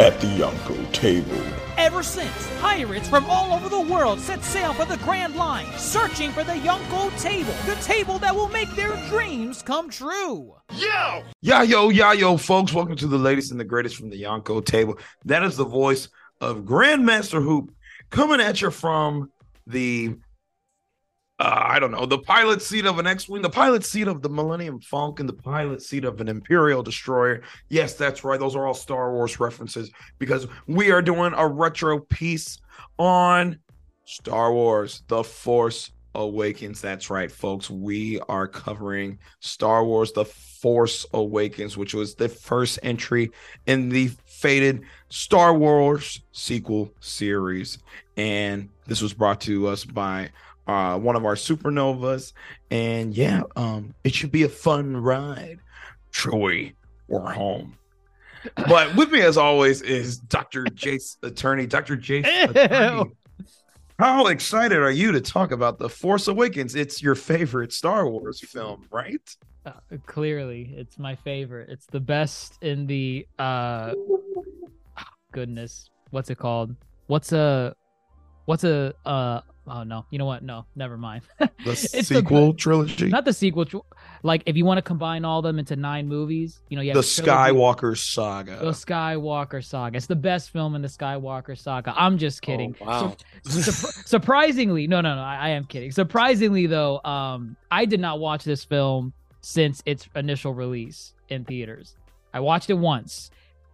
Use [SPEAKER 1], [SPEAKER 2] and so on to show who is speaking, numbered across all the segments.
[SPEAKER 1] at the Yonko table.
[SPEAKER 2] Ever since, pirates from all over the world set sail for the Grand Line, searching for the Yonko table, the table that will make their dreams come true.
[SPEAKER 3] Yo! Yeah, yo, yeah, yo, folks. Welcome to the latest and the greatest from the Yonko table. That is the voice of Grandmaster Hoop coming at you from the uh, I don't know, the pilot seat of an X-wing, the pilot seat of the Millennium Falcon, the pilot seat of an Imperial destroyer. Yes, that's right. Those are all Star Wars references because we are doing a retro piece on Star Wars: The Force Awakens. That's right, folks. We are covering Star Wars: The Force Awakens, which was the first entry in the fated Star Wars sequel series, and this was brought to us by uh, one of our supernovas. And yeah, um, it should be a fun ride. Chewie, we're home. But with me, as always, is Dr. Jace Attorney. Dr. Jace Attorney. How excited are you to talk about The Force Awakens? It's your favorite Star Wars film, right?
[SPEAKER 4] Uh, clearly, it's my favorite. It's the best in the uh goodness. What's it called? What's a what's a uh oh no. You know what? No never mind.
[SPEAKER 3] The sequel the, trilogy?
[SPEAKER 4] Not the sequel like if you want to combine all them into nine movies you know yeah
[SPEAKER 3] the skywalker saga.
[SPEAKER 4] The skywalker saga. It's the best film in the skywalker saga. I'm just kidding.
[SPEAKER 3] oh, wow
[SPEAKER 4] Sur- surprisingly no no no I, I am kidding. Surprisingly though um i did not watch this film since its initial release in theaters. I watched it once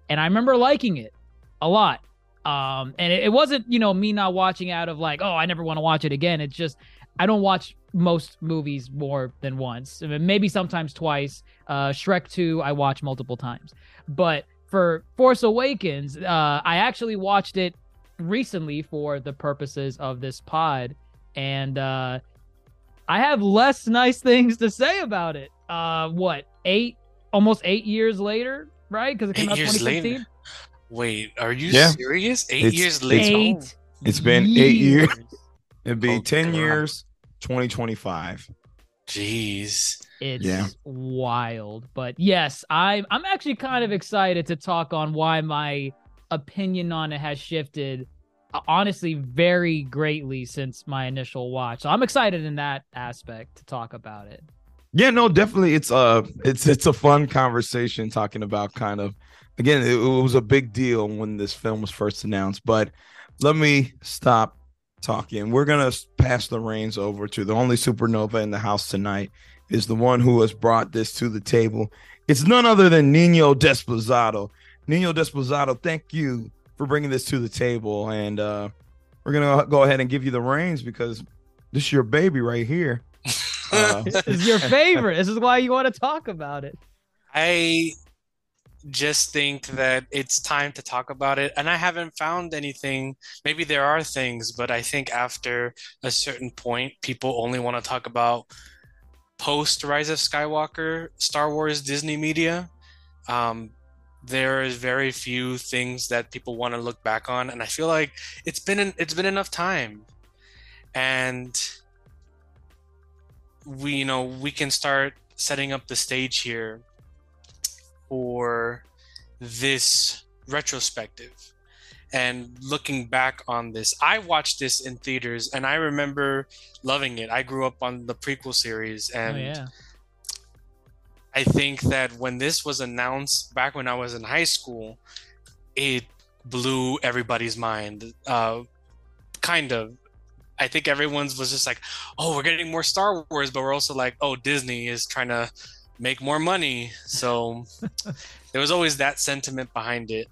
[SPEAKER 4] and i remember liking it a lot um, and it, it, wasn't, you know, me not watching out of like, oh, I never want to watch it again. It's just I don't watch most movies more than once. I mean, maybe sometimes twice. Uh, Shrek 2, I watch multiple times. But for Force Awakens, uh, I actually watched it recently for the purposes of this pod. And uh, I have less nice things to say about it. Uh, what, eight, almost eight years later, right? Because it came eight out 2016. Later.
[SPEAKER 5] Wait, are you yeah. serious? Eight it's, years later.
[SPEAKER 4] Eight
[SPEAKER 3] it's been eight years. It'd be oh, 10 God. years, 2025.
[SPEAKER 5] Jeez.
[SPEAKER 4] It's yeah. wild. But yes, I'm I'm actually kind of excited to talk on why my opinion on it has shifted uh, honestly very greatly since my initial watch. So I'm excited in that aspect to talk about it.
[SPEAKER 3] Yeah, no, definitely it's uh it's it's a fun conversation talking about kind of again, it, it was a big deal when this film was first announced. But let me stop talking. We're gonna pass the reins over to the only supernova in the house tonight. Is the one who has brought this to the table. It's none other than Nino Desplazado. Nino Desplazado, thank you for bringing this to the table, and uh, we're gonna go ahead and give you the reins because this is your baby right here.
[SPEAKER 4] Uh, this is your favorite. This is why you want to talk about it.
[SPEAKER 5] I just think that it's time to talk about it. And I haven't found anything. Maybe there are things, but I think after a certain point, people only want to talk about post Rise of Skywalker, Star Wars, Disney media. Um, there is very few things that people want to look back on, and I feel like it's been an, it's been enough time, and we you know we can start setting up the stage here for this retrospective. And looking back on this i watched this in theaters and i remember loving it. I grew up on the prequel series oh, and oh, yeah. i think that when this was announced back when i was in high school it blew everybody's mind. Uh, kind of. I think everyone's was just like, oh, we're getting more Star Wars, but we're also like, oh, Disney is trying to make more money. So there was always that sentiment behind it.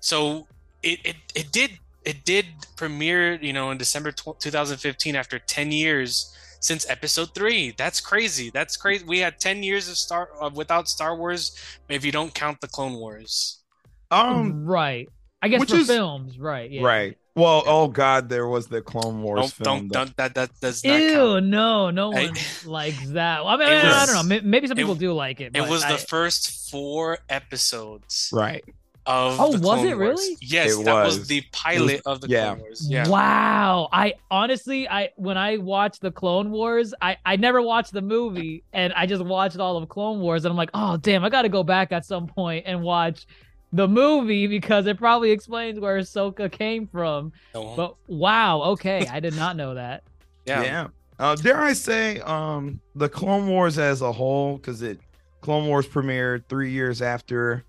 [SPEAKER 5] So it it, it did it did premiere, you know, in December 2015 after 10 years since episode 3. That's crazy. That's crazy. We had 10 years of Star uh, without Star Wars if you don't count the Clone Wars.
[SPEAKER 3] Um,
[SPEAKER 4] right. I guess
[SPEAKER 3] which
[SPEAKER 4] for
[SPEAKER 3] is-
[SPEAKER 4] films, right? Yeah.
[SPEAKER 3] right. Well, oh God, there was the Clone Wars
[SPEAKER 5] Don't
[SPEAKER 3] film.
[SPEAKER 5] don't,
[SPEAKER 3] that-
[SPEAKER 5] don't that that does not
[SPEAKER 4] Ew,
[SPEAKER 5] count.
[SPEAKER 4] no, no
[SPEAKER 5] I-
[SPEAKER 4] one likes that. I mean, I
[SPEAKER 5] was-
[SPEAKER 4] don't know. Maybe some
[SPEAKER 5] it-
[SPEAKER 4] people do like it.
[SPEAKER 5] It was
[SPEAKER 4] I-
[SPEAKER 5] the first four episodes
[SPEAKER 3] Right.
[SPEAKER 5] of
[SPEAKER 4] Oh,
[SPEAKER 5] the
[SPEAKER 4] was
[SPEAKER 5] Clone
[SPEAKER 4] it
[SPEAKER 5] Wars.
[SPEAKER 4] really?
[SPEAKER 5] Yes,
[SPEAKER 3] It
[SPEAKER 5] that was
[SPEAKER 3] was.
[SPEAKER 5] the pilot of the
[SPEAKER 3] yeah.
[SPEAKER 5] Clone Wars. Yeah.
[SPEAKER 4] Wow. I honestly, I when I watched the Clone Wars, I I never watched the movie, and I just watched all of Clone Wars, and I'm like, oh damn, I got to go back at some point and watch the movie because it probably explains where Ahsoka came from.
[SPEAKER 5] No.
[SPEAKER 4] But wow, okay, I did not know that.
[SPEAKER 5] yeah.
[SPEAKER 3] Yeah. Uh, dare I say, um, the Clone Wars as a whole, because it Clone Wars premiered three years after,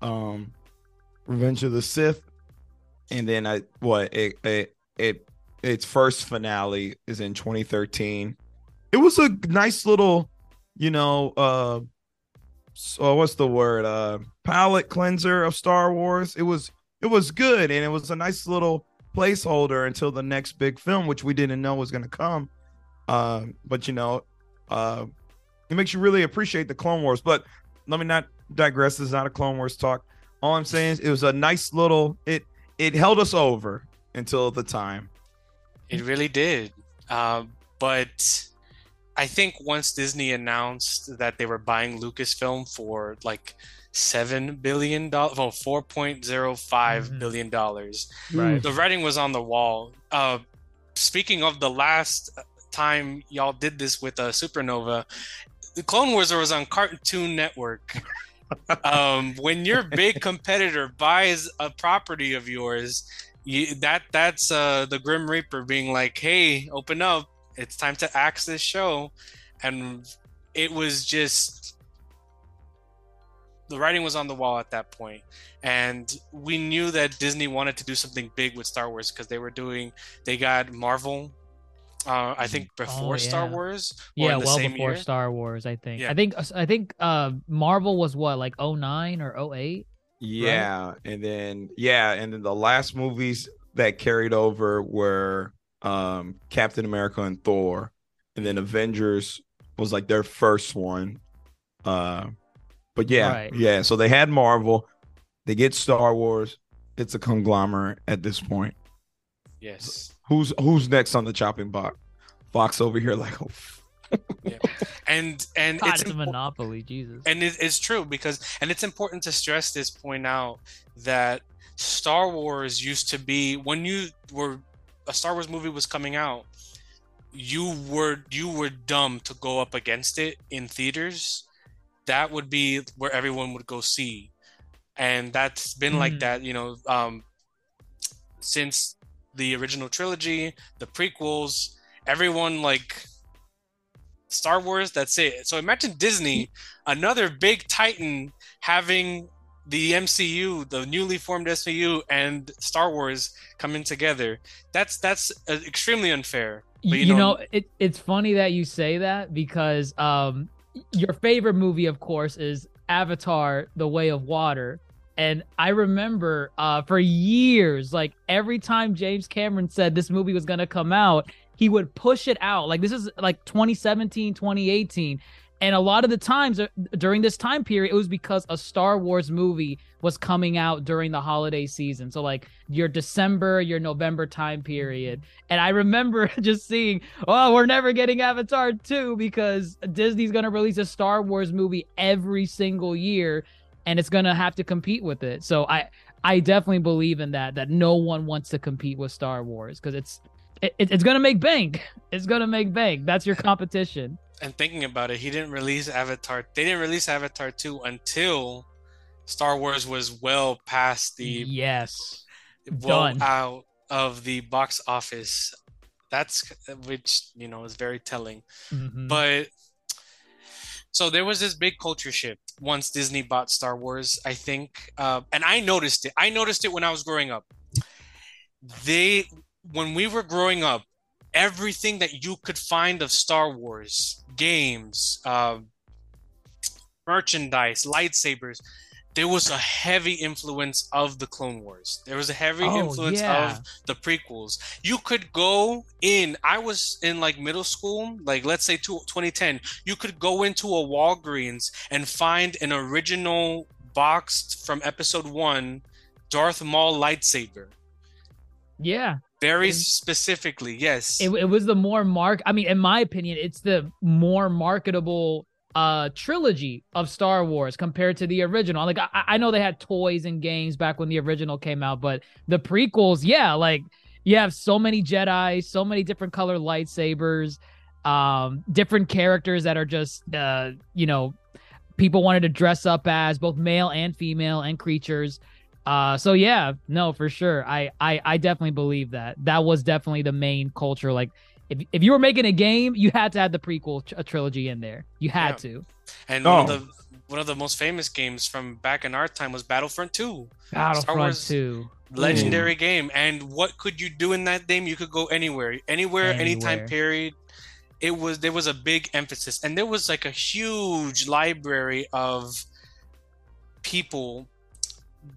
[SPEAKER 3] um, Revenge of the Sith, and then I what it it, it its first finale is in 2013. It was a nice little, you know, uh, so what's the word? Uh, palette cleanser of Star Wars. It was it was good, and it was a nice little placeholder until the next big film, which we didn't know was going to come. Um, but you know, uh, it makes you really appreciate the Clone Wars. But let me not digress. This is not a Clone Wars talk. All I'm saying is it was a nice little. It it held us over until the time.
[SPEAKER 5] It really did. Uh, but I think once Disney announced that they were buying Lucasfilm for like seven billion dollars, well, four point zero five
[SPEAKER 4] Mhm.
[SPEAKER 5] billion dollars,
[SPEAKER 4] Right.
[SPEAKER 5] the writing was on the wall. Uh, speaking of the last time y'all did this with uh, Supernova, the Clone Wars was on Cartoon Network. um, when your big competitor buys a property of yours, you, that that's uh, the Grim Reaper being like, "Hey, open up! It's time to axe this show," and it was just the writing was on the wall at that point and we knew that disney wanted to do something big with star wars because they were doing they got marvel uh, i think before star
[SPEAKER 4] yeah.
[SPEAKER 5] wars or
[SPEAKER 4] Yeah,
[SPEAKER 5] the
[SPEAKER 4] well
[SPEAKER 5] same
[SPEAKER 4] before
[SPEAKER 5] year.
[SPEAKER 4] Star Wars, I think.
[SPEAKER 5] Yeah.
[SPEAKER 4] I think I think uh Marvel was what like 09 or 08?
[SPEAKER 3] Yeah, and then yeah, and then the last movies that carried over were um Captain America and Thor, and then Avengers was like their first one. Uh but yeah,
[SPEAKER 4] Right.
[SPEAKER 3] yeah, so they had Marvel, they get Star Wars, it's a conglomerate at this point.
[SPEAKER 5] yes
[SPEAKER 3] Who's who's next on the chopping block? Fox over here like oh
[SPEAKER 5] and and
[SPEAKER 4] God,
[SPEAKER 5] it's
[SPEAKER 4] it's a monopoly, Jesus.
[SPEAKER 5] and it, it's true because and it's important to stress this point out that star wars used to be when you were a star wars movie was coming out you were you were dumb to go up against it in theaters that would be where everyone would go see and that's been like
[SPEAKER 4] Mm.
[SPEAKER 5] that you know um since the original trilogy the prequels everyone like Star Wars, that's it. So imagine Disney, another big titan, having the MCU, the newly formed SCU, and Star Wars coming together. That's that's uh, extremely unfair.
[SPEAKER 4] you,
[SPEAKER 5] But you
[SPEAKER 4] you
[SPEAKER 5] know-
[SPEAKER 4] know, it, it's funny that you say that because um your favorite movie of course is Avatar The Way of Water. And I remember uh for years like every time James Cameron said this movie was going to come out he would push it out. Like this is like 2017 2018 and a lot of the times uh, during this time period it was because a Star Wars movie was coming out during the holiday season so like your December your November time period and I remember just seeing, oh, we're never getting Avatar 2 because Disney's going to release a Star Wars movie every single year and it's going to have to compete with it. So I I definitely believe in that that no one wants to compete with Star Wars cuz it's it, it's to make bank. It's to make bank. That's your competition.
[SPEAKER 5] And thinking about it, he didn't release Avatar. They didn't release Avatar 2 until Star Wars was well past the
[SPEAKER 4] yes.
[SPEAKER 5] well
[SPEAKER 4] Done.
[SPEAKER 5] out of the box office. That's which you know is very telling.
[SPEAKER 4] Mhm.
[SPEAKER 5] But so there was this big culture shift once Disney bought Star Wars, I think, uh, and I noticed it. I noticed it when I was growing up. They, when we were growing up, everything that you could find of Star Wars games, uh, merchandise, lightsabers. There was a heavy influence of the Clone Wars. There was a heavy
[SPEAKER 4] Oh,
[SPEAKER 5] influence
[SPEAKER 4] yeah.
[SPEAKER 5] of the prequels. You could go in, I was in like middle school, like let's say two, 2010. You could go into a Walgreens and find an original box from episode one Darth Maul lightsaber.
[SPEAKER 4] Yeah.
[SPEAKER 5] Very
[SPEAKER 4] It-
[SPEAKER 5] specifically, yes.
[SPEAKER 4] It, it was the more mark. I mean, in my opinion, it's the more marketable uh trilogy of Star Wars compared to the original. Like I, I know they had toys and games back when the original came out, but the prequels, yeah, like you have so many Jedi, so many different color lightsabers, um, different characters that are just uh, you know, people wanted to dress up as both male and female and creatures. Uh, so yeah, no, for sure. I, I, I definitely believe that that was definitely the main culture. Like, if if you were making a game, you had to have the prequel tr- trilogy in there. You had
[SPEAKER 5] Yeah.
[SPEAKER 4] to.
[SPEAKER 5] And one of
[SPEAKER 3] Oh.
[SPEAKER 5] the one of the most famous games from back in our time was Battlefront 2.
[SPEAKER 4] Battlefront
[SPEAKER 5] Wars-
[SPEAKER 4] Two.
[SPEAKER 5] Legendary game. And what could you do in that game? You could go anywhere. Anywhere, anytime
[SPEAKER 4] Anywhere.
[SPEAKER 5] period. It was there was a big emphasis. And there was like a huge library of people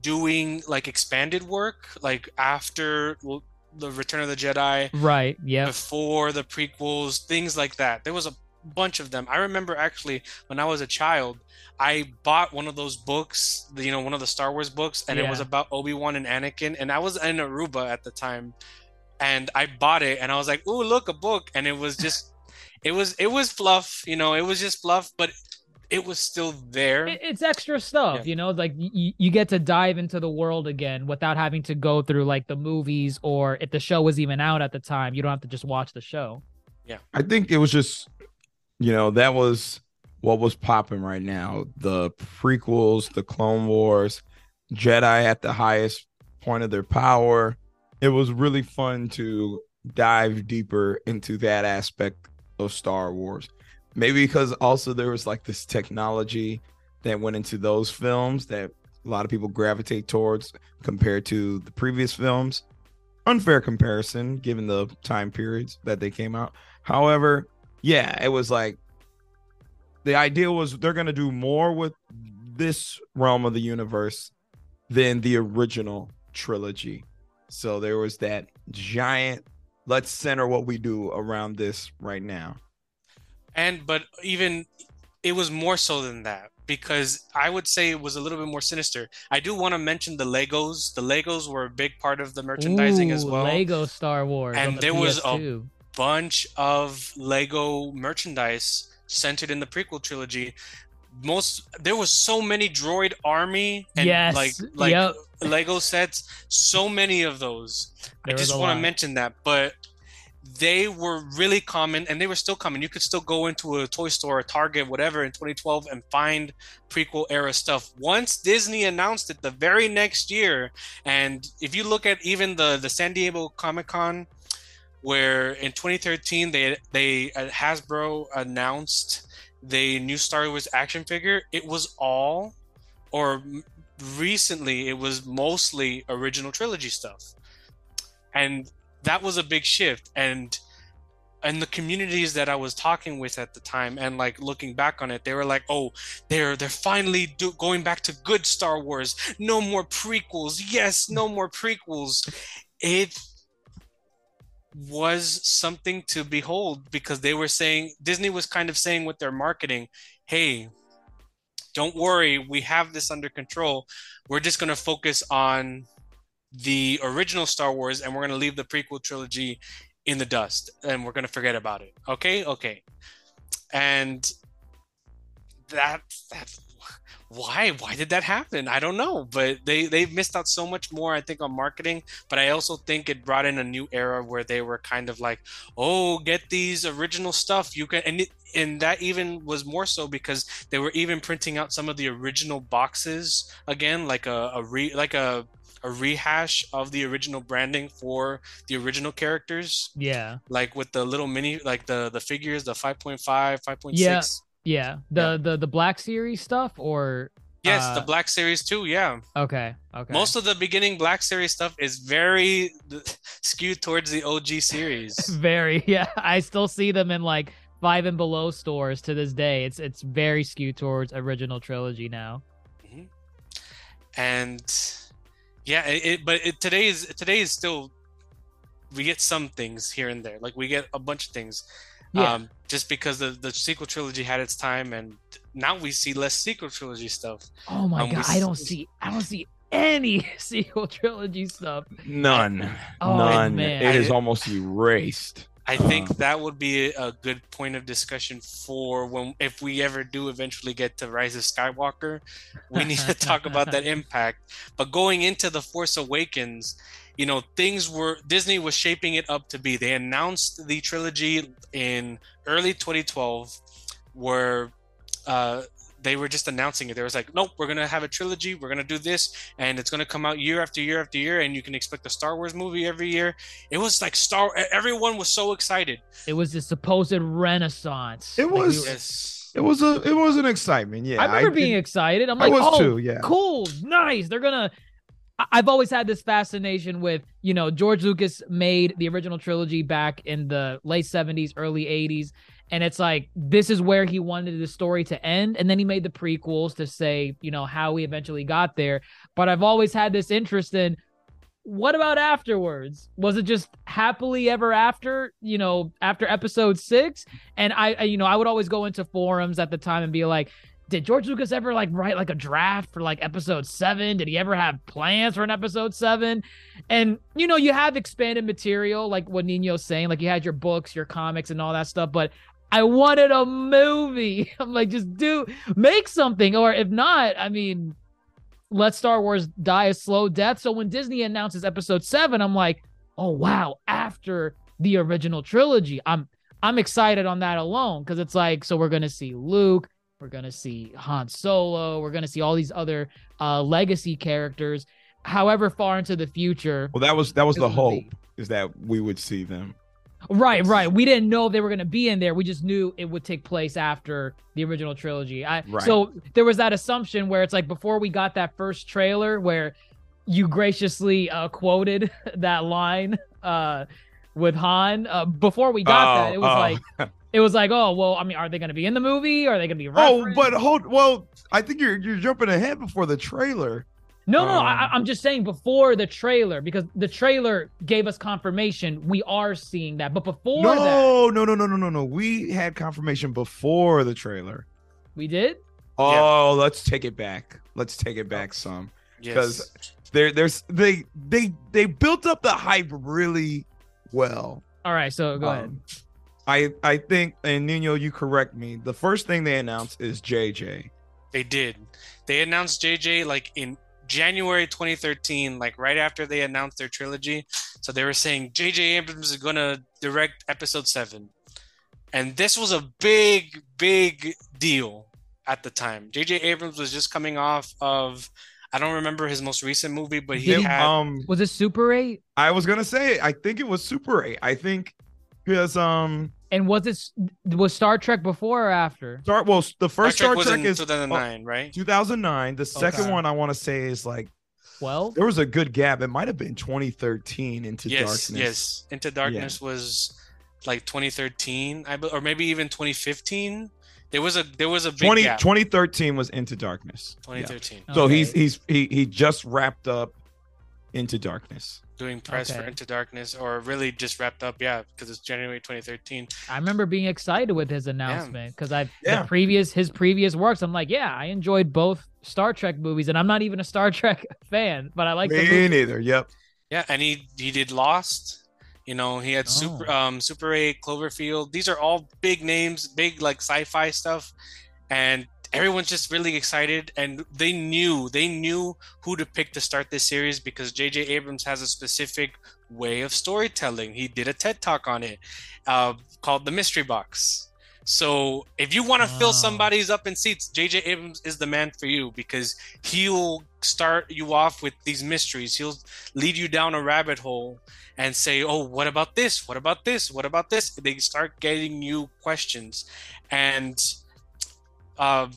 [SPEAKER 5] doing like expanded work, like after the Return of the Jedi,
[SPEAKER 4] Right. Yeah.
[SPEAKER 5] before the prequels, things like that. There was a bunch of them. I remember actually when I was a child, I bought one of those books, you know, one of the Star Wars books, and it was about Obi Wan and Anakin. And I was in Aruba at the time, and I bought it, and I was like, "Ooh, look, a book!" And it was just, it was, it was fluff, you know, it was just fluff, but it was still there.
[SPEAKER 4] It's extra stuff,
[SPEAKER 5] Yeah.
[SPEAKER 4] you know, like you, you get to dive into the world again without having to go through like the movies or if the show was even out at the time, you don't have to just watch the show. Yeah.
[SPEAKER 3] I think it was just, you know, that was what was popping right now. The prequels, the Clone Wars, Jedi at the highest point of their power. It was really fun to dive deeper into that aspect of Star Wars. Maybe because also there was like this technology that went into those films that a lot of people gravitate towards compared to the previous films. Unfair comparison given the time periods that they came out. However, yeah, it was like the idea was they're going to do more with this realm of the universe than the original trilogy. So there was that giant let's center what we do around this right now.
[SPEAKER 5] And but even it was more so than that because I would say it was a little bit more sinister. I do want to mention the Legos. The Legos were a big part of the merchandising as
[SPEAKER 4] Ooh,
[SPEAKER 5] well.
[SPEAKER 4] Lego Star Wars.
[SPEAKER 5] And
[SPEAKER 4] the
[SPEAKER 5] there was a- bunch of Lego merchandise centered in the prequel trilogy. Most there was so many droid army and
[SPEAKER 4] Yes,
[SPEAKER 5] like like
[SPEAKER 4] yep.
[SPEAKER 5] Lego sets, so many of those.
[SPEAKER 4] There
[SPEAKER 5] I just want to mention that, but they were really common and they were still common. You could still go into a toy store, a Target, whatever in 2012 and find prequel era stuff. Once Disney announced it the very next year, and if you look at even the the San Diego Comic Con, where in 2013 they they Hasbro announced the new Star Wars action figure, it was all, or recently it was mostly original trilogy stuff, and that was a big shift. And and the communities that I was talking with at the time, and like looking back on it, they were like, "Oh, they're they're finally do- going back to good Star Wars. No more prequels. Yes, no more prequels." It was something to behold because they were saying Disney was kind of saying with their marketing, "Hey, don't worry, we have this under control. We're just going to focus on the original Star Wars and we're going to leave the prequel trilogy in the dust and we're going to forget about it." Okay? Okay. And that that's why why did that happen i don't know but they they've missed out so much more i think on marketing but i also think it brought in a new era where they were kind of like oh get these original stuff you can and it, and that even was more so because they were even printing out some of the original boxes again like a, a re like a a rehash of the original branding for the original characters
[SPEAKER 4] Yeah.
[SPEAKER 5] like with the little mini like the the figures the 5.5 5.6
[SPEAKER 4] Yeah. Yeah. The
[SPEAKER 5] Yeah.
[SPEAKER 4] the the Black Series stuff or
[SPEAKER 5] Yes,
[SPEAKER 4] Uh,
[SPEAKER 5] the Black Series too. Yeah,
[SPEAKER 4] Okay. Okay.
[SPEAKER 5] most of the beginning Black Series stuff is very skewed towards the OG series.
[SPEAKER 4] very yeah. I still see them in like five and below stores to this day. It's it's very skewed towards original trilogy now.
[SPEAKER 5] and yeah it, it but it, today is today is still we get some things here and there like we get a bunch of things
[SPEAKER 4] Yeah.
[SPEAKER 5] um just because the the sequel trilogy had its time and now we see less sequel trilogy stuff
[SPEAKER 4] Oh my
[SPEAKER 5] Um,
[SPEAKER 4] god, I don't see I don't see any sequel trilogy stuff.
[SPEAKER 3] None.
[SPEAKER 4] Oh,
[SPEAKER 3] None.
[SPEAKER 4] man.
[SPEAKER 3] It is almost erased.
[SPEAKER 5] I think
[SPEAKER 3] Uh.
[SPEAKER 5] that would be a good point of discussion for when if we ever do eventually get to rise of skywalker we need to talk about that impact but going into the force awakens you know things were disney was shaping it up to be they announced the trilogy in early 2012 where uh they were just announcing it. They was like, "Nope, we're gonna have a trilogy. We're gonna do this, and it's gonna come out year after year after year, and you can expect a Star Wars movie every year." It was like Star. Everyone was so excited.
[SPEAKER 4] It was the supposed renaissance.
[SPEAKER 3] It
[SPEAKER 4] Like, we
[SPEAKER 3] was-
[SPEAKER 4] were-
[SPEAKER 5] Yes.
[SPEAKER 3] It was a it was an excitement. Yeah.
[SPEAKER 4] I remember being
[SPEAKER 3] did-
[SPEAKER 4] excited. I'm like,
[SPEAKER 3] was
[SPEAKER 4] oh,
[SPEAKER 3] too, yeah.
[SPEAKER 4] cool, nice. They're gonna. I've always had this fascination with, you know, George Lucas made the original trilogy back in the late 70s, early 80s. And it's like, this is where he wanted the story to end. And then he made the prequels to say, you know, how he eventually got there. But I've always had this interest in what about afterwards? Was it just happily ever after, you know, after episode six? And I, I, you know, I would always go into forums at the time and be like, did George Lucas ever like write like a draft for like episode seven? Did he ever have plans for an episode seven? And you know, you have expanded material, like what Nino's saying, like you had your books, your comics, and all that stuff, but I wanted a movie. I'm like, just do make something, or if not, I mean, let Star Wars die a slow death. So when Disney announces episode seven, I'm like, oh wow, after the original trilogy. I'm I'm excited on that alone because it's like, so we're gonna see Luke, we're gonna see Han Solo, we're gonna see all these other uh legacy characters. However far into the future,
[SPEAKER 3] Well, that was that was the hope
[SPEAKER 4] the-
[SPEAKER 3] is that we would see them.
[SPEAKER 4] Right, right. We didn't know they were gonna be in there. We just knew it would take place after the original trilogy. I
[SPEAKER 3] Right.
[SPEAKER 4] so there was that assumption where it's like before we got that first trailer where you graciously uh quoted that line uh with Han. Uh, before we got that, it was
[SPEAKER 3] Oh,
[SPEAKER 4] like it was like, oh well, I mean, are they gonna be in the movie? Are they gonna be
[SPEAKER 3] oh, but hold. Well, I think you're you're jumping ahead before the trailer.
[SPEAKER 4] No, no,
[SPEAKER 3] Um,
[SPEAKER 4] I, I'm just saying before the trailer because the trailer gave us confirmation we are seeing that. But before that,
[SPEAKER 3] No, no, no, no, no, no, no. We had confirmation before the trailer.
[SPEAKER 4] we did.
[SPEAKER 3] Oh, let's take it back. Let's take it back some.
[SPEAKER 5] Yes.
[SPEAKER 3] There, there's they they they built up the hype really well.
[SPEAKER 4] All right, so go ahead.
[SPEAKER 3] Um, I I think, and Nino, you correct me. The first thing they announced is JJ.
[SPEAKER 5] They did. They announced JJ like in January 2013, like right after they announced their trilogy. So they were saying JJ Abrams is gonna direct episode seven. And this was a big, big deal at the time. JJ Abrams was just coming off of I don't remember his most recent movie, but he
[SPEAKER 4] Did he-
[SPEAKER 5] had
[SPEAKER 3] um,
[SPEAKER 4] Was it Super Eight?
[SPEAKER 3] I was gonna say, I think it was Super Eight. I think because um,
[SPEAKER 4] And was this was Star Trek before or after?
[SPEAKER 3] Star well, the
[SPEAKER 5] Star
[SPEAKER 3] first
[SPEAKER 5] Trek
[SPEAKER 3] Star
[SPEAKER 5] was
[SPEAKER 3] Trek
[SPEAKER 5] in
[SPEAKER 3] is
[SPEAKER 5] 2009, right?
[SPEAKER 3] 2009. The second
[SPEAKER 4] Okay.
[SPEAKER 3] one I want to say is like
[SPEAKER 4] Twelve.
[SPEAKER 3] there was a good gap. It might have been 2013 into
[SPEAKER 5] yes,
[SPEAKER 3] darkness.
[SPEAKER 5] yes. Into Darkness was like 2013, I be- or maybe even 2015. There was a there was a big
[SPEAKER 3] 20,
[SPEAKER 5] gap.
[SPEAKER 3] 2013 was into darkness. Yeah.
[SPEAKER 5] 2013.
[SPEAKER 3] So
[SPEAKER 4] Okay.
[SPEAKER 3] he's he's he he just wrapped up into darkness.
[SPEAKER 5] Doing press for Into Darkness, or really just wrapped up, yeah, because it's January 2013.
[SPEAKER 4] I remember being excited with his announcement because I
[SPEAKER 3] Yeah.
[SPEAKER 4] the previous his previous works. I'm like, yeah, I enjoyed both Star Trek movies, and I'm not even a Star Trek fan, but I like the
[SPEAKER 3] Me
[SPEAKER 4] movie.
[SPEAKER 3] neither. Yep.
[SPEAKER 5] Yeah, and he he did Lost. You know, he had Super
[SPEAKER 4] Oh.
[SPEAKER 5] um Super 8, Cloverfield. These are all big names, big like sci-fi stuff, and everyone's just really excited. And they knew they knew who to pick to start this series because J.J. Abrams has a specific way of storytelling. He did a TED talk on it, uh, called the Mystery Box. So if you want to
[SPEAKER 4] Oh.
[SPEAKER 5] fill somebody's up in seats, J.J. Abrams is the man for you because he'll start you off with these mysteries. He'll lead you down a rabbit hole and say, "Oh, what about this? What about this? What about this?" They start getting you questions, and uh,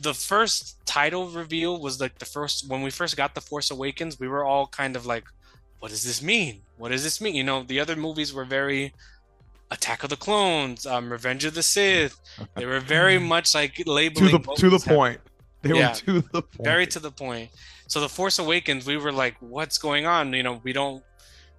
[SPEAKER 5] the first title reveal was like the first when we first got the Force Awakens. We were all kind of like, "What does this mean? What does this mean?" You know, the other movies were very Attack of the Clones, um, Revenge of the Sith. They were very much like labeling
[SPEAKER 3] to the
[SPEAKER 5] to the
[SPEAKER 3] point. They
[SPEAKER 5] Yeah.
[SPEAKER 3] were to the point.
[SPEAKER 5] very to the point. So the Force Awakens, we were like, "What's going on?" You know, we don't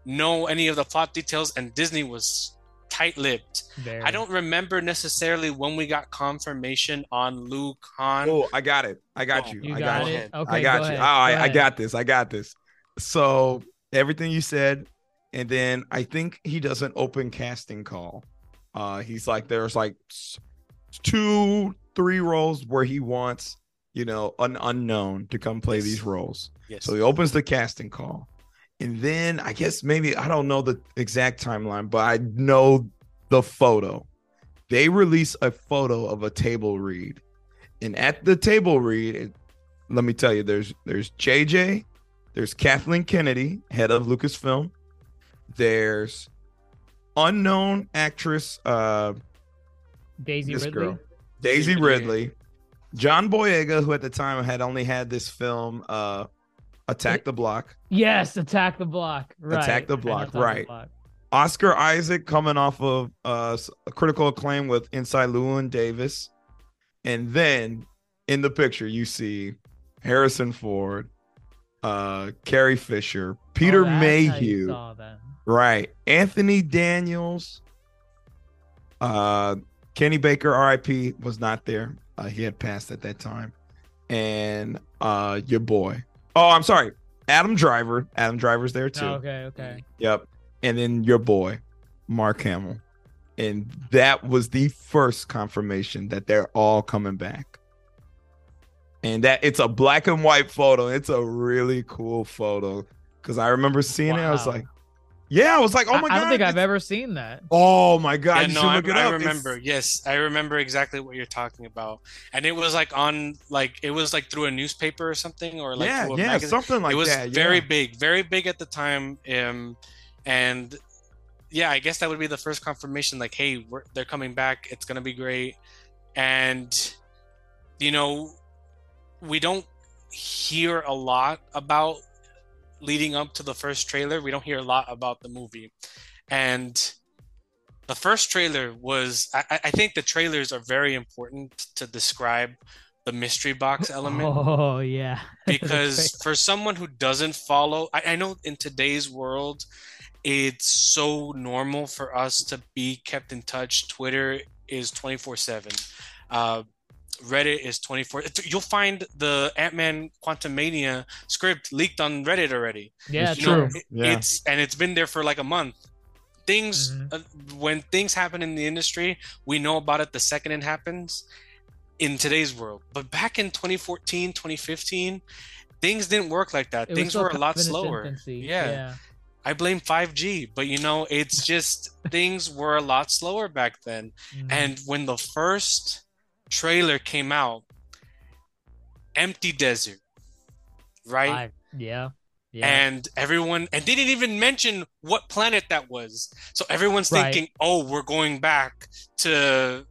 [SPEAKER 5] know any of the plot details, and Disney was tight-lipped.
[SPEAKER 4] Very.
[SPEAKER 5] I don't remember necessarily when we got confirmation on Luke Han.
[SPEAKER 3] Oh, I got it. I got
[SPEAKER 5] Oh,
[SPEAKER 3] you.
[SPEAKER 4] You
[SPEAKER 3] I
[SPEAKER 4] got,
[SPEAKER 3] got
[SPEAKER 4] it.
[SPEAKER 3] you.
[SPEAKER 4] Okay,
[SPEAKER 3] I got
[SPEAKER 4] go
[SPEAKER 3] you.
[SPEAKER 4] ahead.
[SPEAKER 3] Oh, I,
[SPEAKER 4] Go
[SPEAKER 3] I
[SPEAKER 4] ahead.
[SPEAKER 3] got this. I got this. So everything you said, and then I think he does an open casting call. Uh, he's like, there's like two, three roles where he wants, you know, an unknown to come play
[SPEAKER 5] Yes.
[SPEAKER 3] these roles.
[SPEAKER 5] Yes.
[SPEAKER 3] So he opens the casting call. And then I guess maybe I don't know the exact timeline, but I know the photo. They release a photo of a table read. And at the table read, it, let me tell you, there's there's JJ, there's Kathleen Kennedy, head of Lucasfilm. There's unknown actress uh
[SPEAKER 4] Daisy Ridley.
[SPEAKER 3] girl. Daisy
[SPEAKER 5] Daisy
[SPEAKER 3] Ridley, John Boyega, who at the time had only had this film, uh, Attack the Block.
[SPEAKER 4] Yes, Attack the Block. Right.
[SPEAKER 3] Attack the Block,
[SPEAKER 4] Attack the
[SPEAKER 3] right.
[SPEAKER 4] Block.
[SPEAKER 3] Oscar Isaac coming off of uh, critical acclaim with Inside Llewyn Davis. And then in the picture, you see Harrison Ford, uh, Carrie Fisher, Peter
[SPEAKER 4] Oh, that's how you
[SPEAKER 3] Mayhew, right? Anthony Daniels, uh, Kenny Baker, RIP, was not there. Uh, he had passed at that time. And uh, your boy. Oh, I'm sorry. Adam Driver. Adam Driver's there too.
[SPEAKER 4] Oh, okay, okay.
[SPEAKER 3] Yep. And then your boy, Mark Hamill. And that was the first confirmation that they're all coming back. And that it's a black and white photo. It's a really cool photo. Cause I remember seeing it. I was like, yeah, I was like, oh my
[SPEAKER 4] I,
[SPEAKER 3] god.
[SPEAKER 4] I don't think I've ever seen that.
[SPEAKER 3] Oh my god,
[SPEAKER 5] Yeah,
[SPEAKER 3] you
[SPEAKER 5] no,
[SPEAKER 3] should
[SPEAKER 5] I,
[SPEAKER 3] look it
[SPEAKER 5] I
[SPEAKER 3] up. It's-
[SPEAKER 5] remember. Yes, I remember exactly what you're talking about. And it was like on, like it was like through a newspaper or something, or like
[SPEAKER 3] yeah, yeah,
[SPEAKER 5] magazine.
[SPEAKER 3] something like that.
[SPEAKER 5] it was
[SPEAKER 3] that.
[SPEAKER 5] very big, very big at the time. Um, and yeah, I guess that would be the first confirmation. Like, hey, we're, they're coming back. It's gonna be great. And you know, we don't hear a lot about leading up to the first trailer. We don't hear a lot about the movie, and the first trailer was. I, I- think the trailers are very important to describe the mystery box element
[SPEAKER 4] Oh yeah.
[SPEAKER 5] because for someone who doesn't follow I, I know in today's world it's so normal for us to be kept in touch twitter is 24 7 uh, reddit is 24 you'll find the ant-man Quantumania script leaked on reddit already
[SPEAKER 4] yeah,
[SPEAKER 5] You know,
[SPEAKER 4] true.
[SPEAKER 5] it-
[SPEAKER 3] Yeah.
[SPEAKER 5] it's and it's been there for like a month things
[SPEAKER 4] Mhm.
[SPEAKER 5] uh, when things happen in the industry we know about it the second it happens in today's world but back in 2014 2015 things didn't work like that
[SPEAKER 4] It
[SPEAKER 5] things were a lot
[SPEAKER 4] kind of in its
[SPEAKER 5] slower
[SPEAKER 4] infancy.
[SPEAKER 5] yeah.
[SPEAKER 4] yeah.
[SPEAKER 5] i blame 5g but you know it's just things were a lot slower back then
[SPEAKER 4] Mhm.
[SPEAKER 5] and when the first trailer came out empty desert right
[SPEAKER 4] I- yeah. Yeah.
[SPEAKER 5] and everyone and they didn't even mention what planet that was so everyone's
[SPEAKER 4] Right.
[SPEAKER 5] thinking oh we're going back to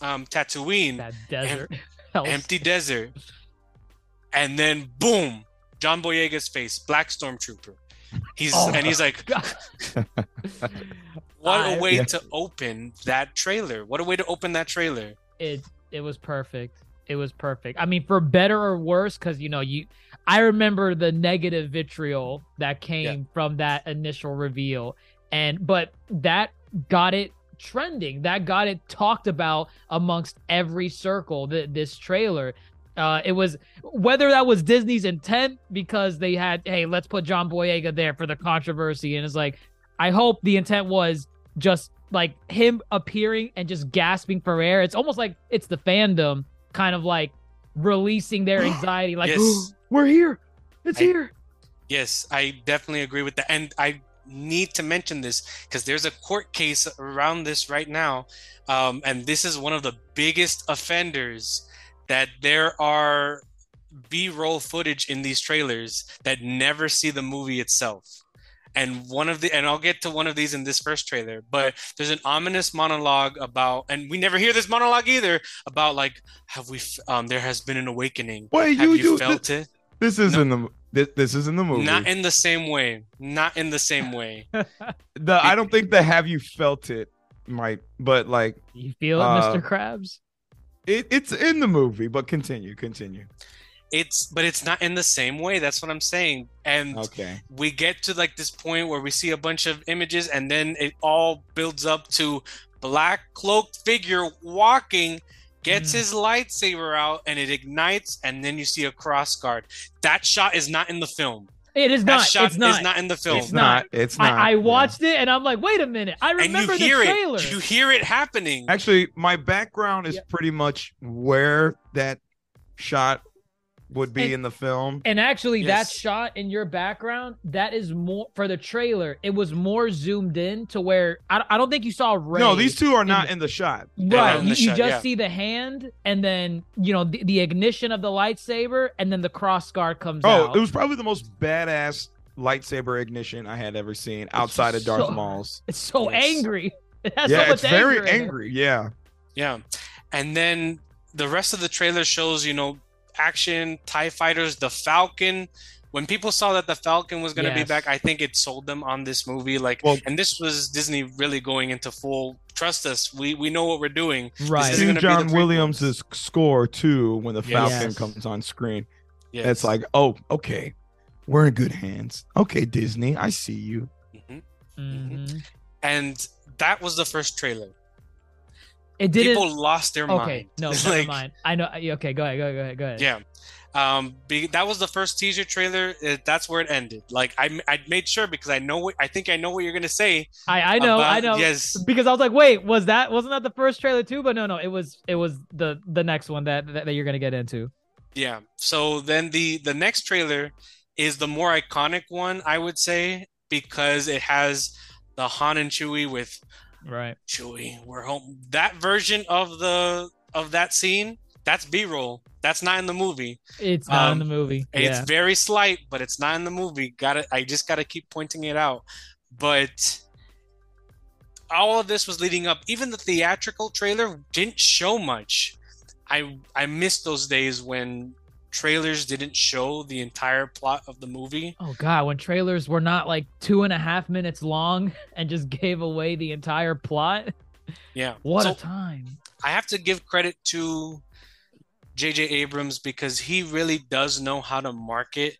[SPEAKER 5] um tatooine
[SPEAKER 4] that desert. Hell's-
[SPEAKER 5] empty desert and then boom john boyega's face black stormtrooper he's
[SPEAKER 4] Oh
[SPEAKER 5] and he's like what
[SPEAKER 4] I-
[SPEAKER 5] a way
[SPEAKER 3] Yeah.
[SPEAKER 5] to open that trailer what a way to open that trailer
[SPEAKER 4] it it was perfect. It was perfect. I mean, for better or worse, because you know, you I remember the negative vitriol that came from that initial reveal. And but that got it trending. That got it talked about amongst every circle, th- this trailer. Uh, it was whether that was Disney's intent because they had, hey, let's put John Boyega there for the controversy, and it's like, I hope the intent was just like him appearing and just gasping for air. It's almost like it's the fandom kind of like releasing their anxiety, like
[SPEAKER 5] Yes.
[SPEAKER 4] we're here, it's
[SPEAKER 5] I-
[SPEAKER 4] here.
[SPEAKER 5] Yes, I definitely agree with that. And I need to mention this because there's a court case around this right now. Um, and this is one of the biggest offenders that there are B roll footage in these trailers that never see the movie itself. And one of the and I'll get to one of these in this first trailer, but there's an ominous monologue about and we never hear this monologue either about like have we um there has been an awakening.
[SPEAKER 3] Wait,
[SPEAKER 5] have
[SPEAKER 3] you-
[SPEAKER 5] you,
[SPEAKER 3] you-
[SPEAKER 5] felt it?
[SPEAKER 3] This is in the this, this is in the movie.
[SPEAKER 5] Not in the same way. Not in the same way.
[SPEAKER 3] the I don't think the have you felt it might, but like
[SPEAKER 4] You feel it,
[SPEAKER 3] Uh,
[SPEAKER 4] Mr. Krabs?
[SPEAKER 3] it, it's in the movie. But continue, continue.
[SPEAKER 5] It's but it's not in the same way. That's what I'm saying. And
[SPEAKER 3] Okay.
[SPEAKER 5] we get to like this point where we see a bunch of images and then it all builds up to black cloaked figure walking gets
[SPEAKER 4] Mm.
[SPEAKER 5] his lightsaber out and it ignites and then you see a cross guard that shot is not in the film
[SPEAKER 4] It is
[SPEAKER 5] that
[SPEAKER 4] not.
[SPEAKER 5] shot
[SPEAKER 4] it's not.
[SPEAKER 5] is not in the film
[SPEAKER 3] It's not. It's not.
[SPEAKER 4] I, I
[SPEAKER 3] yeah.
[SPEAKER 4] watched it and I'm like, wait a minute. I
[SPEAKER 5] and you
[SPEAKER 4] remember the trailer.
[SPEAKER 5] it you hear it happening
[SPEAKER 3] Actually, my background is
[SPEAKER 4] Yeah.
[SPEAKER 3] pretty much where that shot would be
[SPEAKER 4] And-
[SPEAKER 3] in the film.
[SPEAKER 4] And actually, that shot in your background, that is more for the trailer. It was more zoomed in to where I, I don't think you saw Rey.
[SPEAKER 3] No, these two are
[SPEAKER 4] in
[SPEAKER 3] not
[SPEAKER 4] the-
[SPEAKER 3] in the shot.
[SPEAKER 4] Right, you,
[SPEAKER 5] the
[SPEAKER 4] you
[SPEAKER 5] shot,
[SPEAKER 4] just
[SPEAKER 5] yeah.
[SPEAKER 4] see the hand, and then you know the, the ignition of the lightsaber, and then the cross guard comes
[SPEAKER 3] Oh,
[SPEAKER 4] out.
[SPEAKER 3] it was probably the most badass lightsaber ignition I had ever seen outside of Darth
[SPEAKER 4] so-
[SPEAKER 3] Maul's.
[SPEAKER 4] it's so
[SPEAKER 5] Yes.
[SPEAKER 4] angry. It has
[SPEAKER 3] Yeah,
[SPEAKER 4] so much
[SPEAKER 3] it's very
[SPEAKER 4] anger in it.
[SPEAKER 3] angry. Yeah.
[SPEAKER 5] yeah and then the rest of the trailer shows you know action tie fighters the falcon when people saw that the falcon was going to be back i think it sold them on this movie like
[SPEAKER 3] Well-
[SPEAKER 5] and this was disney really going into full trust us we we know what we're doing
[SPEAKER 4] Right.
[SPEAKER 5] This is
[SPEAKER 3] King
[SPEAKER 5] be the
[SPEAKER 3] John. Williams' score too when the
[SPEAKER 5] Yes.
[SPEAKER 3] Falcon
[SPEAKER 4] Yes.
[SPEAKER 3] comes on screen.
[SPEAKER 5] yes.
[SPEAKER 3] It's like, oh, okay, we're in good hands. Okay, Disney, I see you.
[SPEAKER 5] Mhm.
[SPEAKER 4] Mhm.
[SPEAKER 5] and that was the first trailer
[SPEAKER 4] It didn't.
[SPEAKER 5] people lost their
[SPEAKER 4] okay,
[SPEAKER 5] mind
[SPEAKER 4] no,
[SPEAKER 5] It's
[SPEAKER 4] never
[SPEAKER 5] like,
[SPEAKER 4] mind. I know. Okay, go ahead. Go ahead. Go ahead. Go ahead.
[SPEAKER 5] yeah um be, that was the first teaser trailer it, that's where it ended like I, I made sure because i know what i think i know what you're gonna say
[SPEAKER 4] I I know. I know.
[SPEAKER 5] yes
[SPEAKER 4] Because I was like, wait, was that wasn't that the first trailer too? But no, no, it was it was the the next one that that, that you're gonna get into.
[SPEAKER 5] Yeah. So then the the next trailer is the more iconic one, I would say, because it has the Han and Chewie with
[SPEAKER 4] Right.
[SPEAKER 5] Chewie, we're home. That version of the of that scene, that's B-roll. That's not in the movie.
[SPEAKER 4] It's not in
[SPEAKER 5] Um,
[SPEAKER 4] the movie.
[SPEAKER 5] It's very slight, but it's not in the movie. Got to I just got to keep pointing it out. But all of this was leading up. Even the theatrical trailer didn't show much. I I missed those days when trailers didn't show the entire plot of the movie.
[SPEAKER 4] Oh god, when trailers were not like two and a half minutes long and just gave away the entire plot.
[SPEAKER 5] Yeah.
[SPEAKER 4] What
[SPEAKER 5] So
[SPEAKER 4] a time.
[SPEAKER 5] I have to give credit to J.J. Abrams because he really does know how to market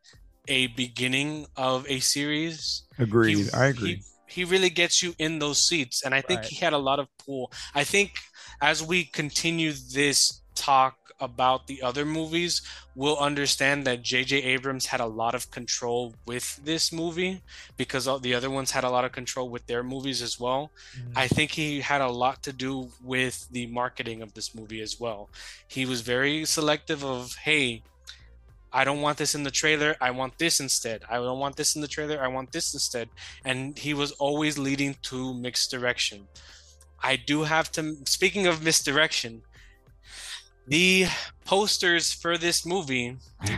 [SPEAKER 5] a beginning of a series.
[SPEAKER 3] Agreed.
[SPEAKER 5] He-
[SPEAKER 3] I agree.
[SPEAKER 5] He, he really gets you in those seats, and I think
[SPEAKER 4] Right.
[SPEAKER 5] he had a lot of pull. I think as we continue this talk about the other movies, we'll understand that J.J. Abrams had a lot of control with this movie because all the other ones had a lot of control with their movies as well. Mm-hmm. I think he had a lot to do with the marketing of this movie as well. He was very selective of, hey, I don't want this in the trailer. I want this instead. I don't want this in the trailer. I want this instead. And he was always leading to mixed direction. I do have to, speaking of misdirection, the posters for this movie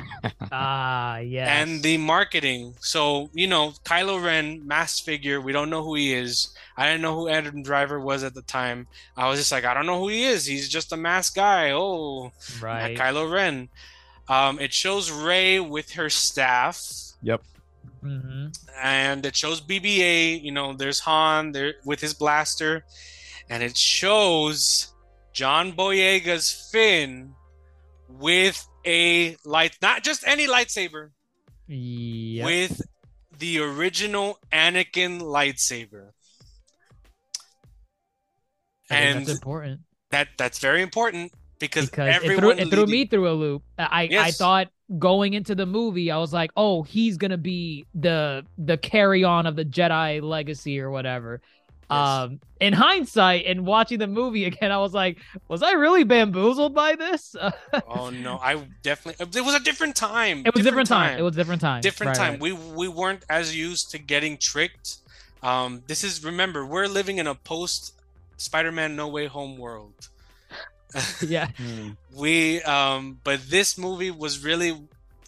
[SPEAKER 4] Ah, yes.
[SPEAKER 5] and the marketing. So, you know, Kylo Ren, masked figure, we don't know who he is. I didn't know who Adam Driver was at the time. I was just like, I don't know who he is. He's just a masked guy. Oh,
[SPEAKER 4] right.
[SPEAKER 5] Kylo Ren. Um, it shows Rey with her staff,
[SPEAKER 3] Yep.
[SPEAKER 4] hmm
[SPEAKER 5] and it shows BB-8. You know, there's Han there with his blaster, and it shows John Boyega's Finn with a light, not just any lightsaber,
[SPEAKER 4] Yeah.
[SPEAKER 5] with the original Anakin lightsaber. And
[SPEAKER 4] that's important
[SPEAKER 5] that that's very important because,
[SPEAKER 4] because it threw,
[SPEAKER 5] everyone
[SPEAKER 4] it threw me through a loop. I I thought going into the movie, I was like, oh, he's gonna be the the carry on of the Jedi legacy or whatever.
[SPEAKER 5] Yes.
[SPEAKER 4] Um, in hindsight, and watching the movie again, I was like, was I really bamboozled by this?
[SPEAKER 5] Oh no, I definitely it was a different time.
[SPEAKER 4] it was a different time. It was a different time.
[SPEAKER 5] different
[SPEAKER 4] Right,
[SPEAKER 5] time.
[SPEAKER 4] right.
[SPEAKER 5] We we weren't as used to getting tricked. Um, this is remember we're living in a post Spider-Man No Way Home world.
[SPEAKER 4] yeah.
[SPEAKER 5] we um, but this movie was really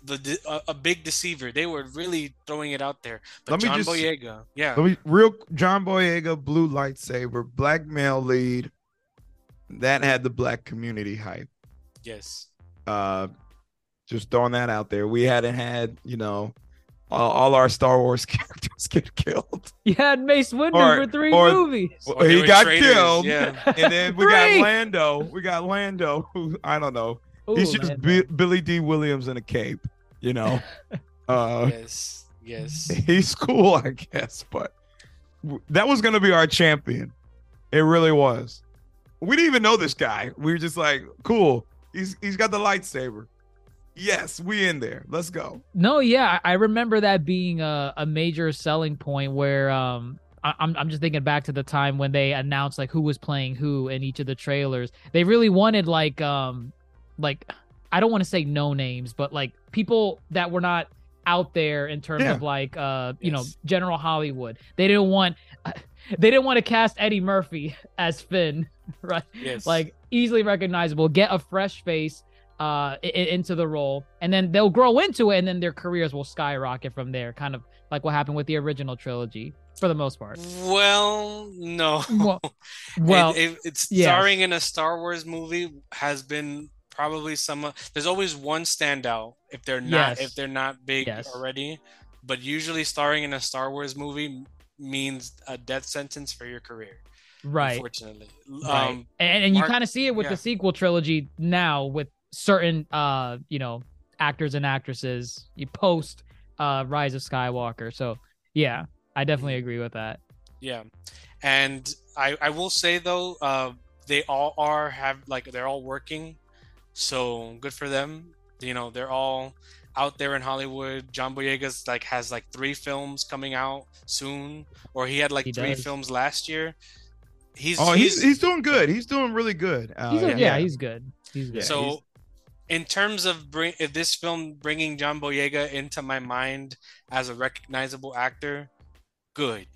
[SPEAKER 5] the, the a, a big deceiver. They were really throwing it out there. But
[SPEAKER 3] Let me
[SPEAKER 5] John
[SPEAKER 3] just-
[SPEAKER 5] Boyega, yeah,
[SPEAKER 3] Let me real John Boyega, blue lightsaber, black male lead. That had the black community hype.
[SPEAKER 5] yes,
[SPEAKER 3] Uh, just throwing that out there. We hadn't had, you know, all, all our Star Wars characters get killed.
[SPEAKER 4] You had Mace Windu
[SPEAKER 3] Or-
[SPEAKER 4] for three
[SPEAKER 3] or-
[SPEAKER 4] movies.
[SPEAKER 5] Or they
[SPEAKER 3] he got
[SPEAKER 5] traitors,
[SPEAKER 3] killed.
[SPEAKER 5] Yeah,
[SPEAKER 3] And then we got Lando. We got Lando, who I don't know. He's just
[SPEAKER 4] man.
[SPEAKER 3] Bi- Billy Dee Williams in a cape, you know. uh,
[SPEAKER 5] yes, yes.
[SPEAKER 3] he's cool, I guess, but that was gonna be our champion. It really was. We didn't even know this guy. We were just like, cool. He's he's got the lightsaber. Yes, we in there. Let's go.
[SPEAKER 4] No, yeah, I I remember that being a, a major selling point where um I- I'm I'm just thinking back to the time when they announced like who was playing who in each of the trailers. They really wanted like um like I don't want to say no names, but like people that were not out there in terms
[SPEAKER 3] Yeah.
[SPEAKER 4] of like uh you know general Hollywood. They didn't want they didn't want to cast Eddie Murphy as Finn, right?
[SPEAKER 5] Yes.
[SPEAKER 4] like easily recognizable get a fresh face uh i- i- into the role and then they'll grow into it and then their careers will skyrocket from there kind of like what happened with the original trilogy for the most part
[SPEAKER 5] Well, no.
[SPEAKER 4] well, well
[SPEAKER 5] it, it, it's
[SPEAKER 4] yes.
[SPEAKER 5] starring in a Star Wars movie has been probably some. There's always one standout if they're not
[SPEAKER 4] Yes.
[SPEAKER 5] if they're not big
[SPEAKER 4] Yes.
[SPEAKER 5] already, but usually starring in a Star Wars movie means a death sentence for your career.
[SPEAKER 4] right
[SPEAKER 5] Unfortunately,
[SPEAKER 4] right
[SPEAKER 5] um,
[SPEAKER 4] and, and you kind of see it with
[SPEAKER 5] yeah.
[SPEAKER 4] the sequel trilogy now with certain uh you know actors and actresses you post uh rise of skywalker so yeah i definitely agree with that
[SPEAKER 5] Yeah, and I I will say though, uh, they all are have like they're all working, so good for them. You know, they're all out there in Hollywood. John Boyega's like has like three films coming out soon, or he had like
[SPEAKER 4] He
[SPEAKER 5] three
[SPEAKER 4] does.
[SPEAKER 5] films last year. He's
[SPEAKER 3] Oh, he's he's doing good. He's doing really good. Uh,
[SPEAKER 4] he's a- yeah. he's good he's good
[SPEAKER 5] so
[SPEAKER 3] he's-
[SPEAKER 5] in terms of bring if this film bringing John Boyega into my mind as a recognizable actor, good.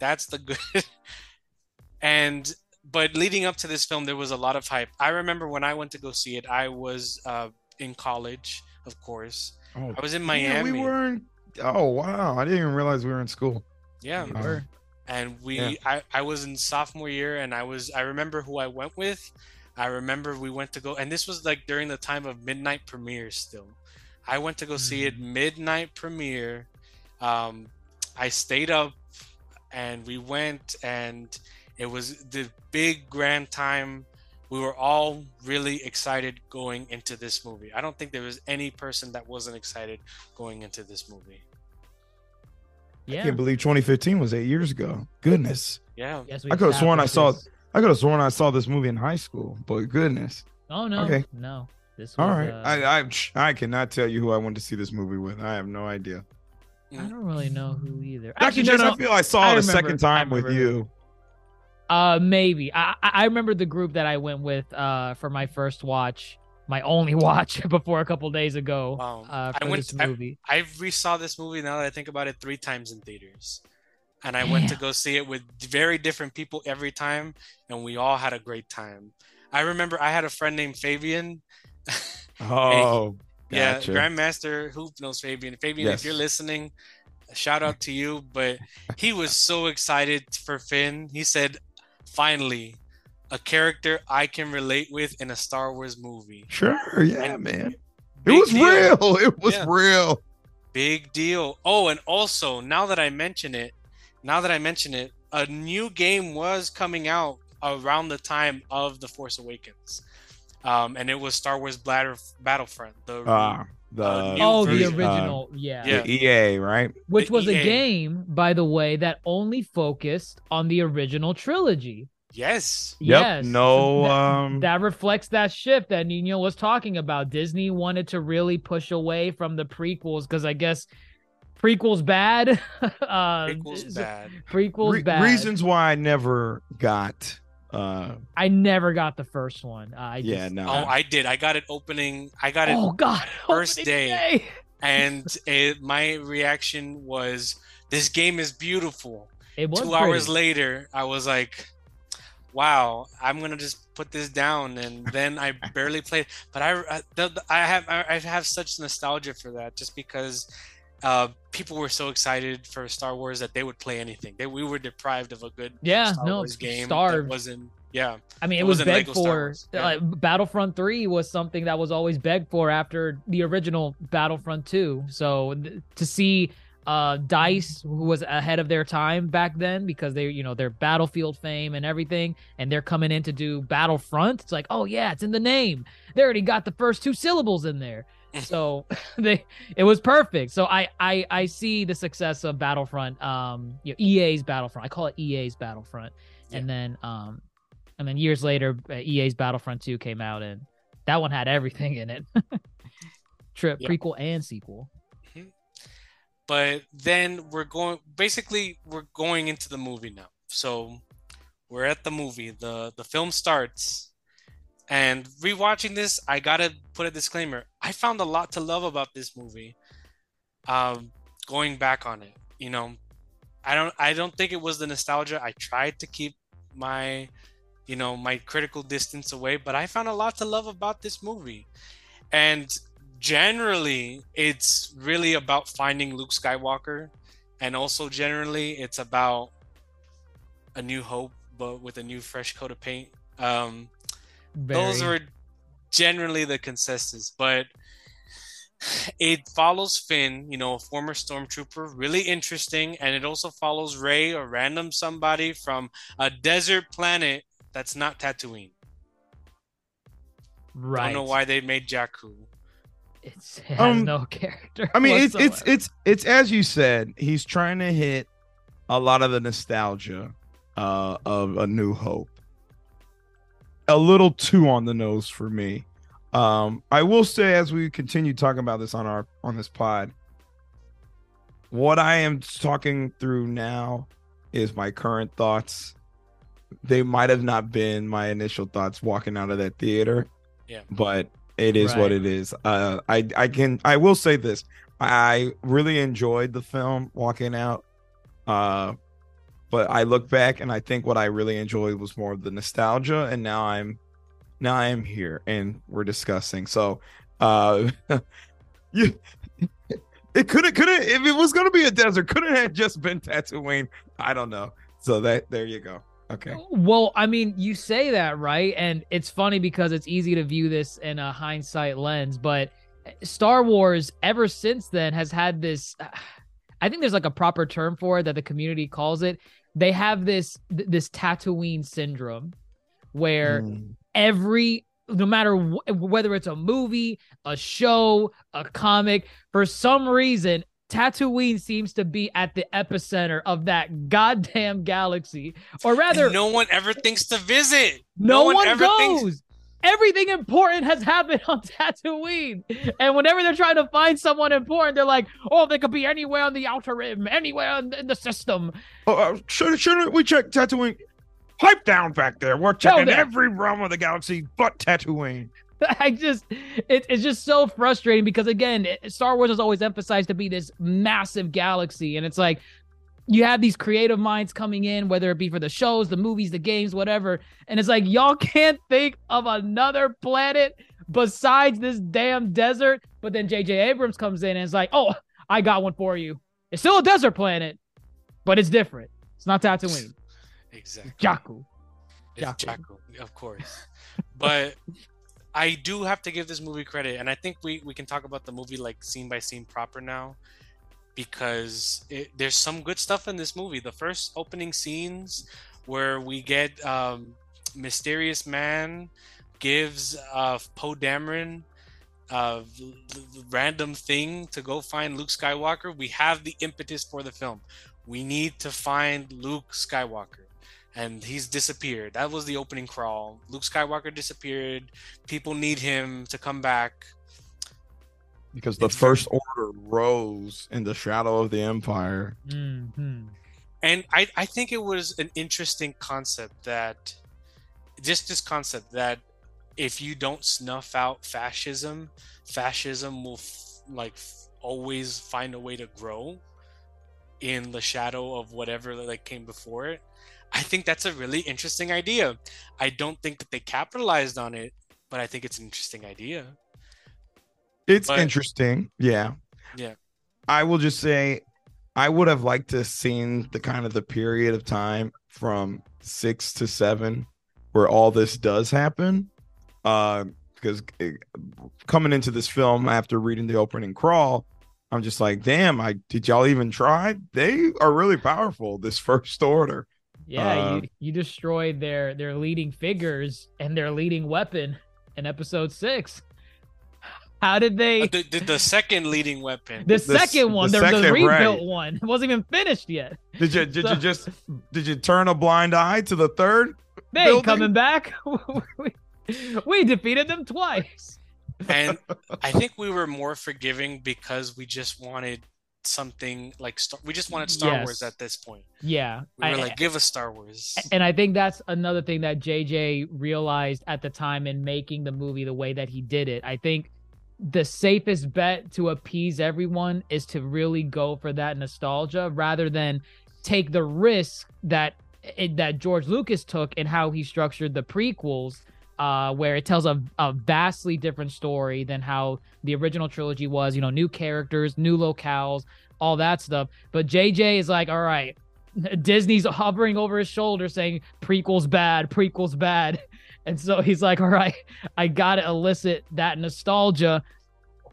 [SPEAKER 5] That's the good. and but leading up to this film, there was a lot of hype. I remember when I went to go see it, I was uh, in college, of course.
[SPEAKER 3] Oh,
[SPEAKER 5] I was in
[SPEAKER 3] yeah,
[SPEAKER 5] Miami.
[SPEAKER 3] we were in. Oh wow! I didn't even realize we were in school.
[SPEAKER 5] yeah,
[SPEAKER 4] were.
[SPEAKER 5] and we
[SPEAKER 3] Yeah.
[SPEAKER 5] I, I was in sophomore year and i was i remember who i went with i remember we went to go and this was like during the time of midnight premieres still i went to go see it midnight premiere um i stayed up and we went and it was the big grand time we were all really excited going into this movie i don't think there was any person that wasn't excited going into this movie
[SPEAKER 3] I
[SPEAKER 4] yeah
[SPEAKER 3] can't believe 2015 was eight years ago. Goodness,
[SPEAKER 5] yeah
[SPEAKER 4] yes,
[SPEAKER 3] I could've sworn I saw- I could have sworn I saw this movie in high school. But goodness,
[SPEAKER 4] oh no
[SPEAKER 3] Okay.
[SPEAKER 4] no this was,
[SPEAKER 3] all right.
[SPEAKER 4] uh,
[SPEAKER 3] I I I cannot tell you who I went to see this movie with. I have no idea.
[SPEAKER 4] I don't really know who either.
[SPEAKER 3] Dr.
[SPEAKER 4] Actually, no,
[SPEAKER 3] Jason,
[SPEAKER 4] no.
[SPEAKER 3] I feel I saw
[SPEAKER 4] I
[SPEAKER 3] it a
[SPEAKER 4] remember-
[SPEAKER 3] second time with you.
[SPEAKER 4] Uh, maybe. I I I remember the group that I went with uh for my first watch, my only watch before a couple days ago.
[SPEAKER 5] Wow.
[SPEAKER 4] Uh,
[SPEAKER 5] I
[SPEAKER 4] for
[SPEAKER 5] went-
[SPEAKER 4] this
[SPEAKER 5] I-
[SPEAKER 4] movie.
[SPEAKER 5] I resaw this movie now that I think about it three times in theaters. And I went to go see it with very different people every time, and we all had a great time. I remember I had a friend named Fabian.
[SPEAKER 3] Oh,
[SPEAKER 5] yeah,
[SPEAKER 3] gotcha.
[SPEAKER 5] Grandmaster Hoop knows Fabian. Fabian,
[SPEAKER 3] Yes.
[SPEAKER 5] if you're listening, shout out to you. But he was so excited for Finn. He said, finally, a character I can relate with in a Star Wars movie.
[SPEAKER 3] Sure, yeah,
[SPEAKER 5] And
[SPEAKER 3] man. It was
[SPEAKER 5] deal.
[SPEAKER 3] real. It was
[SPEAKER 5] Yeah.
[SPEAKER 3] real.
[SPEAKER 5] Big deal. Oh, and also now that I mention it, now that I mention it, a new game was coming out around the time of The Force Awakens. Um, and it was Star Wars Battle Battlefront. The
[SPEAKER 3] Ah, the
[SPEAKER 5] Uh,
[SPEAKER 4] Oh, the
[SPEAKER 5] version.
[SPEAKER 4] original, yeah.
[SPEAKER 5] Yeah.
[SPEAKER 3] the EA, right?
[SPEAKER 4] Which
[SPEAKER 5] the
[SPEAKER 4] was a game, by the way, that only focused on the original trilogy.
[SPEAKER 5] yes.
[SPEAKER 3] Yep.
[SPEAKER 4] Yes.
[SPEAKER 3] No.
[SPEAKER 4] that,
[SPEAKER 3] um.
[SPEAKER 4] that reflects that shift that Nino was talking about. Disney wanted to really push away from the prequels because I guess prequels bad. uh,
[SPEAKER 5] Prequel's bad.
[SPEAKER 4] Prequels
[SPEAKER 3] re-
[SPEAKER 4] bad.
[SPEAKER 3] reasons why I never got. Uh.
[SPEAKER 4] I never got the first one. Uh, I
[SPEAKER 3] Yeah.
[SPEAKER 4] just,
[SPEAKER 3] No.
[SPEAKER 5] Oh, I did. I got it opening. I got it,
[SPEAKER 4] Oh God!
[SPEAKER 5] first
[SPEAKER 4] opening
[SPEAKER 5] day. and it, my reaction was, "This game is beautiful."
[SPEAKER 4] It was
[SPEAKER 5] Two
[SPEAKER 4] pretty.
[SPEAKER 5] hours later, I was like, wow, I'm gonna just put this down, and then I barely played. But I, I, the, I have I have such nostalgia for that, just because uh, people were so excited for Star Wars that they would play anything. They, we were deprived of a good
[SPEAKER 4] Yeah,
[SPEAKER 5] Star
[SPEAKER 4] no,
[SPEAKER 5] Wars game.
[SPEAKER 4] starved.
[SPEAKER 5] Wasn't yeah.
[SPEAKER 4] I mean, it,
[SPEAKER 5] It
[SPEAKER 4] was begged
[SPEAKER 5] Lego
[SPEAKER 4] for.
[SPEAKER 5] Yeah.
[SPEAKER 4] Uh, Battlefront 3 was something that was always begged for after the original Battlefront 2. So th- to see uh, Dice, who was ahead of their time back then because they, you know, their Battlefield fame and everything, and they're coming in to do Battlefront, it's like, oh yeah, it's in the name. They already got the first two syllables in there. So they, it was perfect. So I, I, I see the success of Battlefront. Um, you know, EA's Battlefront. I call it EA's Battlefront. And then, um, and then years later, uh, EA's Battlefront 2 came out, and that one had everything in it. Trip
[SPEAKER 5] Yeah.
[SPEAKER 4] prequel and sequel.
[SPEAKER 5] but then we're going basically we're going into the movie now so we're at the movie the the film starts and rewatching this i gotta put a disclaimer. I found a lot to love about this movie um going back on it you know? I don't i don't think it was the nostalgia. I tried to keep my you know my critical distance away but i found a lot to love about this movie. And generally it's really about finding Luke Skywalker and also generally it's about a new hope but with a new fresh coat of paint. Um those were generally the consensus but it follows Finn, you know, a former stormtrooper, really interesting, and it also follows Rey, a random somebody from a desert planet that's not Tatooine.
[SPEAKER 4] right.
[SPEAKER 5] I don't know why they made Jakku.
[SPEAKER 4] It's, it has
[SPEAKER 3] Um,
[SPEAKER 4] no character.
[SPEAKER 3] I mean, it's it's it's it's as you said. He's trying to hit a lot of the nostalgia uh, of A New Hope. A little too on the nose for me. Um, I will say, as we continue talking about this on our on this pod, what I am talking through now is my current thoughts. They might have not been my initial thoughts walking out of that theater.
[SPEAKER 5] Yeah.
[SPEAKER 3] But it is what it is. Uh I I can I will say this. I really enjoyed the film walking out. Uh but I look back and I think what I really enjoyed was more of the nostalgia and now I'm now I am here and we're discussing. So uh you it could have could have if it was gonna be a desert, could not have just been Tatooine? I don't know. So that there you go. Okay.
[SPEAKER 4] Well, I mean, you say that, right? And it's funny because it's easy to view this in a hindsight lens, but Star Wars ever since then has had this I think there's like a proper term for it that the community calls it. They have this this Tatooine syndrome where
[SPEAKER 3] Mm.
[SPEAKER 4] every no matter wh- whether it's a movie, a show, a comic, for some reason Tatooine seems to be at the epicenter of that goddamn galaxy, or rather,
[SPEAKER 5] And no one ever thinks to visit.
[SPEAKER 4] no, one,
[SPEAKER 5] ever
[SPEAKER 4] goes.
[SPEAKER 5] thinks-
[SPEAKER 4] Everything important has happened on Tatooine, and whenever they're trying to find someone important, they're like, "Oh, they could be anywhere on the outer rim, anywhere in, in the system."
[SPEAKER 3] Oh, uh, should, shouldn't we check Tatooine? Pipe down back there. We're checking
[SPEAKER 4] them.
[SPEAKER 3] every realm of the galaxy but Tatooine.
[SPEAKER 4] I just, it, it's just so frustrating because again, Star Wars has always emphasized to be this massive galaxy, and it's like you have these creative minds coming in, whether it be for the shows, the movies, the games, whatever, and it's like y'all can't think of another planet besides this damn desert. But then J.J. Abrams comes in and it's like, oh, I got one for you. It's still a desert planet, but it's different. It's not Tatooine.
[SPEAKER 5] Exactly.
[SPEAKER 4] Jakku.
[SPEAKER 5] It's
[SPEAKER 4] Jakku.
[SPEAKER 5] Jakku, of course. But I do have to give this movie credit, and I think we we can talk about the movie like scene by scene proper now, because it, there's some good stuff in this movie. The first opening scenes where we get um, mysterious man gives uh, Poe Dameron a random thing to go find Luke Skywalker. We have the impetus for the film. We need to find Luke Skywalker and he's disappeared. That was the opening crawl. Luke Skywalker disappeared. People need him to come back.
[SPEAKER 3] Because the
[SPEAKER 5] It's very-
[SPEAKER 3] First Order rose in the shadow of the Empire.
[SPEAKER 4] Mhm.
[SPEAKER 5] And I, I think it was an interesting concept that just this concept that if you don't snuff out fascism, fascism will f- like f- always find a way to grow in the shadow of whatever like came before it. I think that's a really interesting idea. I don't think that they capitalized on it, but I think it's an interesting idea.
[SPEAKER 3] It's
[SPEAKER 5] But-
[SPEAKER 3] interesting. Yeah.
[SPEAKER 5] Yeah.
[SPEAKER 3] I will just say I would have liked to have seen the kind of the period of time from six to seven where all this does happen. Uh, because it- coming into this film after reading the opening crawl, I'm just like, damn, I did y'all even try? They are really powerful, this first order.
[SPEAKER 4] Yeah,
[SPEAKER 3] Uh,
[SPEAKER 4] you, you destroyed their their leading figures and their leading weapon in episode six. How did they?
[SPEAKER 5] Uh, the, the, the second leading weapon.
[SPEAKER 4] the
[SPEAKER 3] s-
[SPEAKER 4] second one,
[SPEAKER 3] the
[SPEAKER 4] the, the
[SPEAKER 3] second,
[SPEAKER 4] rebuilt
[SPEAKER 3] right.
[SPEAKER 4] one, it wasn't even finished yet.
[SPEAKER 3] Did you did
[SPEAKER 4] So-
[SPEAKER 3] you just did you turn a blind eye to the third?
[SPEAKER 4] They ain't
[SPEAKER 3] Building?
[SPEAKER 4] coming back. we, we defeated them twice.
[SPEAKER 5] and I think we were more forgiving because we just wanted something like Star- we just wanted Star
[SPEAKER 4] Yes.
[SPEAKER 5] Wars at this point.
[SPEAKER 4] Yeah,
[SPEAKER 5] We were
[SPEAKER 4] I-
[SPEAKER 5] like, give us Star Wars.
[SPEAKER 4] and I think that's another thing that JJ realized at the time in making the movie the way that he did it. I think the safest bet to appease everyone is to really go for that nostalgia rather than take the risk that that George Lucas took and how he structured the prequels uh, where it tells a, a vastly different story than how the original trilogy was, you know, new characters, new locales, all that stuff. But JJ is like, all right, Disney's hovering over his shoulder saying prequels bad, prequels bad. And so he's like, all right, I got to elicit that nostalgia.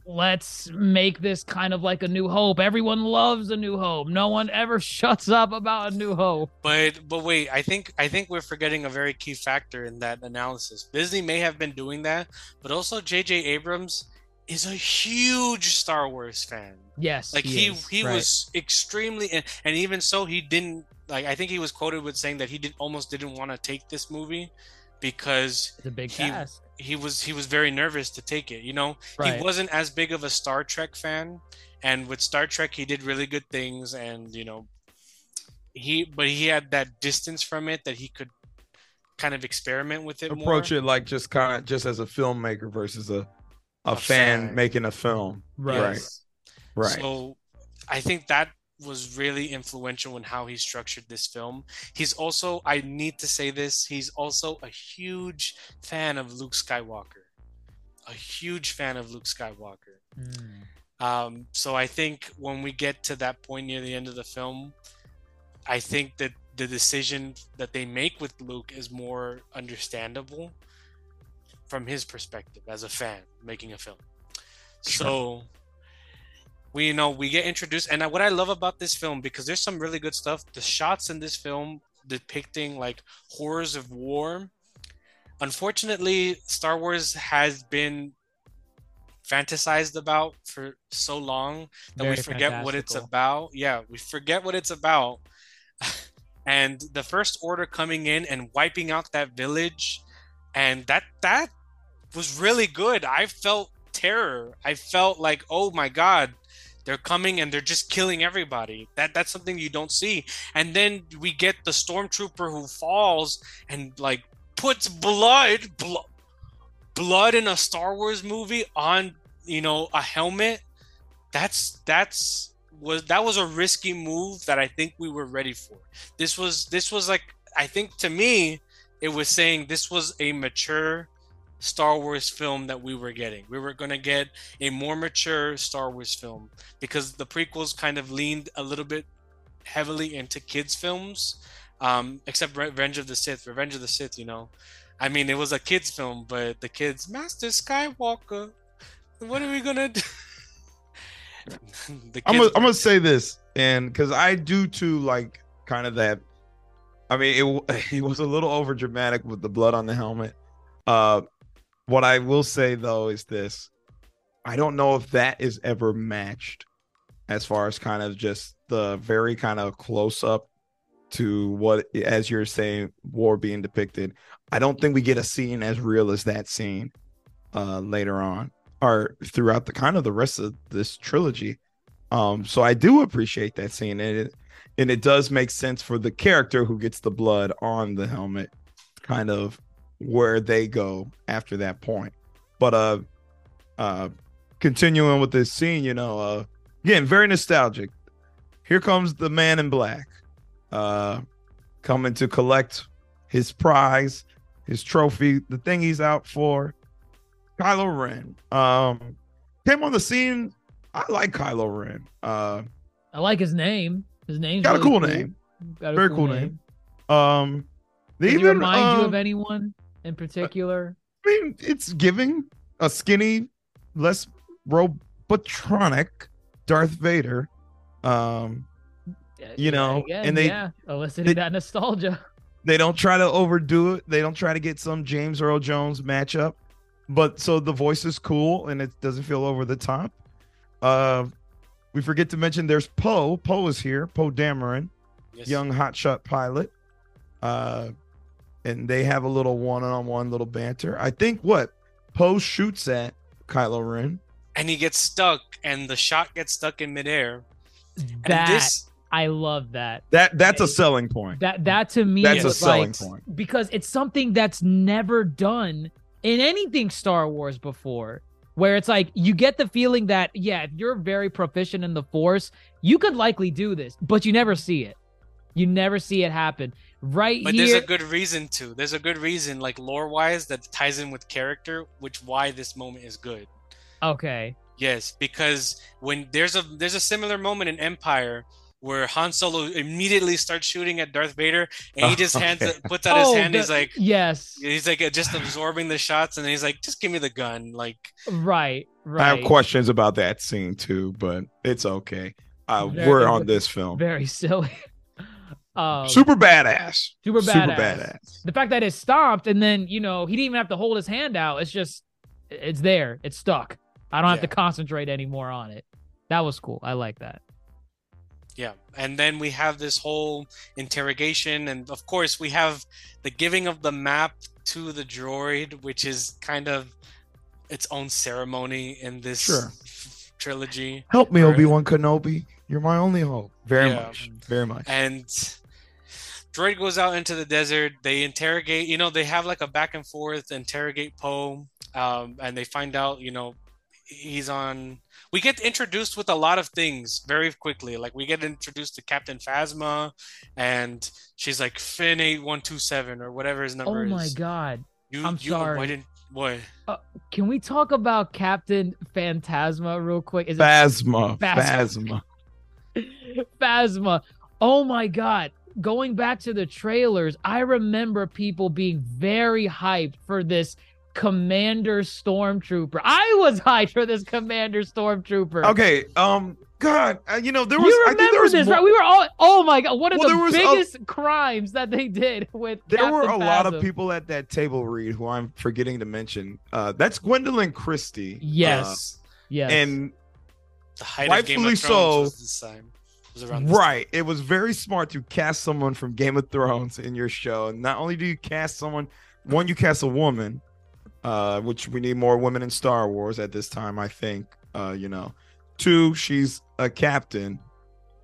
[SPEAKER 4] Let's make this kind of like a new hope. Everyone loves a new hope. No one ever shuts up about a new hope.
[SPEAKER 5] But but wait, I think I think we're forgetting a very key factor in that analysis. Disney may have been doing that, but also J.J. Abrams is a huge Star Wars fan.
[SPEAKER 4] Yes.
[SPEAKER 5] Like he
[SPEAKER 4] is,
[SPEAKER 5] he
[SPEAKER 4] right.
[SPEAKER 5] was extremely and, and even so he didn't like I think he was quoted with saying that he did almost didn't want to take this movie because
[SPEAKER 4] It's a big
[SPEAKER 5] he-
[SPEAKER 4] task.
[SPEAKER 5] he was he was very nervous to take it. You know,
[SPEAKER 4] Right.
[SPEAKER 5] he wasn't as big of a Star Trek fan, and with Star Trek he did really good things, and you know, he but he had that distance from it that he could kind of experiment with it
[SPEAKER 3] Approach
[SPEAKER 5] more.
[SPEAKER 3] it like just kind of just as a filmmaker versus a a,
[SPEAKER 5] A
[SPEAKER 3] fan,
[SPEAKER 5] fan.
[SPEAKER 3] making a film.
[SPEAKER 4] Right.
[SPEAKER 5] Yes.
[SPEAKER 3] Right.
[SPEAKER 5] So I think that was really influential in how he structured this film. He's also, I need to say this, he's also a huge fan of Luke Skywalker. A huge fan of Luke Skywalker.
[SPEAKER 4] Mm.
[SPEAKER 5] Um, so I think when we get to that point near the end of the film, I think that the decision that they make with Luke is more understandable from his perspective as a fan making a film. So we you know we get introduced, and what I love about this film because there's some really good stuff. The shots in this film depicting like horrors of war. Unfortunately, Star Wars has been fantasized about for so long that we forget what it's about. Yeah, we forget what it's about. and the first order coming in and wiping out that village and that that was really good. I felt terror. I felt like, "Oh my god, they're coming and they're just killing everybody." That that's something you don't see. And then we get the stormtrooper who falls and like puts blood blo- blood in a Star Wars movie on, you know, a helmet. That's that's was that was a risky move that I think we were ready for. This was this was like I think to me it was saying this was a mature Star Wars film that we were getting. We were going to get a more mature Star Wars film because the prequels kind of leaned a little bit heavily into kids films. Um, except Revenge of the Sith. Revenge of the Sith, you know. I mean, it was a kids film, but the kids, Master Skywalker, what are we gonna do? the
[SPEAKER 3] I'm gonna, I'm gonna say this, and because I do too, like kind of that. I mean, it it was a little over dramatic with the blood on the helmet. Uh, what I will say though is this: I don't know if that is ever matched, as far as kind of just the very kind of close up to what, as you're saying, war being depicted. I don't think we get a scene as real as that scene uh later on or throughout the kind of the rest of this trilogy. Um, so I do appreciate that scene, and it and it does make sense for the character who gets the blood on the helmet, kind of where they go after that point. But uh, uh, continuing with this scene, you know, uh, again, very nostalgic. Here comes the man in black. Uh, coming to collect his prize, his trophy, the thing he's out for. Kylo Ren um, came on the scene. I like Kylo Ren. Uh,
[SPEAKER 4] I like his name. His name's
[SPEAKER 3] got a
[SPEAKER 4] really
[SPEAKER 3] cool name.
[SPEAKER 4] Got a
[SPEAKER 3] Very cool name. Um, they even
[SPEAKER 4] remind you of
[SPEAKER 3] um,
[SPEAKER 4] anyone in particular?
[SPEAKER 3] I mean, it's giving a skinny, less robotronic Darth Vader. Um, you know,
[SPEAKER 4] Again,
[SPEAKER 3] and they-
[SPEAKER 4] yeah, eliciting
[SPEAKER 3] they-
[SPEAKER 4] that nostalgia.
[SPEAKER 3] they don't try to overdo it. They don't try to get some James Earl Jones matchup. But so the voice is cool and it doesn't feel over the top. Uh, we forget to mention there's Poe. Poe is here. Poe Dameron,
[SPEAKER 5] Yes.
[SPEAKER 3] young hotshot pilot. Uh, and they have a little one-on-one little banter. I think what Poe shoots at Kylo Ren.
[SPEAKER 5] and he gets stuck, and the shot gets stuck in midair.
[SPEAKER 4] That
[SPEAKER 5] this,
[SPEAKER 4] I love that.
[SPEAKER 3] That that's a selling point.
[SPEAKER 4] That that to me
[SPEAKER 3] That's a
[SPEAKER 4] is
[SPEAKER 3] selling
[SPEAKER 4] like
[SPEAKER 3] point.
[SPEAKER 4] because it's something that's never done in anything Star Wars before. Where it's like you get the feeling that yeah, if you're very proficient in the Force, you could likely do this, but you never see it. You never see it happen. Right
[SPEAKER 5] but
[SPEAKER 4] here,
[SPEAKER 5] there's a good reason to. There's a good reason, like lore wise, that ties in with character, which why this moment is good.
[SPEAKER 4] okay.
[SPEAKER 5] Yes, because when there's a there's a similar moment in Empire where Han Solo immediately starts shooting at Darth Vader, and he just hands
[SPEAKER 3] Okay.
[SPEAKER 5] it, puts out his
[SPEAKER 4] Oh,
[SPEAKER 5] hand.
[SPEAKER 4] the-
[SPEAKER 5] He's like,
[SPEAKER 4] yes,
[SPEAKER 5] he's like just absorbing the shots, and he's like, just give me the gun. Like,
[SPEAKER 4] right, right.
[SPEAKER 3] I have questions about that scene too, but it's okay. Uh,
[SPEAKER 4] Very-
[SPEAKER 3] we're on this film.
[SPEAKER 4] Very silly. Um,
[SPEAKER 3] Super badass.
[SPEAKER 4] super
[SPEAKER 3] Super
[SPEAKER 4] badass.
[SPEAKER 3] badass.
[SPEAKER 4] the fact that it stopped and then you know he didn't even have to hold his hand out it's just it's there it's stuck i don't have to concentrate anymore on it that was cool i like that
[SPEAKER 5] yeah. And then we have this whole interrogation, and of course we have the giving of the map to the droid, which is kind of its own ceremony in this
[SPEAKER 3] Sure.
[SPEAKER 5] f- trilogy.
[SPEAKER 3] Help me, Obi Wan Kenobi. You're my only hope. Very
[SPEAKER 5] Yeah.
[SPEAKER 3] much. Very much.
[SPEAKER 5] and droid goes out into the desert they interrogate you know they have like a back and forth interrogate poe um, and they find out you know he's on we get introduced with a lot of things very quickly like we get introduced to captain phasma and she's like finn 8127 or whatever his number is.
[SPEAKER 4] oh
[SPEAKER 5] is
[SPEAKER 4] my god
[SPEAKER 5] you,
[SPEAKER 4] I'm
[SPEAKER 5] you,
[SPEAKER 4] sorry.
[SPEAKER 5] why didn't what
[SPEAKER 4] can we talk about captain phantasma real quick is it
[SPEAKER 3] Phasma.
[SPEAKER 4] Phasma.
[SPEAKER 3] Phasma.
[SPEAKER 4] phasma oh my god going back to the trailers i remember people being very hyped for this commander stormtrooper i was hyped for this commander stormtrooper
[SPEAKER 3] Okay. Um. God. Uh, you know there was.
[SPEAKER 4] you
[SPEAKER 3] I think
[SPEAKER 4] remember
[SPEAKER 3] there was
[SPEAKER 4] this,
[SPEAKER 3] more-
[SPEAKER 4] right? We were all, oh my god, one of
[SPEAKER 3] Well,
[SPEAKER 4] the
[SPEAKER 3] was a-
[SPEAKER 4] biggest crimes that they did with.
[SPEAKER 3] There were a
[SPEAKER 4] Captain
[SPEAKER 3] lot of people at that table read who I'm forgetting to mention. Uh, that's Gwendoline Christie.
[SPEAKER 4] Yes, yes,
[SPEAKER 3] Uh, and
[SPEAKER 5] the height of game
[SPEAKER 3] Rightfully
[SPEAKER 5] of thrones
[SPEAKER 3] so.
[SPEAKER 5] was this time was around this
[SPEAKER 3] Right. It was very smart to cast someone from Game of Thrones in your show. And not only do you cast someone, one, you cast a woman, uh, which we need more women in Star Wars at this time, I think. Uh, you know. Two, she's a captain.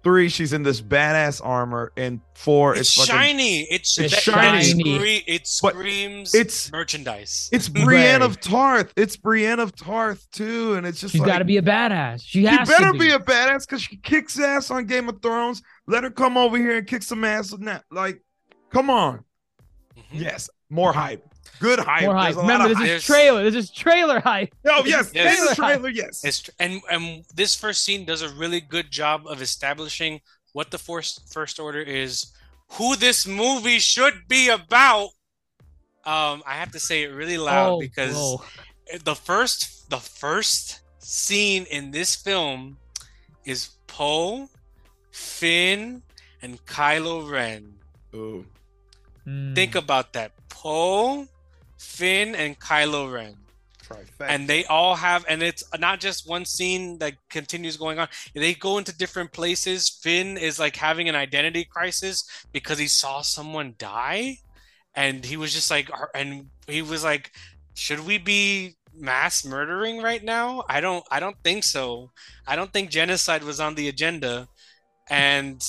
[SPEAKER 3] Three, she's in this badass armor. And four,
[SPEAKER 5] It's,
[SPEAKER 3] it's, fucking
[SPEAKER 5] shiny. It's,
[SPEAKER 3] It's
[SPEAKER 5] that-
[SPEAKER 3] shiny.
[SPEAKER 5] It, scre- it
[SPEAKER 3] But
[SPEAKER 5] screams
[SPEAKER 3] it's-
[SPEAKER 5] merchandise.
[SPEAKER 3] it's Brienne
[SPEAKER 4] Right.
[SPEAKER 3] of Tarth. It's Brienne of Tarth too. And it's just
[SPEAKER 4] she's
[SPEAKER 3] like
[SPEAKER 4] got to be a badass. She
[SPEAKER 3] She
[SPEAKER 4] has
[SPEAKER 3] better
[SPEAKER 4] to
[SPEAKER 3] be. a badass because she kicks ass on Game of Thrones. Let her come over here and kick some ass on that. Like, come on.
[SPEAKER 5] Mhm.
[SPEAKER 3] Yes, more hype. Good hype.
[SPEAKER 4] More hype.
[SPEAKER 3] There's a lot
[SPEAKER 4] Remember,
[SPEAKER 3] of
[SPEAKER 4] this
[SPEAKER 3] hype.
[SPEAKER 4] is trailer. This is trailer hype.
[SPEAKER 3] Oh yes,
[SPEAKER 5] Yes.
[SPEAKER 3] in the trailer. Yes.
[SPEAKER 5] It's tr- and and this first scene does a really good job of establishing what the first first order is, who this movie should be about. Um, I have to say it really loud
[SPEAKER 4] oh,
[SPEAKER 5] because
[SPEAKER 4] whoa.
[SPEAKER 5] the first the first scene in this film is Poe, Finn, and Kylo Ren.
[SPEAKER 3] Ooh.
[SPEAKER 4] Mm.
[SPEAKER 5] Think about that. Poe, Finn, and Kylo Ren.
[SPEAKER 3] Trifecta.
[SPEAKER 5] and they all have and it's not just one scene that continues going on. They go into different places. Finn is like having an identity crisis because he saw someone die and he was just like and he was like should we be mass murdering right now? I don't i don't think so. I don't think genocide was on the agenda. And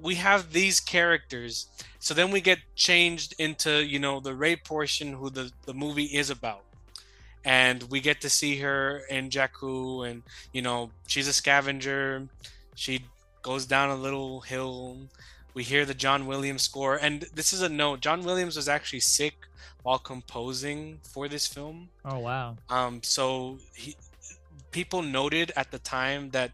[SPEAKER 5] we have these characters so then we get changed into you know the Rey portion who the, the movie is about and we get to see her in Jakku, and you know she's a scavenger. She goes down a little hill. we hear the John Williams score, and this is a note. John Williams was actually sick while composing for this film.
[SPEAKER 4] Oh wow.
[SPEAKER 5] Um, so he, people noted at the time that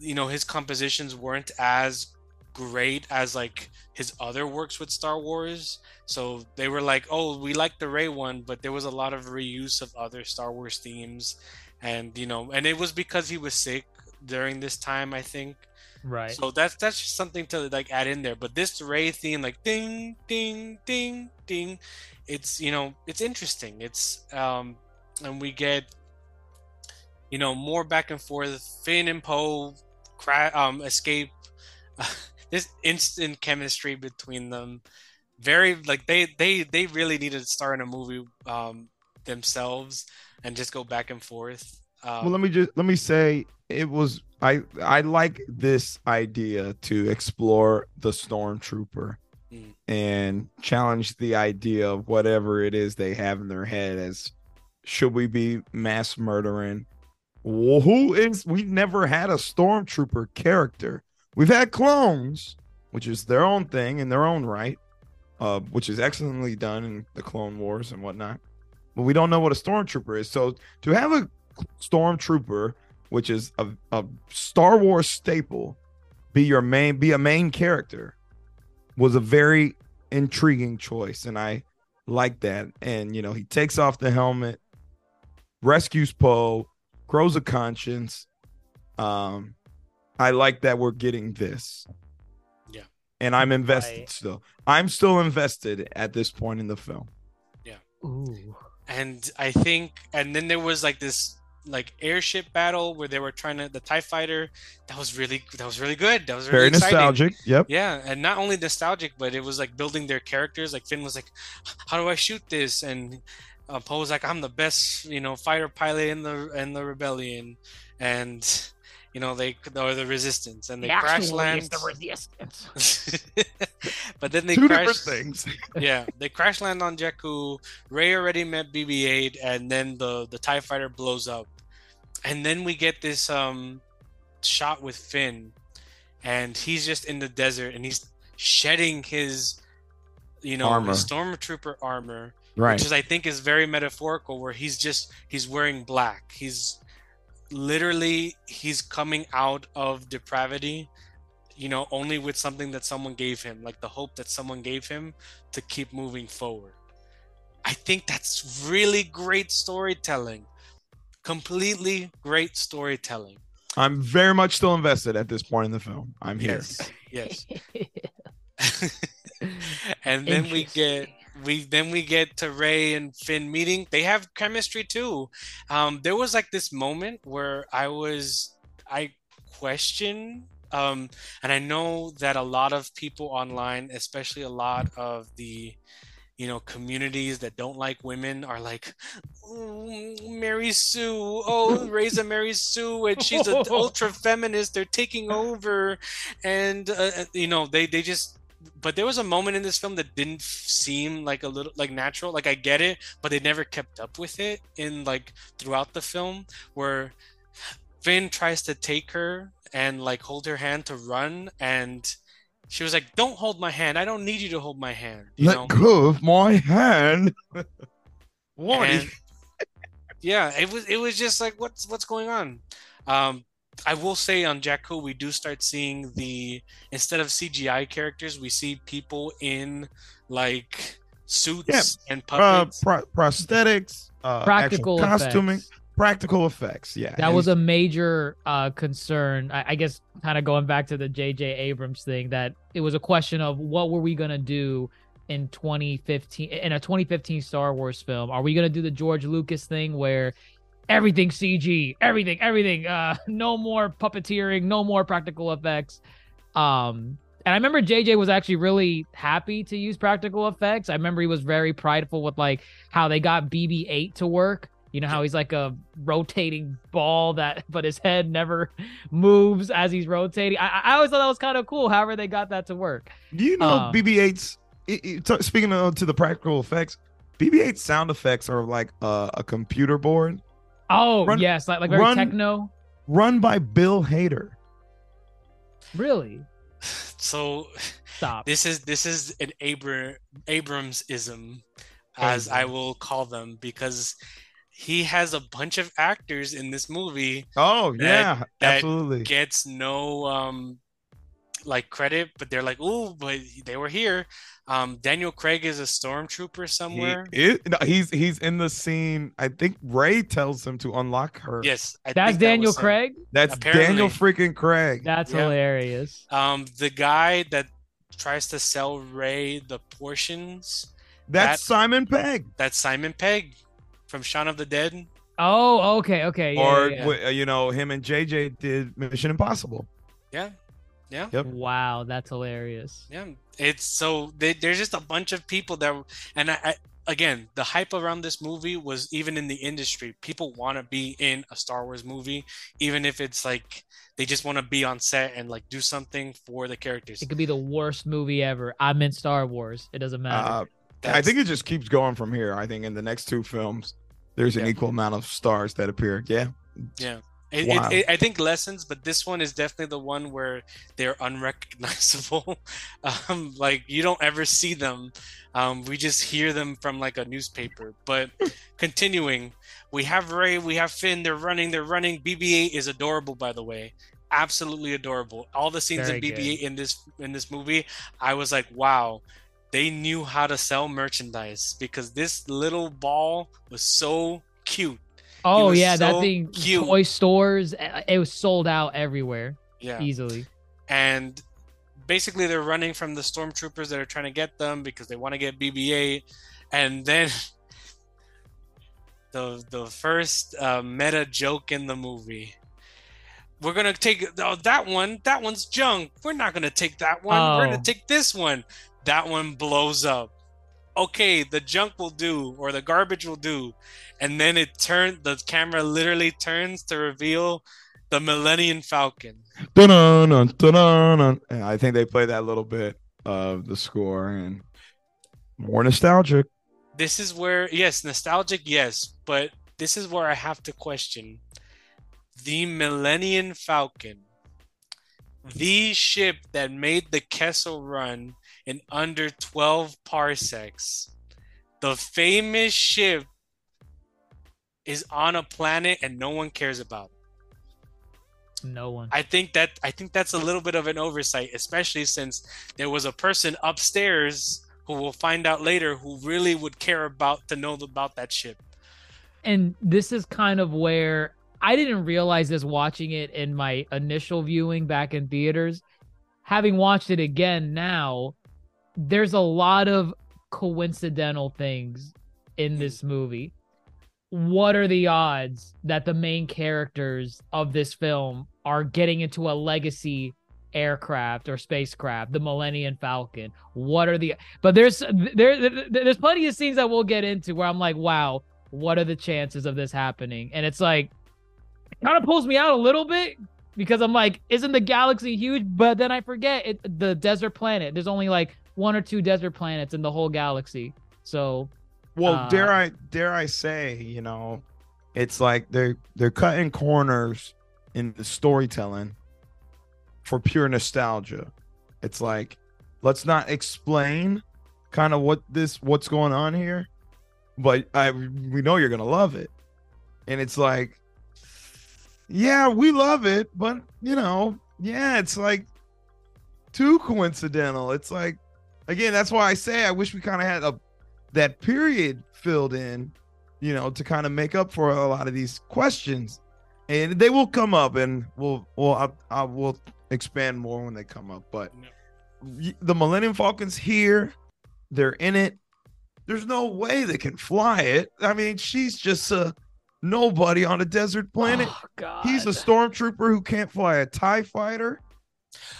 [SPEAKER 5] you know his compositions weren't as great as like his other works with Star Wars. So they were like, "Oh, we like the Rey one, but there was a lot of reuse of other Star Wars themes." And you know, and it was because he was sick during this time, I think.
[SPEAKER 4] Right.
[SPEAKER 5] So that's that's just something to like add in there. But this Rey theme, like ding, ding, ding, ding, it's you know it's interesting. It's um, and we get you know more back and forth. Finn and Poe cra- um escape. this instant chemistry between them, very like they they they really needed to star in a movie um themselves and just go back and forth. Um,
[SPEAKER 3] well, let me just let me say it was I I like this idea to explore the stormtrooper
[SPEAKER 5] Mm.
[SPEAKER 3] and challenge the idea of whatever it is they have in their head as should we be mass murdering well, who is we've never had a stormtrooper character we've had clones which is their own thing in their own right uh, which is excellently done in the clone wars and whatnot but we don't know what a stormtrooper is. So to have a stormtrooper which is a, a star wars staple be your main be a main character was a very intriguing choice and i like that. And you know he takes off the helmet rescues poe grows a conscience um i like that we're getting this
[SPEAKER 5] Yeah.
[SPEAKER 3] and i'm invested
[SPEAKER 4] Right.
[SPEAKER 3] still i'm still invested at this point in the film Yeah.
[SPEAKER 4] Ooh.
[SPEAKER 5] and I think, and then there was like this like airship battle where they were trying to the Tie Fighter. That was really that was really good. That was really
[SPEAKER 3] very
[SPEAKER 5] exciting.
[SPEAKER 3] nostalgic yep
[SPEAKER 5] Yeah, and not only nostalgic, but it was like building their characters. Like Finn was like, "How do I shoot this?" and uh, Poe was like, "I'm the best, you know, fighter pilot in the in the rebellion," and you know they or the resistance, and they crash land.
[SPEAKER 4] The resistance.
[SPEAKER 5] but then they
[SPEAKER 3] two
[SPEAKER 5] crash.
[SPEAKER 3] different things
[SPEAKER 5] yeah, they crash land on Jakku. Ray already met BB-8, and then the the Tie Fighter blows up, and then we get this um shot with Finn, and he's just in the desert, and he's shedding his, you know,
[SPEAKER 3] Armor.
[SPEAKER 5] his stormtrooper armor,
[SPEAKER 3] right
[SPEAKER 5] which is I think is very metaphorical, where he's just he's wearing black. He's literally he's coming out of depravity you know only with something that someone gave him like the hope that someone gave him to keep moving forward. I think that's really great storytelling. Completely great storytelling.
[SPEAKER 3] I'm very much still invested at this point in the film. I'm here.
[SPEAKER 5] Yes. Yes. And then we get we then we get to Rey and Finn meeting. They have chemistry too. Um, there was like this moment where I was I question um, and I know that a lot of people online, especially a lot of the you know communities that don't like women are like "Oh, Mary Sue oh Rey's a Mary Sue and she's an ultra feminist they're taking over and uh, you know they they just but there was a moment in this film that didn't seem like a little like natural. Like i get it but they never kept up with it in like throughout the film where finn tries to take her and like hold her hand to run and she was like don't hold my hand. I don't need you to hold my hand you
[SPEAKER 3] let
[SPEAKER 5] know?
[SPEAKER 3] go of my hand. What
[SPEAKER 5] And- yeah it was it was just like what's what's going on? Um I will say on Jakku, we do start seeing the instead of CGI characters, we see people in like suits and
[SPEAKER 3] uh, pro- prosthetics uh
[SPEAKER 4] Practical
[SPEAKER 3] costuming
[SPEAKER 4] effects.
[SPEAKER 3] practical effects yeah
[SPEAKER 4] That
[SPEAKER 3] And
[SPEAKER 4] was a major uh, concern. I, I guess kind of going back to the J.J. Abrams thing, that it was a question of what were we gonna do in 2015 in a 2015 Star Wars film? Are we gonna do the George Lucas thing where everything CG, everything, everything, uh, no more puppeteering, no more practical effects? Um, and I remember JJ was actually really happy to use practical effects. I remember he was very prideful with like how they got BB-8 to work. You know how he's like a rotating ball that, but his head never moves as he's rotating. I, I always thought that was kind of cool. However, they got that to work.
[SPEAKER 3] Do you know
[SPEAKER 4] Uh,
[SPEAKER 3] BB-8's? it- it- t- speaking of to the practical effects, BB-8 sound effects are like uh, a computer board
[SPEAKER 4] Oh
[SPEAKER 3] Run-
[SPEAKER 4] yes, like like very
[SPEAKER 3] run-
[SPEAKER 4] techno.
[SPEAKER 3] run by Bill Hader.
[SPEAKER 4] Really?
[SPEAKER 5] so
[SPEAKER 4] Stop.
[SPEAKER 5] This is this is an Abra- Abrams-ism, as I will call them, because he has a bunch of actors in this movie
[SPEAKER 3] Oh
[SPEAKER 5] That-
[SPEAKER 3] yeah,
[SPEAKER 5] that
[SPEAKER 3] absolutely.
[SPEAKER 5] gets no um like credit, but they're like, oh, but they were here. Um, Daniel Craig is a stormtrooper
[SPEAKER 3] He
[SPEAKER 5] somewhere.
[SPEAKER 3] is- no, he's he's in the scene. I think Rey tells him to unlock her.
[SPEAKER 5] yes, I
[SPEAKER 4] That's
[SPEAKER 5] think that
[SPEAKER 4] Daniel
[SPEAKER 5] him.
[SPEAKER 4] Craig.
[SPEAKER 3] that's
[SPEAKER 5] Apparently.
[SPEAKER 3] Daniel freaking Craig.
[SPEAKER 4] That's
[SPEAKER 5] Yeah.
[SPEAKER 4] hilarious.
[SPEAKER 5] Um, the guy that tries to sell Rey the portions.
[SPEAKER 3] That's
[SPEAKER 5] that-
[SPEAKER 3] Simon Pegg.
[SPEAKER 5] That's Simon Pegg from Shaun of the Dead.
[SPEAKER 4] Oh, okay, okay. Yeah,
[SPEAKER 3] or
[SPEAKER 4] yeah, yeah.
[SPEAKER 3] you know, him and JJ did Mission Impossible.
[SPEAKER 5] Yeah, yeah,
[SPEAKER 3] Yep.
[SPEAKER 4] Wow, that's hilarious.
[SPEAKER 5] yeah. It's so they, there's just a bunch of people that, and I, I again, the hype around this movie was even in the industry. People want to be in a Star Wars movie, even if it's like they just want to be on set and like do something for the characters.
[SPEAKER 4] It could be the worst movie ever. I'm in Star Wars. It doesn't matter.
[SPEAKER 3] Uh, I think it just keeps going from here. I think in the next two films, there's an
[SPEAKER 5] Yeah.
[SPEAKER 3] equal amount of stars that appear. Yeah.
[SPEAKER 5] Yeah. It,
[SPEAKER 3] Wow.
[SPEAKER 5] it, I think lessons, but this one is definitely the one where they're unrecognizable. um, like you don't ever see them. Um, we just hear them from like a newspaper. But continuing, we have Rey, we have Finn. They're running, they're running. BB-8 is adorable, by the way. Absolutely adorable. All the scenes
[SPEAKER 4] Very
[SPEAKER 5] in BB-8 in this in this movie, I was like, wow. They knew how to sell merchandise because this little ball was so cute.
[SPEAKER 4] Oh yeah, that
[SPEAKER 5] so
[SPEAKER 4] thing.
[SPEAKER 5] cute.
[SPEAKER 4] Toy stores. uh, It was sold out everywhere
[SPEAKER 5] Yeah.
[SPEAKER 4] easily.
[SPEAKER 5] and basically they're running from the stormtroopers that are trying to get them because they want to get BB-8, and then the the first uh, meta joke in the movie. We're gonna take oh, that one. That one's junk. We're not gonna take that one. We're
[SPEAKER 4] Oh.
[SPEAKER 5] gonna take this one. That one blows up. Okay, the junk will do, or the garbage will do, and then it turned. The camera literally turns to reveal the Millennium Falcon.
[SPEAKER 3] Dun-dun-dun, dun-dun-dun. I think they play that little bit of the score and more nostalgic.
[SPEAKER 5] this is where yes nostalgic yes but this is where i have to question the millennium falcon the ship that made the kessel run in under 12 parsecs the famous ship is on a planet and no one cares about it.
[SPEAKER 4] No one.
[SPEAKER 5] I think that I think that's a little bit of an oversight, especially since there was a person upstairs who we'll find out later who really would care about to know about that ship.
[SPEAKER 4] and this is kind of where I didn't realize this watching it in my initial viewing back in theaters. Having watched it again now, there's a lot of coincidental things in this movie. What are the odds that the main characters of this film are getting into a legacy aircraft or spacecraft, the Millennium Falcon? What are the but there's there there- there's plenty of scenes that we'll get into where I'm like, wow, what are the chances of this happening? And it's like, kind of pulls me out a little bit because I'm like, isn't the galaxy huge? But then I forget it, the desert planet. There's only like one or two desert planets in the whole galaxy. So
[SPEAKER 3] Well,
[SPEAKER 4] Uh,
[SPEAKER 3] dare I dare I say, you know, it's like they're they're cutting corners in the storytelling for pure nostalgia. It's like let's not explain kind of what this what's going on here, but I we know you're gonna love it, and it's like, yeah, we love it, but you know, yeah, it's like too coincidental. It's like again, that's why I say I wish we kind of had a that period filled in, you know, to kind of make up for a lot of these questions, and they will come up, and we'll we'll I, I will expand more when they come up. But y- the Millennium Falcon's here, they're in it. There's no way they can fly it. I mean, she's just a nobody on a desert planet.
[SPEAKER 4] Oh.
[SPEAKER 3] He's a stormtrooper who can't fly a Tie fighter.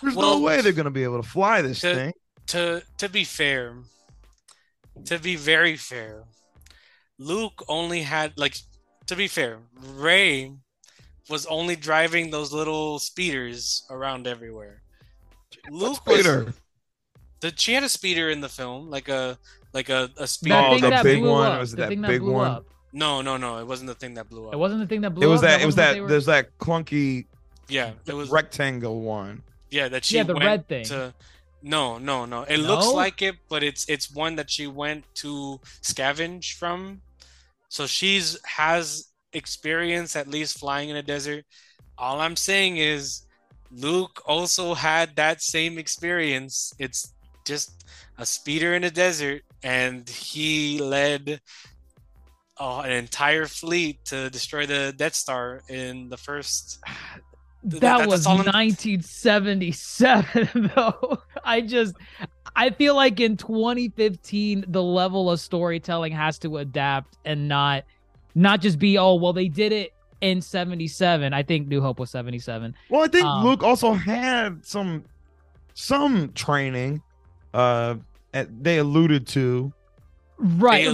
[SPEAKER 3] There's
[SPEAKER 5] Well,
[SPEAKER 3] no way they're gonna be able to fly this
[SPEAKER 5] to-
[SPEAKER 3] thing.
[SPEAKER 5] To to be fair, to be very fair, Luke only had like to be fair, Rey was only driving those little speeders around everywhere. Luke was the she had a speeder in the film, like a like a, a speeder.
[SPEAKER 3] Oh, the
[SPEAKER 4] that
[SPEAKER 3] big one?
[SPEAKER 4] up.
[SPEAKER 3] Was
[SPEAKER 4] the
[SPEAKER 3] that
[SPEAKER 4] thing that
[SPEAKER 3] big
[SPEAKER 4] blew
[SPEAKER 3] one?
[SPEAKER 4] up.
[SPEAKER 5] No, no, no. It wasn't the thing that blew up.
[SPEAKER 4] It wasn't the thing that blew
[SPEAKER 3] It was
[SPEAKER 4] up.
[SPEAKER 3] that. It was
[SPEAKER 4] wasn't what
[SPEAKER 3] that.
[SPEAKER 4] they were-
[SPEAKER 3] There's that clunky
[SPEAKER 5] Yeah, it was.
[SPEAKER 3] rectangle one.
[SPEAKER 5] Yeah, that she
[SPEAKER 4] Yeah, the
[SPEAKER 5] went
[SPEAKER 4] red thing.
[SPEAKER 5] to. No, no, no. It looks like it, but it's it's one that she went to scavenge from. So she's has experience at least flying in a desert. All I'm saying is Luke also had that same experience. It's just a speeder in a desert and he led uh, an entire fleet to destroy the Death Star in the first Th-
[SPEAKER 4] that was
[SPEAKER 5] all
[SPEAKER 4] 1977 though i just i feel like in 2015 the level of storytelling has to adapt and not not just be oh well they did it in 77 i think new hope was 77
[SPEAKER 3] Well, I think
[SPEAKER 4] Um,
[SPEAKER 3] Luke also had some some training. Uh, they alluded to.
[SPEAKER 4] Right.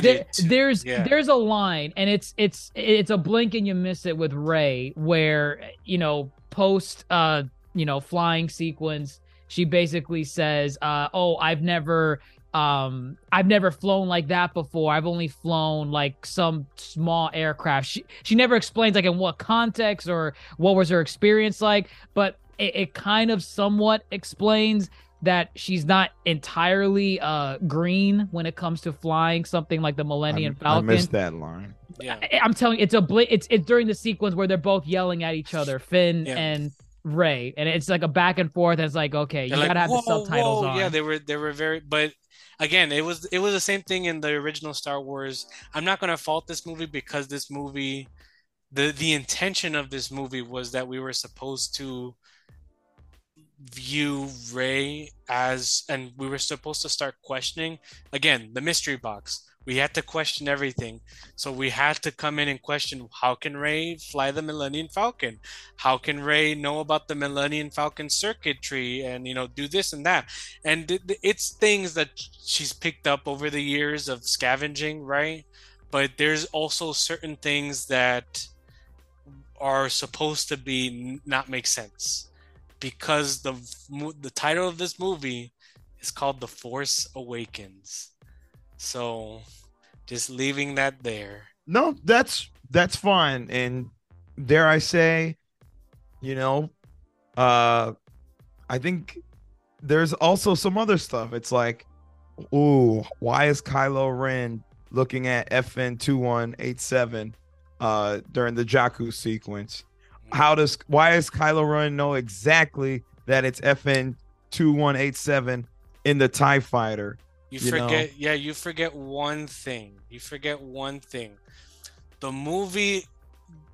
[SPEAKER 4] There- there's
[SPEAKER 5] yeah.
[SPEAKER 4] there's a line and it's it's it's a blink and you miss it with Rey where you know post uh you know flying sequence she basically says uh oh i've never um i've never flown like that before. I've only flown like some small aircraft. She, she never explains like in what context or what was her experience like but it, it kind of somewhat explains that she's not entirely uh green when it comes to flying something like the Millennium
[SPEAKER 3] I, I missed that line.
[SPEAKER 5] yeah.
[SPEAKER 4] I, am telling you, it's a bla- it's it's during the sequence where they're both yelling at each other, Finn
[SPEAKER 5] Yeah.
[SPEAKER 4] and Rey, and it's like a back and forth. And it's like, okay, you
[SPEAKER 5] They're like,
[SPEAKER 4] gotta have the subtitles
[SPEAKER 5] whoa."
[SPEAKER 4] on.
[SPEAKER 5] Yeah, they were they were very but again, it was it was the same thing in the original Star Wars. I'm not gonna fault this movie because this movie the the intention of this movie was that we were supposed to view Rey as and we were supposed to start questioning again the mystery box. We had to question everything. So we had to come in and question how can Rey fly the Millennium Falcon? How can Rey know about the Millennium Falcon circuitry and you know do this and that? And it's things that she's picked up over the years of scavenging, right? But there's also certain things that are supposed to be not make sense because the the title of this movie is called The Force Awakens. So just leaving that there.
[SPEAKER 3] No, that's that's fine. And dare I say, you know, uh I think there's also some other stuff. It's like, ooh, why is Kylo Ren looking at FN two one eight seven uh during the Jakku sequence? How does why does Kylo Ren know exactly that it's FN two one eight seven in the TIE fighter?
[SPEAKER 5] You,
[SPEAKER 3] you know.
[SPEAKER 5] forget, yeah, you forget one thing. You forget one thing. The movie,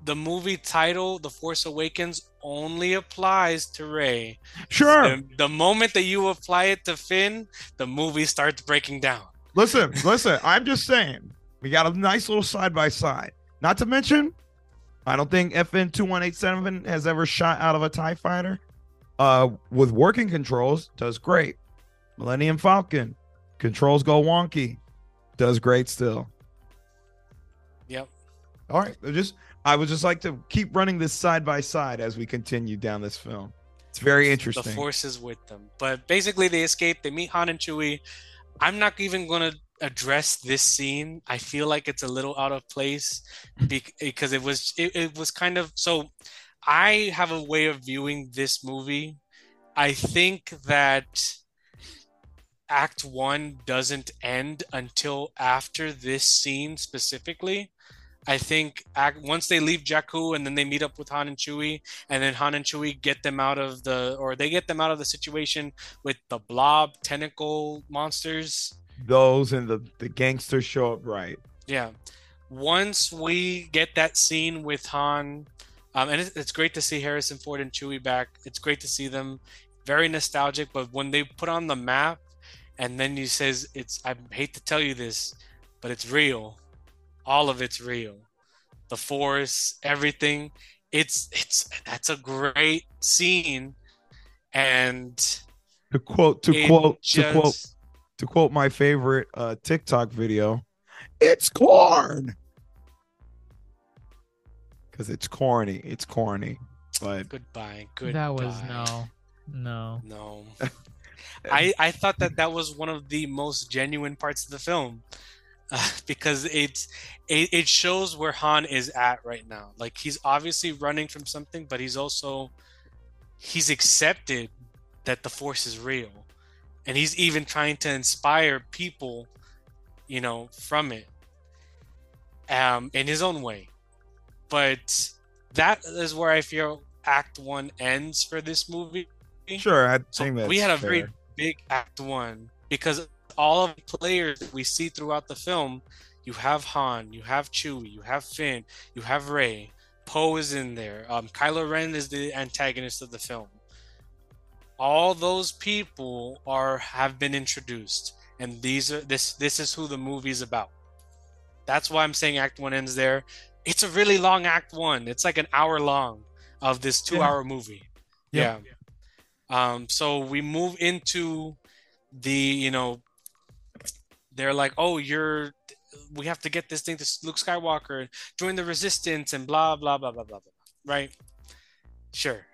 [SPEAKER 5] the movie title, The Force Awakens, only applies to Rey.
[SPEAKER 3] Sure.
[SPEAKER 5] The, the moment that you apply it to Finn, the movie starts breaking down.
[SPEAKER 3] Listen, listen. I'm just saying we got a nice little side by side. Not to mention, I don't think FN two one eight seven has ever shot out of a Tie Fighter. Uh, with working controls, does great. Millennium Falcon controls go wonky, does great still.
[SPEAKER 5] Yep.
[SPEAKER 3] All right, I just I would just like to keep running this side by side as we continue down this film. It's very interesting.
[SPEAKER 5] The Force is with them. But basically, they escape. They meet Han and Chewie. I'm not even going to address this scene. I feel like it's a little out of place hmm. because it was it, it was kind of so. I have a way of viewing this movie. I think that Act One doesn't end until after this scene specifically. I think act, once they leave Jakku and then they meet up with Han and Chewie, and then Han and Chewie get them out of the, or they get them out of the situation with the blob tentacle monsters.
[SPEAKER 3] Those and the the gangsters show up right.
[SPEAKER 5] Yeah. Once we get that scene with Han, um, and it's, it's great to see Harrison Ford and Chewie back. It's great to see them. Very nostalgic. But when they put on the map, and then he says, "It's I hate to tell you this, but it's real. All of it's real. The Force, everything. It's it's that's a great scene, and
[SPEAKER 3] To quote to quote to quote
[SPEAKER 5] just-
[SPEAKER 3] to quote my favorite uh TikTok video, it's corn. Cause it's corny. It's corny. But
[SPEAKER 5] Goodbye. Goodbye.
[SPEAKER 4] that was no, no.
[SPEAKER 5] No. I I thought that that was one of the most genuine parts of the film uh, because it's it, it shows where Han is at right now. Like he's obviously running from something, but he's also he's accepted that the Force is real. And he's even trying to inspire people, you know, from it, um, in his own way. But that is where I feel Act One ends for this movie.
[SPEAKER 3] Sure, I
[SPEAKER 5] So
[SPEAKER 3] think that
[SPEAKER 5] we had a very big Act One because all of the players we see throughout the film, you have Han, you have Chewie, you have Finn, you have Rey, Poe is in there. Um, Kylo Ren is the antagonist of the film. All those people are have been introduced, and these are this this is who the movie's about. That's why I'm saying Act One ends there. It's a really long Act One. It's like an hour long of this two-hour movie.
[SPEAKER 3] Yeah.
[SPEAKER 5] Yeah. Um. So we move into the you know they're like oh you're we have to get this thing to luke skywalker join the resistance and blah blah blah blah blah blah right sure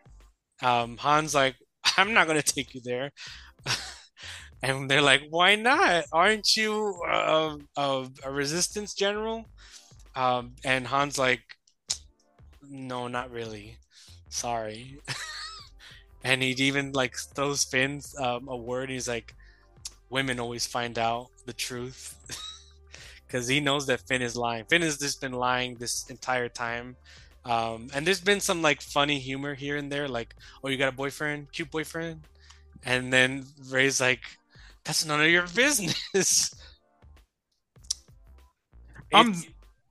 [SPEAKER 5] um han's like i'm not going to take you there. And they're like why not? Aren't you uh, a, a resistance general? Um and han's like no not really. Sorry. And he even like throws Finn um, a word. He's like, "Women always find out the truth," because he knows that Finn is lying. Finn has just been lying this entire time, um, and there's been some like funny humor here and there, like, "Oh, you got a boyfriend, cute boyfriend," and then Rey's like, "That's none of your business."
[SPEAKER 3] I'm-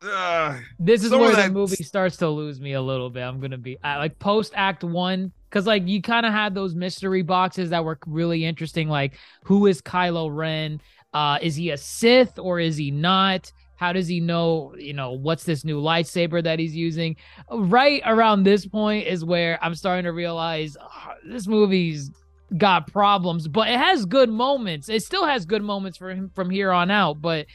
[SPEAKER 3] Uh,
[SPEAKER 4] This is
[SPEAKER 3] Some of
[SPEAKER 4] where the
[SPEAKER 3] that-
[SPEAKER 4] movie starts to lose me a little bit. I'm gonna be I, like post Act One, because like you kind of had those mystery boxes that were really interesting. Like, who is Kylo Ren? Uh, is he a Sith or is he not? How does he know? You know, what's this new lightsaber that he's using? Right around this point is where I'm starting to realize ah, this movie's got problems, but it has good moments. It still has good moments for him from here on out, but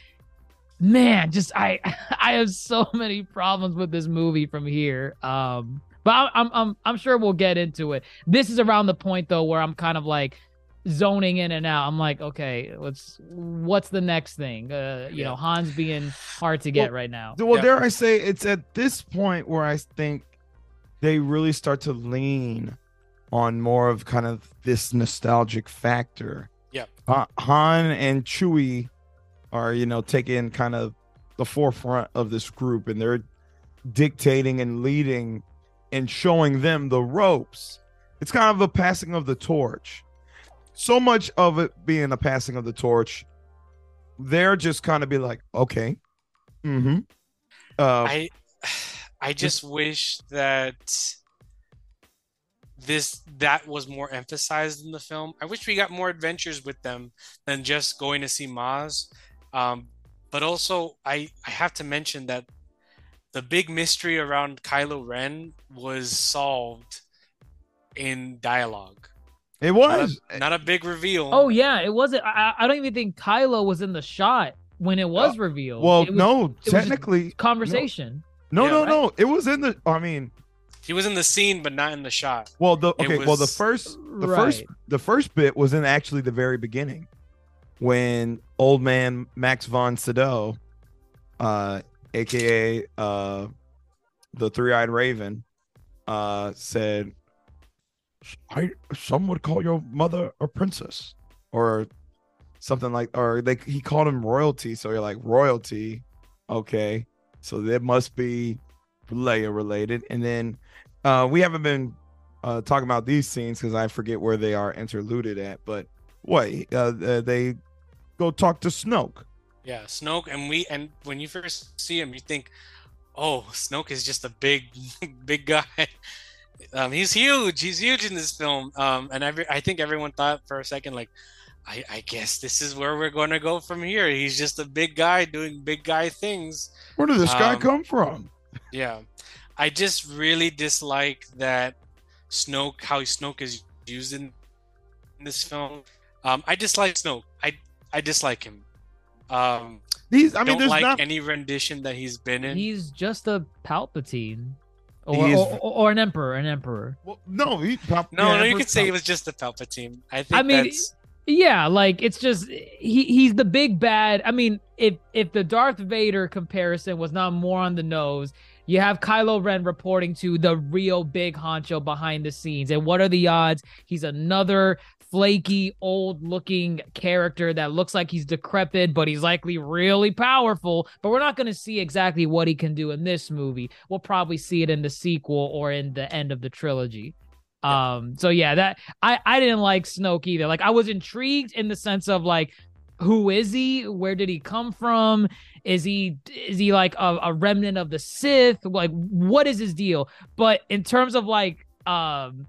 [SPEAKER 4] man just i i have so many problems with this movie from here um but I'm, I'm i'm i'm sure we'll get into it this is around the point though where i'm kind of like zoning in and out i'm like okay let's what's the next thing uh you
[SPEAKER 5] Yeah.
[SPEAKER 4] know hans being hard to get
[SPEAKER 3] Well,
[SPEAKER 4] right now
[SPEAKER 3] well,
[SPEAKER 5] Yeah.
[SPEAKER 3] dare I say, it's at this point where I think they really start to lean on more of kind of this nostalgic factor.
[SPEAKER 5] Yeah.
[SPEAKER 3] Uh, Han and Chewie are, you know, taking kind of the forefront of this group, and they're dictating and leading and showing them the ropes. It's kind of a passing of the torch. So much of it being a passing of the torch, they're just kind of be like, okay, mm-hmm. Uh,
[SPEAKER 5] I I just wish that this that was more emphasized in the film. I wish we got more adventures with them than just going to see Maz. Um, but also, I I have to mention that the big mystery around Kylo Ren was solved in dialogue.
[SPEAKER 3] It
[SPEAKER 5] Not
[SPEAKER 3] was.
[SPEAKER 5] a, not a big reveal.
[SPEAKER 4] oh yeah it wasn't i, I don't even think kylo was in the shot when it was revealed
[SPEAKER 3] well,
[SPEAKER 4] It was
[SPEAKER 3] no,
[SPEAKER 4] just
[SPEAKER 3] technically,
[SPEAKER 4] conversation
[SPEAKER 3] no,
[SPEAKER 5] Yeah,
[SPEAKER 3] no,
[SPEAKER 5] right?
[SPEAKER 3] no. It was in the. I mean,
[SPEAKER 5] he was in the scene, but not in the shot.
[SPEAKER 3] well, the
[SPEAKER 5] It
[SPEAKER 3] okay, well, the first, the
[SPEAKER 4] Right.
[SPEAKER 3] first, the first bit was in actually the very beginning, when old man Max von Sydow, uh, aka uh, the three-eyed raven, uh, said, "I some would call your mother a princess," or something like, or they he called him royalty. So you're like royalty, okay. So that must be Leia related. And then uh, we haven't been uh, talking about these scenes because I forget where they are interluded at. But what uh, uh, they go talk to Snoke.
[SPEAKER 5] Yeah, Snoke, and we and when you first see him, you think, "Oh, Snoke is just a big, big guy." Um, he's huge. He's huge in this film. Um, and every, I think everyone thought for a second, like, I, I guess this is where we're going to go from here. He's just a big guy doing big guy things.
[SPEAKER 3] Where did this guy
[SPEAKER 5] Um,
[SPEAKER 3] come from?
[SPEAKER 5] Yeah, I just really dislike that Snoke, how Snoke is used in, in this film. Um, I dislike Snoke. I I dislike him. Um,
[SPEAKER 3] These, I
[SPEAKER 5] I
[SPEAKER 3] mean,
[SPEAKER 5] don't
[SPEAKER 3] there's
[SPEAKER 5] like
[SPEAKER 3] not.
[SPEAKER 5] any rendition that he's been in.
[SPEAKER 4] he's just a palpatine or,
[SPEAKER 3] is-
[SPEAKER 4] or, or an emperor an emperor
[SPEAKER 3] well, no, he, pop,
[SPEAKER 5] no,
[SPEAKER 3] yeah,
[SPEAKER 5] no, you
[SPEAKER 3] Emperor
[SPEAKER 5] could say
[SPEAKER 3] Palp-
[SPEAKER 5] it was just the Palpatine. I think
[SPEAKER 4] I mean,
[SPEAKER 5] that's
[SPEAKER 4] Yeah, like it's just he he's the big bad. I mean, if if the Darth Vader comparison was not more on the nose, you have Kylo Ren reporting to the real big honcho behind the scenes. And what are the odds? He's another flaky, old looking character that looks like he's decrepit, but he's likely really powerful. But we're not going to see exactly what he can do in this movie. We'll probably see it in the sequel or in the end of the trilogy. Um, so yeah, that I I didn't like Snoke either. Like I was intrigued in the sense of like, who is he? Where did he come from? Is he is he like a, a remnant of the Sith? Like what is his deal? But in terms of like um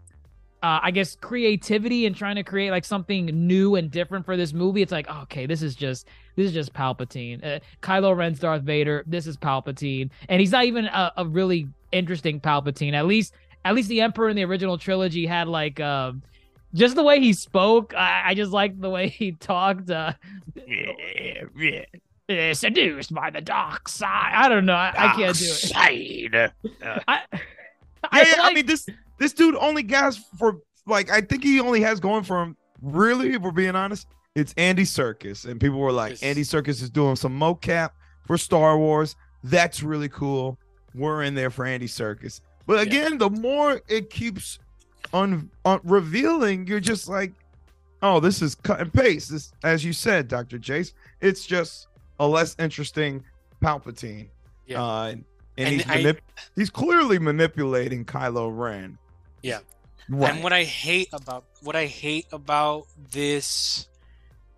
[SPEAKER 4] uh, I guess creativity and trying to create like something new and different for this movie. It's like, okay, this is just this is just Palpatine. Uh, Kylo Ren's Darth Vader. This is Palpatine, and he's not even a, a really interesting Palpatine. At least at least the Emperor in the original trilogy had like um, just the way he spoke. I, I just like the way he talked. Uh, seduced by the dark side. I don't know. I, I can't do it.
[SPEAKER 3] Side.
[SPEAKER 4] I, I,
[SPEAKER 3] yeah, I mean this this dude only gas for like I think he only has going for him. Really, if we're being honest, it's Andy Serkis, and people were like,
[SPEAKER 5] Yes.
[SPEAKER 3] Andy Serkis is doing some mocap for Star Wars. That's really cool. We're in there for Andy Serkis. But again, the more it keeps un, un revealing, you're just like, oh, this is cut and paste. This, as you said, Doctor Jace, it's just a less interesting Palpatine.
[SPEAKER 5] Yeah.
[SPEAKER 3] Uh, and,
[SPEAKER 5] And
[SPEAKER 3] he's
[SPEAKER 5] I-
[SPEAKER 3] manip- he's clearly manipulating Kylo Ren.
[SPEAKER 5] Yeah.
[SPEAKER 3] Right.
[SPEAKER 5] And what I hate about what I hate about this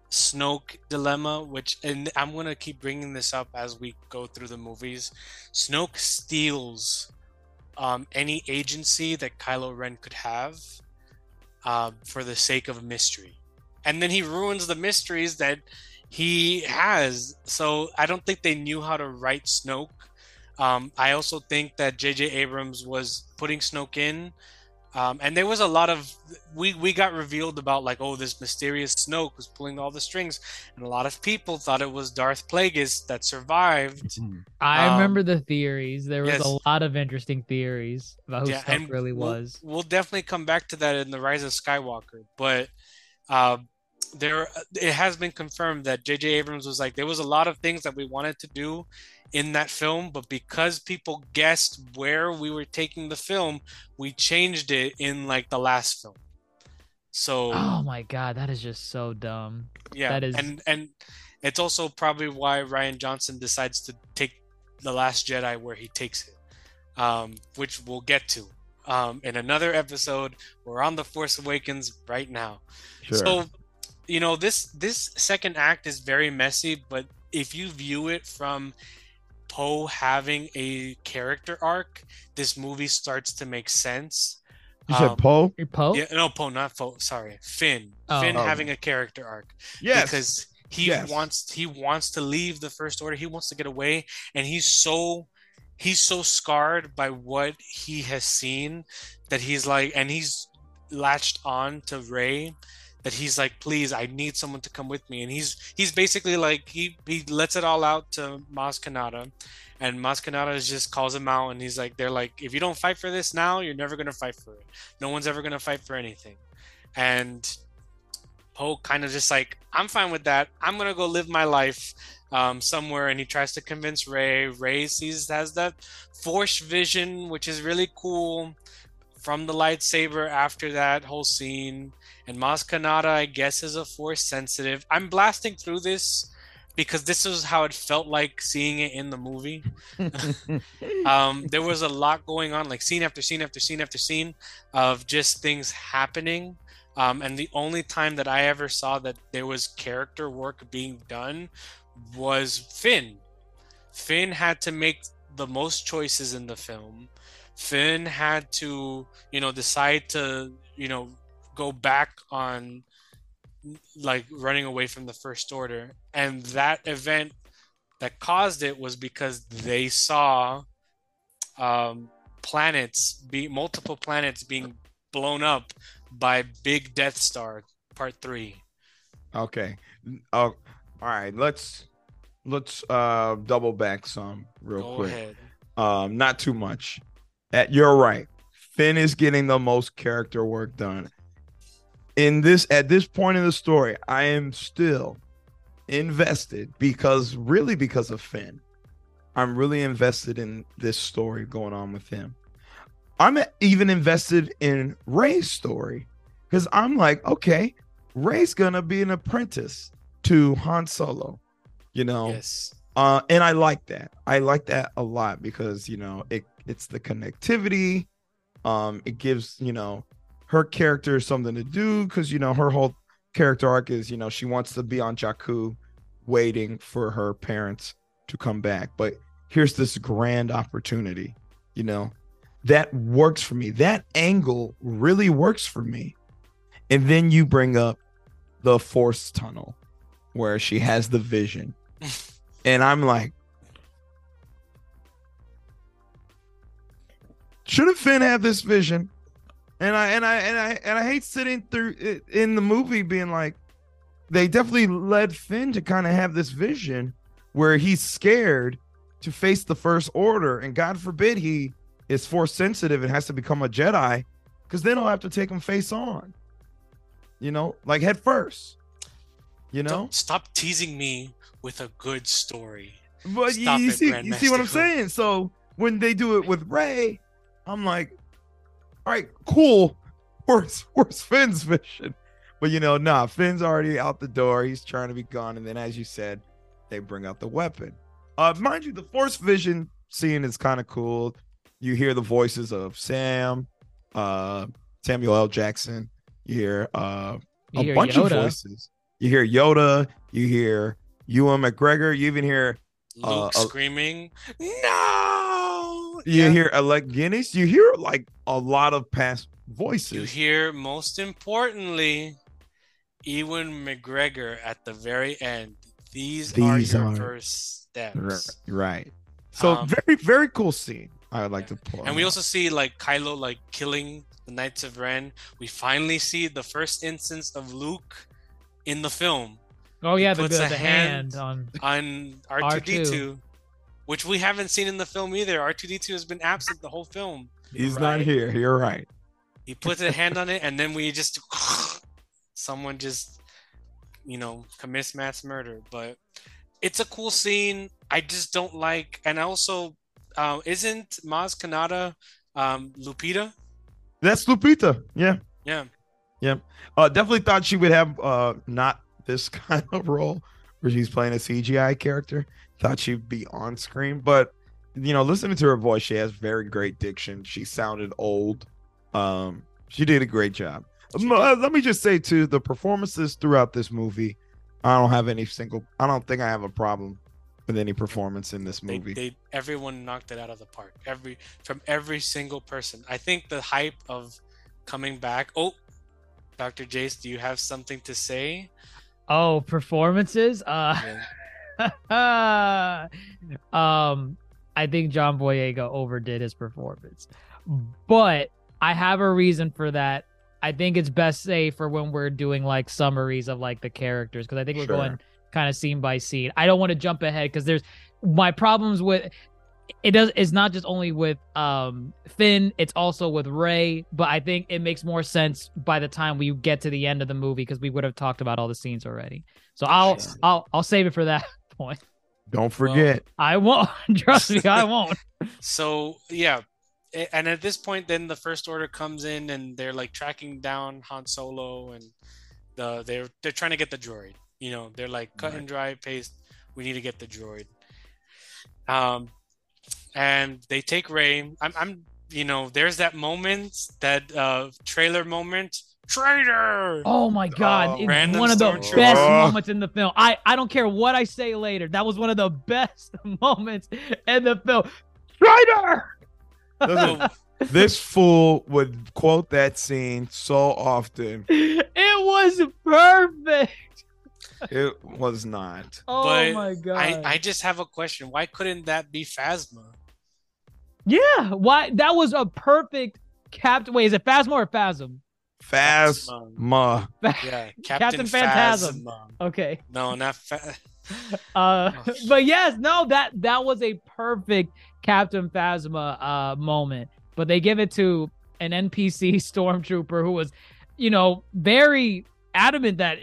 [SPEAKER 5] Snoke dilemma, which and I'm gonna keep bringing this up as we go through the movies. Snoke steals um, any agency that Kylo Ren could have uh, for the sake of mystery, and then he ruins the mysteries that he has. So I don't think they knew how to write Snoke. Um, I also think that J.J. Abrams was putting Snoke in um, and there was a lot of we we got revealed about like oh this mysterious Snoke was pulling all the strings, and a lot of people thought it was Darth Plagueis that survived.
[SPEAKER 4] I
[SPEAKER 5] Um,
[SPEAKER 4] remember the theories. There was
[SPEAKER 5] yes.
[SPEAKER 4] a lot of interesting theories about who
[SPEAKER 5] Yeah,
[SPEAKER 4] stuff
[SPEAKER 5] and
[SPEAKER 4] really
[SPEAKER 5] we'll-
[SPEAKER 4] was.
[SPEAKER 5] We'll, definitely come back to that in the Rise of Skywalker, but uh, there it has been confirmed that J.J. Abrams was like there was a lot of things that we wanted to do in that film, but because people guessed where we were taking the film, we changed it in like the last film. So
[SPEAKER 4] Oh my god, that is just so dumb.
[SPEAKER 5] yeah
[SPEAKER 4] that is-
[SPEAKER 5] and and it's also probably why Rian Johnson decides to take the last jedi where he takes it um, which we'll get to um, in another episode we're on the force awakens right now
[SPEAKER 3] Sure.
[SPEAKER 5] so you know this this second act is very messy but if you view it from poe having a character arc this movie starts to make sense
[SPEAKER 3] you said
[SPEAKER 5] um,
[SPEAKER 3] Poe?
[SPEAKER 4] Poe?
[SPEAKER 5] yeah no poe not poe sorry finn
[SPEAKER 4] Oh.
[SPEAKER 5] finn
[SPEAKER 3] Oh.
[SPEAKER 5] having a character arc
[SPEAKER 3] Yes.
[SPEAKER 5] because he
[SPEAKER 3] Yes.
[SPEAKER 5] wants he wants to leave the first order he wants to get away and he's so he's so scarred by what he has seen that he's like and he's latched on to Rey that he's like please i need someone to come with me. And he's he's basically like he he lets it all out to Maz Kanata. And Maz Kanata just calls him out and he's like they're like if you don't fight for this now you're never to fight for it. No one's ever to fight for anything. And Poe kind of just like, I'm fine with that. I'm gonna go live my life um, somewhere, and he tries to convince Rey. Rey sees has that Force vision, which is really cool, from the lightsaber after that whole scene. And Maz Kanata, I guess, is a Force sensitive. I'm blasting through this because this is how it felt like seeing it in the movie. um, there was a lot going on, like scene after scene after scene after scene of just things happening. Um, and the only time that I ever saw that there was character work being done was Finn. Finn had to make the most choices in the film. Finn had to, you know, decide to, you know, go back on like running away from the First Order. And that event that caused it was because they saw um, planets be multiple planets being blown up by Big Death Star Part Three.
[SPEAKER 3] Okay. Uh, all right. Let's let's uh double back some real
[SPEAKER 5] Go
[SPEAKER 3] quick.
[SPEAKER 5] ahead.
[SPEAKER 3] Um, not too much. At you're right. Finn is getting the most character work done. In this at this point in the story, I am still invested because really because of Finn. I'm really invested in this story going on with him. I'm even invested in Rey's story because I'm like, okay, Rey's gonna be an apprentice to Han Solo, you know.
[SPEAKER 5] Yes.
[SPEAKER 3] Uh, and I like that. I like that a lot because you know it it's the connectivity. Um, it gives you know her character something to do because you know her whole character arc is you know she wants to be on Jakku, waiting for her parents to come back. But here's this grand opportunity, you know, that works for me. That angle really works for me. And then you bring up the force tunnel where she has the vision. and I'm like, shouldn't Finn have this vision? And I and I and I and I hate sitting through it in the movie being like, they definitely led Finn to kind of have this vision where he's scared to face the first order, and God forbid he is force sensitive and has to become a Jedi, because then I'll have to take him face on. You know, like head first. You know,
[SPEAKER 5] Don't stop teasing me with a good story.
[SPEAKER 3] but you,
[SPEAKER 5] Stop
[SPEAKER 3] you
[SPEAKER 5] it,
[SPEAKER 3] see, you see what I'm saying. So when they do it with Rey, I'm like, all right, cool. Where's where's Finn's vision? But you know, nah, Finn's already out the door. He's trying to be gone, and then as you said, they bring out the weapon. Uh, mind you, the Force Vision scene is kind of cool. You hear the voices of Sam, uh, Samuel L. Jackson. You hear uh,
[SPEAKER 4] You
[SPEAKER 3] a
[SPEAKER 4] hear
[SPEAKER 3] bunch of voices. You hear Yoda. You hear Ewan McGregor. You even hear
[SPEAKER 5] Luke
[SPEAKER 3] uh,
[SPEAKER 5] screaming, "No!"
[SPEAKER 3] You
[SPEAKER 5] Yeah.
[SPEAKER 3] hear Alec Guinness. You hear like a lot of past voices.
[SPEAKER 5] You hear, most importantly, Ewan McGregor at the very end. These,
[SPEAKER 3] These
[SPEAKER 5] are your
[SPEAKER 3] are-
[SPEAKER 5] first steps.
[SPEAKER 3] right, right. So
[SPEAKER 5] Um,
[SPEAKER 3] very very cool scene. I would like to pull.
[SPEAKER 5] And we also see like Kylo like killing the Knights of Ren. We finally see the first instance of Luke in the film
[SPEAKER 4] Oh yeah, the,
[SPEAKER 5] puts
[SPEAKER 4] the,
[SPEAKER 5] a
[SPEAKER 4] the
[SPEAKER 5] hand-
[SPEAKER 4] hand on.
[SPEAKER 5] on R2D2, which we haven't seen in the film either. R2D2 has been absent the whole film.
[SPEAKER 3] he's
[SPEAKER 4] right.
[SPEAKER 3] not here. You're right.
[SPEAKER 5] He puts a hand on it, and then we just someone just you know commits mass murder. But it's a cool scene. I just don't like, and also, uh, isn't Maz Kanata um, Lupita?
[SPEAKER 3] That's Lupita. Yeah.
[SPEAKER 5] Yeah,
[SPEAKER 3] Uh, definitely thought she would have uh not this kind of role where she's playing a CGI character. Thought she'd be on screen, but you know, listening to her voice, she has very great diction. She sounded old. Um, she did a great job. Let me just say too, the performances throughout this movie, I don't have any single. I don't think I have a problem with any performance in this
[SPEAKER 5] they,
[SPEAKER 3] movie.
[SPEAKER 5] they everyone knocked it out of the park. Every from every single person. I think the hype of coming back. Oh, Dr. Jace, do you have something to say?
[SPEAKER 4] Oh, performances. Uh,
[SPEAKER 5] Yeah.
[SPEAKER 4] um, I think John Boyega overdid his performance, but I have a reason for that. I think it's best say for when we're doing like summaries of like the characters because I think we're
[SPEAKER 3] Sure.
[SPEAKER 4] going kind of scene by scene. I don't want to jump ahead because there's my problems with it does it's not just only with um Finn, it's also with Rey, but I think it makes more sense by the time we get to the end of the movie because we would have talked about all the scenes already. So I'll. I'll I'll save it for that point.
[SPEAKER 3] don't forget.
[SPEAKER 4] I won't. Trust me, I won't.
[SPEAKER 5] So yeah, and at this point, then the First Order comes in and they're like tracking down Han Solo, and the they're they're trying to get the droid. You know, they're like cut and dry paste. We need to get the droid. Um, and they take Rey. I'm, I'm, you know, there's that moment, that uh trailer moment. Traitor.
[SPEAKER 4] Oh my god,
[SPEAKER 3] Oh,
[SPEAKER 4] it's one of the
[SPEAKER 5] stormtrooper.
[SPEAKER 4] best
[SPEAKER 3] Oh.
[SPEAKER 4] moments in the film. I I don't care what I say later. That was one of the best moments in the film. Traitor.
[SPEAKER 3] Listen, this fool would quote that scene so often.
[SPEAKER 4] It was perfect.
[SPEAKER 3] It was not.
[SPEAKER 4] Oh
[SPEAKER 5] But
[SPEAKER 4] my god.
[SPEAKER 5] I, I just have a question. Why couldn't that be Phasma?
[SPEAKER 4] yeah, why that was a perfect captain. Wait, is it Phasma or Phasm?
[SPEAKER 3] Phasma.
[SPEAKER 5] Yeah,
[SPEAKER 4] Captain
[SPEAKER 5] Captain,
[SPEAKER 4] Phantasm.
[SPEAKER 5] Phasma.
[SPEAKER 4] Okay.
[SPEAKER 5] No, not fa-
[SPEAKER 4] Uh, but yes, no, that that was a perfect Captain Phasma uh moment. But they give it to an NPC stormtrooper who was, you know, very adamant that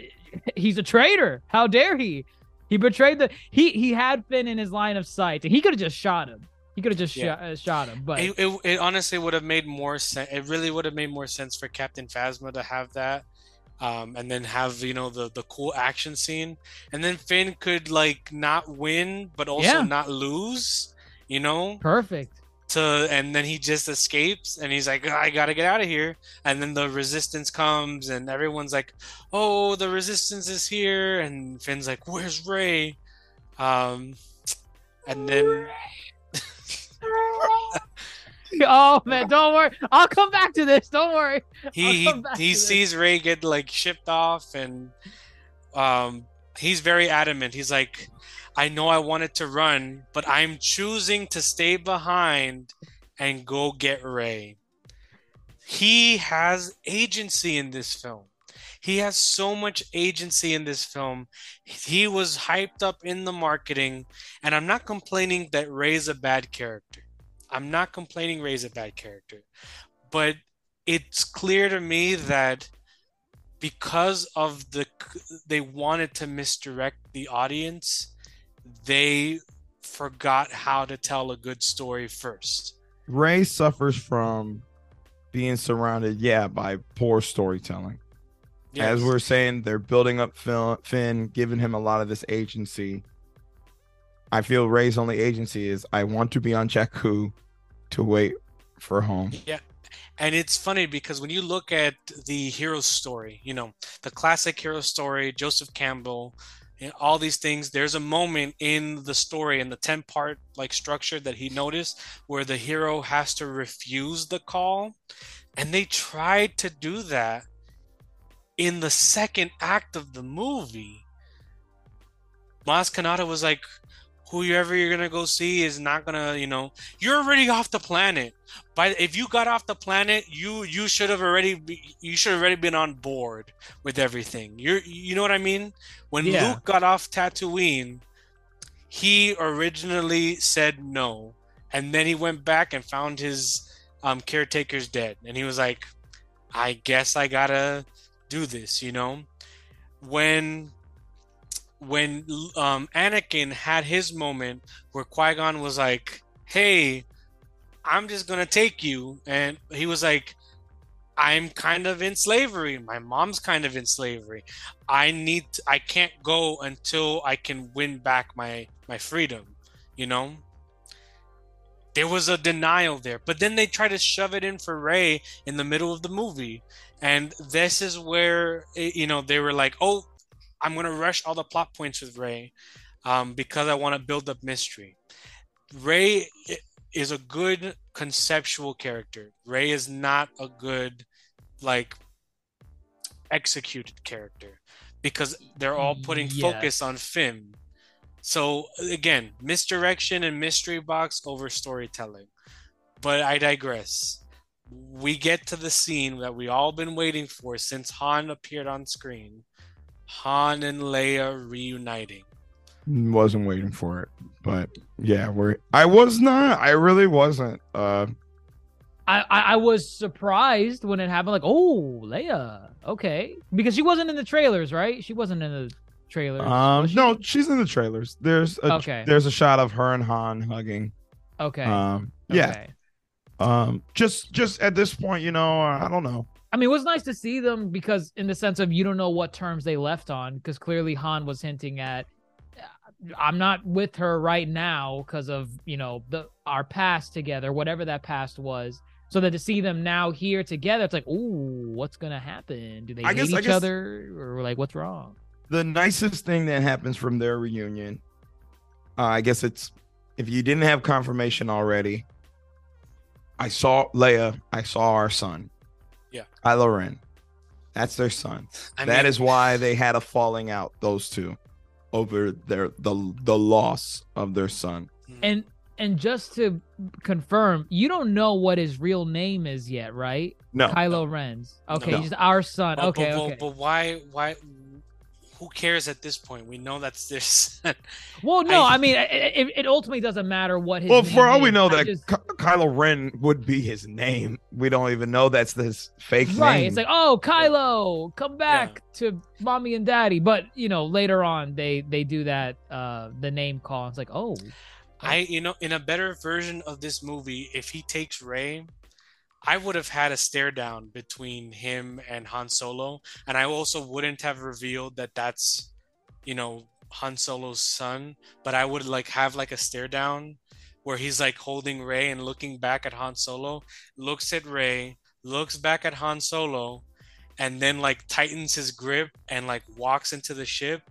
[SPEAKER 4] he's a traitor. How dare he? He betrayed the he he had Finn in his line of sight, and he could have just shot him. He could have just
[SPEAKER 5] Yeah.
[SPEAKER 4] shot, uh, shot him, but
[SPEAKER 5] It, it, it honestly would have made more sense. It really would have made more sense for Captain Phasma to have that, um, and then have you know the the cool action scene, and then Finn could like not win but also
[SPEAKER 4] Yeah.
[SPEAKER 5] not lose. You know,
[SPEAKER 4] perfect.
[SPEAKER 5] to and then he just escapes and he's like I gotta get out of here and then the resistance comes and everyone's like oh the resistance is here and Finn's like where's Rey um and then
[SPEAKER 4] Oh man, don't worry. I'll come back to this. Don't worry.
[SPEAKER 5] he
[SPEAKER 4] I'll come back
[SPEAKER 5] he,
[SPEAKER 4] to this.
[SPEAKER 5] sees Rey get like shipped off and um he's very adamant he's like I know I wanted to run but I'm choosing to stay behind and go get Rey he has agency in this film he has so much agency in this film he was hyped up in the marketing and I'm not complaining that Rey's a bad character I'm not complaining Rey's a bad character but it's clear to me that because of the they wanted to misdirect the audience they forgot how to tell a good story first
[SPEAKER 3] Ray suffers from being surrounded, yeah, by poor storytelling. As
[SPEAKER 5] Yes.
[SPEAKER 3] we're saying, they're building up Finn, giving him a lot of this agency. I feel Rey's only agency is I want to be on Jakku to wait for home. Yeah.
[SPEAKER 5] And it's funny because when you look at the hero story you know the classic hero story joseph campbell and all these things there's a moment in the story in the 10 part like structure that he noticed where the hero has to refuse the call and they tried to do that in the second act of the movie Maz Kanata was like whoever you're gonna go see is not gonna you know you're already off the planet. But if you got off the planet you you should have already be, you should have already been on board with everything. You're you know what i mean? When
[SPEAKER 4] Yeah.
[SPEAKER 5] luke got off tatooine he originally said no. And then he went back and found his um caretakers dead. And he was like i guess i gotta do this you know? When when um anakin had his moment where qui-gon was like hey I'm just gonna take you. And he was like, I'm kind of in slavery. My mom's kind of in slavery. I need I can't go until I can win back my my freedom, you know? There was a denial there. But then they try to shove it in for Rey in the middle of the movie. And this is where eh, you know they were like, "Oh, I'm going to rush all the plot points with Rey um, because I want to build up mystery." Rey is a good conceptual character. Rey is not a good like executed character because they're all putting focus on Finn. So again, misdirection and mystery box over storytelling. But I digress. We get to the scene that we all been waiting for since Han appeared on screen. Han and Leia reuniting.
[SPEAKER 3] Wasn't waiting for it, but yeah, we're. I was not. I really wasn't. Uh,
[SPEAKER 4] I, I I was surprised when it happened. Like, oh, Leia, okay, because she wasn't in the trailers, right? She wasn't in the trailers.
[SPEAKER 3] um,
[SPEAKER 4] she?
[SPEAKER 3] no, she's in the trailers. There's a,
[SPEAKER 4] Okay.
[SPEAKER 3] There's a shot of her and Han hugging.
[SPEAKER 4] Okay.
[SPEAKER 3] Um, yeah.
[SPEAKER 4] okay.
[SPEAKER 3] Um, just just at this point, you know, I don't know.
[SPEAKER 4] I mean, it was nice to see them because, in the sense of you don't know what terms they left on, because clearly Han was hinting at, I'm not with her right now because of you know the our past together, whatever that past was. So that to see them now here together, it's like, ooh, what's gonna happen? Do they
[SPEAKER 3] I
[SPEAKER 4] hate
[SPEAKER 3] guess-
[SPEAKER 4] each
[SPEAKER 3] guess-
[SPEAKER 4] other, or like what's wrong?
[SPEAKER 3] the nicest thing that happens from their reunion uh, i guess it's if you didn't have confirmation already i saw leia i saw our son
[SPEAKER 5] Yeah.
[SPEAKER 3] kylo ren that's their son
[SPEAKER 5] I
[SPEAKER 3] That
[SPEAKER 5] mean,
[SPEAKER 3] is why they had a falling out those two over their the the loss of their son hmm.
[SPEAKER 4] And and just to confirm, you don't know what his real name is yet, right?
[SPEAKER 3] no
[SPEAKER 4] Kylo Ren's. Okay,
[SPEAKER 5] No.
[SPEAKER 4] he's our son.
[SPEAKER 5] but-
[SPEAKER 4] okay,
[SPEAKER 5] but, but-
[SPEAKER 4] okay.
[SPEAKER 5] but why why who cares at this point? We know that's this.
[SPEAKER 4] Well, no,
[SPEAKER 5] I-
[SPEAKER 4] I, mean, it, it, it ultimately doesn't matter what his.
[SPEAKER 3] Well,
[SPEAKER 4] name
[SPEAKER 3] for all we know,
[SPEAKER 4] I
[SPEAKER 3] that
[SPEAKER 4] just-
[SPEAKER 3] Ky- Kylo Ren would be his name. We don't even know that's his fake
[SPEAKER 4] right.
[SPEAKER 3] name.
[SPEAKER 4] It's like, oh, Kylo, come back to mommy and daddy. But you know, later on, they they do that uh the name call. It's like, oh,
[SPEAKER 5] I, you know, in a better version of this movie, if he takes Rey, I would have had a stare down between him and Han Solo, and I also wouldn't have revealed that that's, you know, Han Solo's son. But I would like have like a stare down where he's like holding Rey and looking back at Han Solo, looks at Rey, looks back at Han Solo, and then like tightens his grip and like walks into the ship.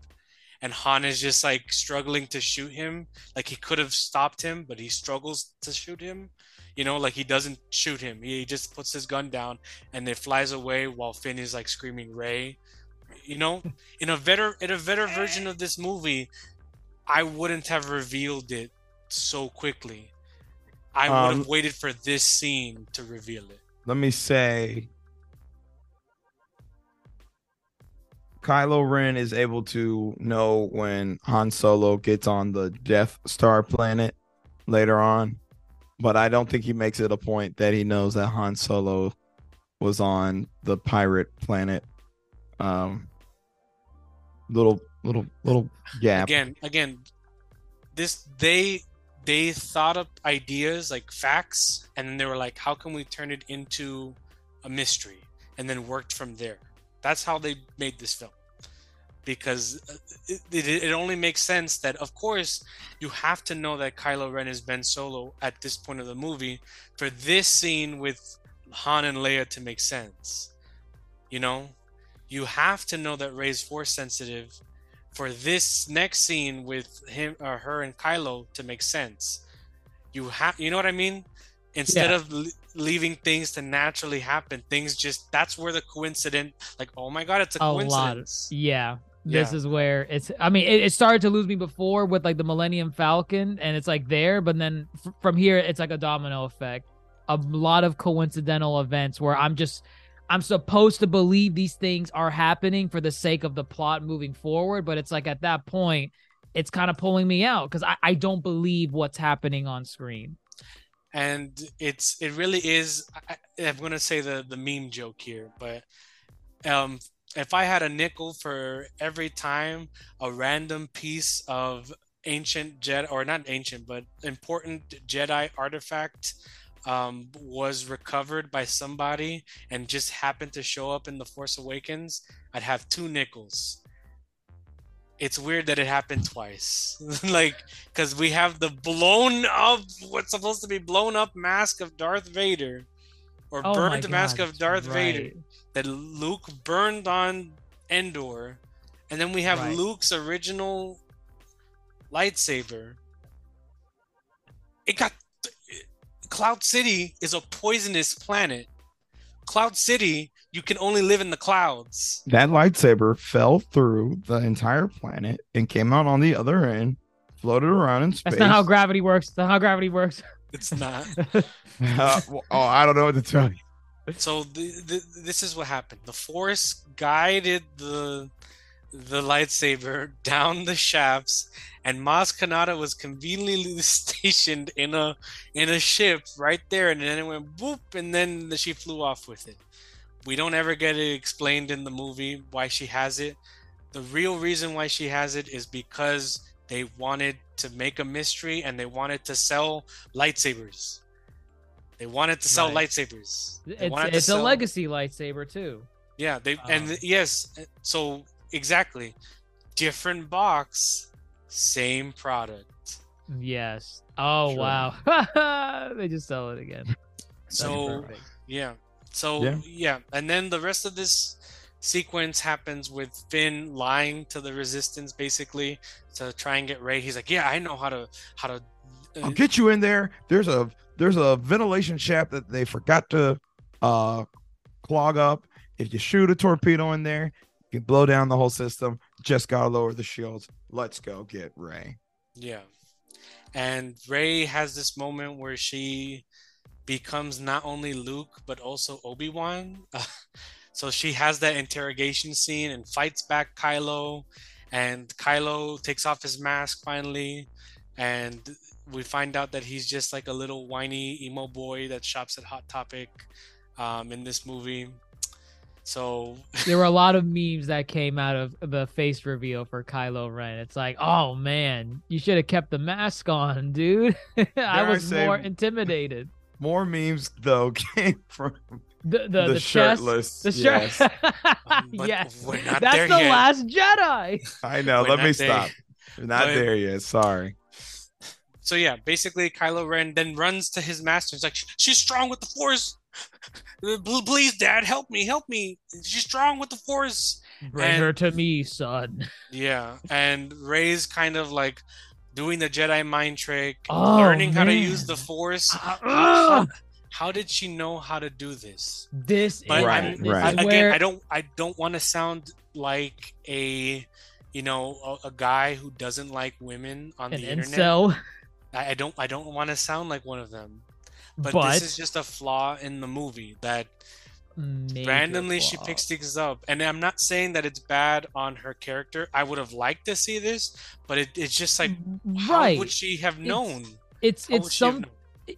[SPEAKER 5] And Han is just like struggling to shoot him like he could have stopped him, but he struggles to shoot him. You know, like he doesn't shoot him. He just puts his gun down and it flies away while Finn is like screaming Rey. You know, in a better in a better version of this movie, I wouldn't have revealed it so quickly. I would
[SPEAKER 3] Um,
[SPEAKER 5] have waited for this scene to reveal it.
[SPEAKER 3] Let me say, Kylo Ren is able to know when Han Solo gets on the Death Star planet later on, but I don't think he makes it a point that he knows that Han Solo was on the pirate planet. Um, little, little, little gap.
[SPEAKER 5] Again, again, this they they thought up ideas like facts, and then they were like, "How can we turn it into a mystery?" And then worked from there. That's how they made this film. Because uh, it, it, it only makes sense that, of course, you have to know that Kylo Ren is Ben Solo at this point of the movie for this scene with Han and Leia to make sense. You know, you have to know that Rey's force sensitive for this next scene with him or her and Kylo to make sense. You have, you know what I mean? Instead
[SPEAKER 4] Yeah.
[SPEAKER 5] of l- leaving things to naturally happen, things just that's where the coincidence, like, oh my god, it's a,
[SPEAKER 4] a lot.
[SPEAKER 5] coincidence.
[SPEAKER 4] Yeah. This
[SPEAKER 5] Yeah.
[SPEAKER 4] is where it's. I mean, it, it started to lose me before with like the Millennium Falcon, and it's like there, but then f- from here, it's like a domino effect. A lot of coincidental events where I'm just, I'm supposed to believe these things are happening for the sake of the plot moving forward, but it's like at that point, it's kind of pulling me out because I, I don't believe what's happening on screen.
[SPEAKER 5] and it's it really is I, i'm gonna say the the meme joke here but um if i had a nickel for every time a random piece of ancient jedi or not ancient but important jedi artifact um, was recovered by somebody and just happened to show up in the force awakens i'd have two nickels. It's weird that it happened twice. Like because we have the blown up what's supposed to be blown up mask of darth vader or
[SPEAKER 4] Oh
[SPEAKER 5] burned mask of darth vader.
[SPEAKER 4] right.
[SPEAKER 5] That luke burned on endor and then we have
[SPEAKER 4] Right.
[SPEAKER 5] luke's original lightsaber it got cloud city is a poisonous planet cloud city you can only live in the clouds
[SPEAKER 3] That lightsaber fell through the entire planet and came out on the other end, floated around in space.
[SPEAKER 4] That's not how gravity works. That's not how gravity works.
[SPEAKER 5] it's not
[SPEAKER 3] Uh, well, oh, I don't know what to tell you.
[SPEAKER 5] So the, the, this is what happened. The force guided the the lightsaber down the shafts and Maz Kanata was conveniently stationed in a in a ship right there and then it went boop and then she flew off with it. We don't ever get it explained in the movie why she has it. The real reason why she has it is because they wanted to make a mystery and they wanted to sell lightsabers they wanted to sell
[SPEAKER 4] Right.
[SPEAKER 5] lightsabers They
[SPEAKER 4] It's,
[SPEAKER 5] wanted to
[SPEAKER 4] it's a legacy lightsaber too.
[SPEAKER 5] yeah, they and
[SPEAKER 4] Um,
[SPEAKER 5] yes, so exactly, different box, same product.
[SPEAKER 4] Yes. Oh
[SPEAKER 3] Sure.
[SPEAKER 4] wow. they just sell it again. That's
[SPEAKER 5] So
[SPEAKER 4] perfect.
[SPEAKER 5] yeah, so
[SPEAKER 3] Yeah.
[SPEAKER 5] yeah. and then the rest of this sequence happens with Finn lying to the Resistance basically to try and get Rey. He's like, yeah, I know how to how to. uh,
[SPEAKER 3] I'll get you in there. There's a there's a ventilation shaft that they forgot to uh clog up. If you shoot a torpedo in there, you can blow down the whole system. Just gotta lower the shields. Let's go get Rey.
[SPEAKER 5] Yeah. And Rey has this moment where she becomes not only Luke but also Obi-Wan. So she has that interrogation scene and fights back Kylo, and Kylo takes off his mask finally, and we find out that he's just like a little whiny emo boy that shops at Hot Topic um, in this movie. So
[SPEAKER 4] there were a lot of memes that came out of the face reveal for Kylo Ren. It's like, oh man, you should have kept the mask on, dude. I
[SPEAKER 3] I
[SPEAKER 4] was
[SPEAKER 3] say-
[SPEAKER 4] more intimidated.
[SPEAKER 3] More memes though came from
[SPEAKER 4] The the,
[SPEAKER 3] the,
[SPEAKER 4] the, chest,
[SPEAKER 3] shirtless.
[SPEAKER 4] the shirt.
[SPEAKER 3] yes.
[SPEAKER 5] Um,
[SPEAKER 4] yes,
[SPEAKER 5] we're not
[SPEAKER 4] that's
[SPEAKER 5] there
[SPEAKER 4] the
[SPEAKER 5] yet.
[SPEAKER 4] last Jedi.
[SPEAKER 3] I know.
[SPEAKER 5] We're
[SPEAKER 3] Let me
[SPEAKER 5] there.
[SPEAKER 3] stop. We're not
[SPEAKER 5] But-
[SPEAKER 3] there yet. Sorry.
[SPEAKER 5] So yeah, basically Kylo Ren then runs to his master. He's like, "She's strong with the Force. Please, Dad, help me, help me. She's strong with the Force."
[SPEAKER 4] Bring
[SPEAKER 5] And-
[SPEAKER 4] her to me, son.
[SPEAKER 5] Yeah, and Rey's kind of like doing the Jedi mind trick,
[SPEAKER 4] Oh,
[SPEAKER 5] learning how to use the Force.
[SPEAKER 4] Ah,
[SPEAKER 5] How, how did she know how to do this?
[SPEAKER 4] This
[SPEAKER 5] But
[SPEAKER 4] is,
[SPEAKER 3] Right,
[SPEAKER 4] this
[SPEAKER 3] right.
[SPEAKER 5] Again,
[SPEAKER 4] where
[SPEAKER 5] I don't I don't want to sound like a you know a, a guy who doesn't like women on
[SPEAKER 4] an
[SPEAKER 5] the internet. I, I don't I don't want to sound like one of them. But,
[SPEAKER 4] but,
[SPEAKER 5] this is just a flaw in the movie that randomly she picks things up. And I'm not saying that it's bad on her character. I would have liked to see this, but it, it's just like mm,
[SPEAKER 4] how
[SPEAKER 5] would she have known?
[SPEAKER 4] it's
[SPEAKER 5] would
[SPEAKER 4] it's some
[SPEAKER 5] known?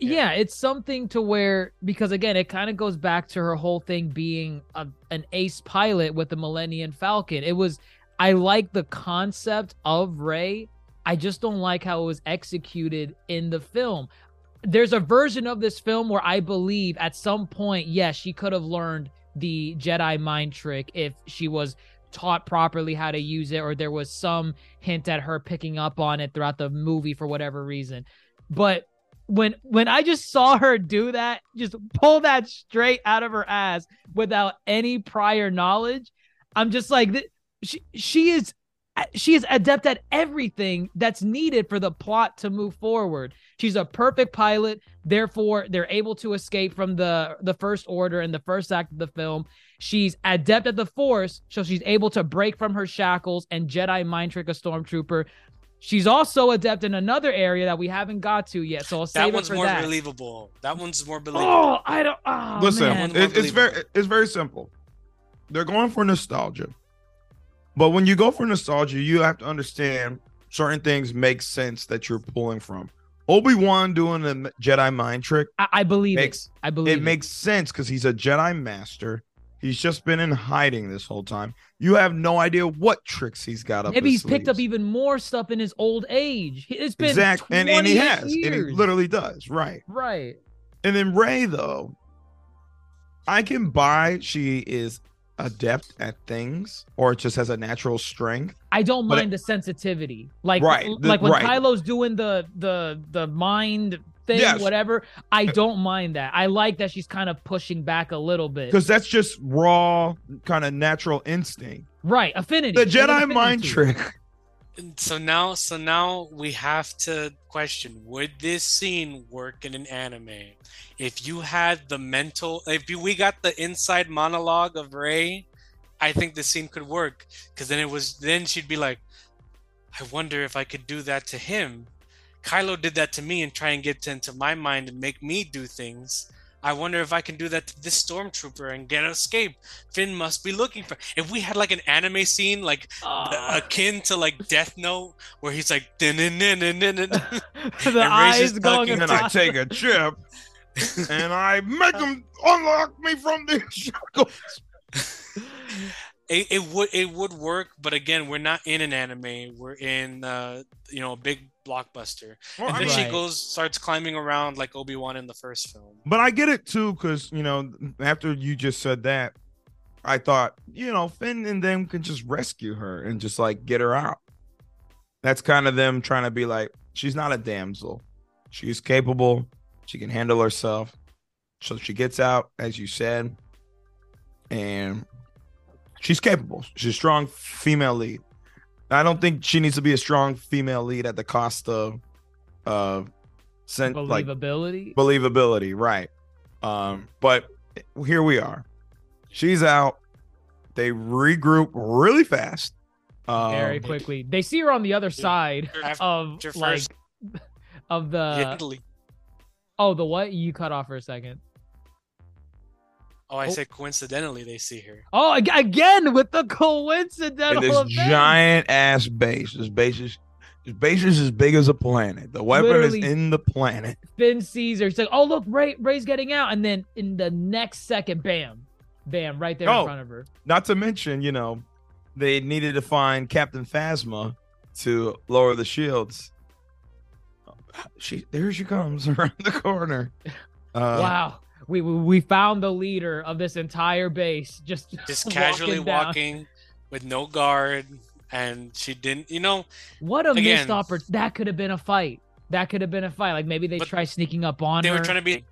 [SPEAKER 4] yeah. it's something to where because again it kind of goes back to her whole thing being a, an ace pilot with the millennium falcon it was i like the concept of Rey i just don't like how it was executed in the film. There's a version of this film where i believe at some point yes she could have learned the jedi mind trick if she was taught properly how to use it or there was some hint at her picking up on it throughout the movie for whatever reason. But when when I just saw her do that, just pull that straight out of her ass without any prior knowledge, I'm just like she she is she is adept at everything that's needed for the plot to move forward. She's a perfect pilot, therefore they're able to escape from the the first order in the first act of the film. She's adept at the force, so she's able to break from her shackles and Jedi mind trick a stormtrooper. She's also adept in another area that we haven't got to yet, so I'll save
[SPEAKER 5] That
[SPEAKER 4] it
[SPEAKER 5] one's
[SPEAKER 4] for
[SPEAKER 5] more
[SPEAKER 4] that.
[SPEAKER 5] believable. That one's more oh, believable.
[SPEAKER 4] Oh, I don't. Oh,
[SPEAKER 3] Listen,
[SPEAKER 4] man.
[SPEAKER 3] It, it's very it's very simple. They're going for nostalgia, but when you go for nostalgia, you have to understand certain things make sense that you're pulling from. Obi Wan doing the Jedi mind trick
[SPEAKER 4] I, I believe
[SPEAKER 3] makes
[SPEAKER 4] it. I believe
[SPEAKER 3] it makes sense because he's a Jedi master. He's just been in hiding this whole time. You have no idea what tricks he's got up.
[SPEAKER 4] Maybe he's picked up even more stuff in his old age. It's been
[SPEAKER 3] exactly, and, and he
[SPEAKER 4] 28
[SPEAKER 3] has, and he literally does, right?
[SPEAKER 4] right.
[SPEAKER 3] And then Rey, though, I can buy she is adept at things or it just has a natural strength.
[SPEAKER 4] I don't mind the sensitivity, like
[SPEAKER 3] Right, the-
[SPEAKER 4] like when
[SPEAKER 3] right.
[SPEAKER 4] Kylo's doing the the the mind thing,
[SPEAKER 3] Yes.
[SPEAKER 4] whatever. I don't mind that. I like that she's kind of pushing back a little bit.
[SPEAKER 3] Because that's just raw, kind of natural instinct.
[SPEAKER 4] Right, affinity.
[SPEAKER 3] The Jedi
[SPEAKER 4] affinity
[SPEAKER 3] mind trick.
[SPEAKER 5] So now, so now we have to question: Would this scene work in an anime? If you had the mental, if we got the inside monologue of Rey, I think the scene could work. Because then it was, then she'd be like, "I wonder if I could do that to him." Kylo did that to me and try and get into my mind and make me do things. I wonder if I can do that to this stormtrooper and get an escape. Finn must be looking for. If we had like an anime scene, like
[SPEAKER 4] Ah.
[SPEAKER 5] akin to like Death Note, where he's like,
[SPEAKER 4] the eyes going
[SPEAKER 3] And I take a chip and I make them unlock me from the shackles.
[SPEAKER 5] it, it would it would work, but again, we're not in an anime. We're in uh, you know a big blockbuster,
[SPEAKER 3] Well,
[SPEAKER 5] and then
[SPEAKER 3] mean,
[SPEAKER 5] she goes starts climbing around like Obi Wan in the first film.
[SPEAKER 3] But I get it too, because you know, after you just said that, I thought, you know, Finn and them can just rescue her and just like get her out. That's kind of them trying to be like, she's not a damsel. She's capable. She can handle herself. So she gets out, as you said, and she's capable. She's a strong female lead. I don't think she needs to be a strong female lead at the cost of uh sen- like
[SPEAKER 4] believability.
[SPEAKER 3] believability, right? Um, but here we are. She's out. They regroup really fast. Um,
[SPEAKER 4] very quickly. They see her on the other side
[SPEAKER 5] After
[SPEAKER 4] of
[SPEAKER 5] After
[SPEAKER 4] like
[SPEAKER 5] first,
[SPEAKER 4] of the
[SPEAKER 5] Italy.
[SPEAKER 4] oh the what you cut off for a second.
[SPEAKER 5] Oh, I
[SPEAKER 4] Oh.
[SPEAKER 5] said coincidentally they see her.
[SPEAKER 4] Oh, again with the coincidental.
[SPEAKER 3] And this
[SPEAKER 4] event.
[SPEAKER 3] giant ass base. This base is this base is as big as a planet. The weapon
[SPEAKER 4] Literally.
[SPEAKER 3] is in the planet.
[SPEAKER 4] Finn sees her. He's like, "Oh, look, Rey, Rey's getting out," and then in the next second, bam, bam, right there
[SPEAKER 3] Oh.
[SPEAKER 4] in front of her.
[SPEAKER 3] Not to mention, you know, they needed to find Captain Phasma to lower the shields. She there she comes around the corner. Uh,
[SPEAKER 4] wow, we, we found the leader of this entire base, just
[SPEAKER 5] Just casually
[SPEAKER 4] down.
[SPEAKER 5] walking with no guard, and she didn't. You know,
[SPEAKER 4] What a missed opportunity! That could have been a fight. That could have been a fight. Like maybe they try sneaking up on her.
[SPEAKER 5] they
[SPEAKER 4] her.
[SPEAKER 5] were trying to be.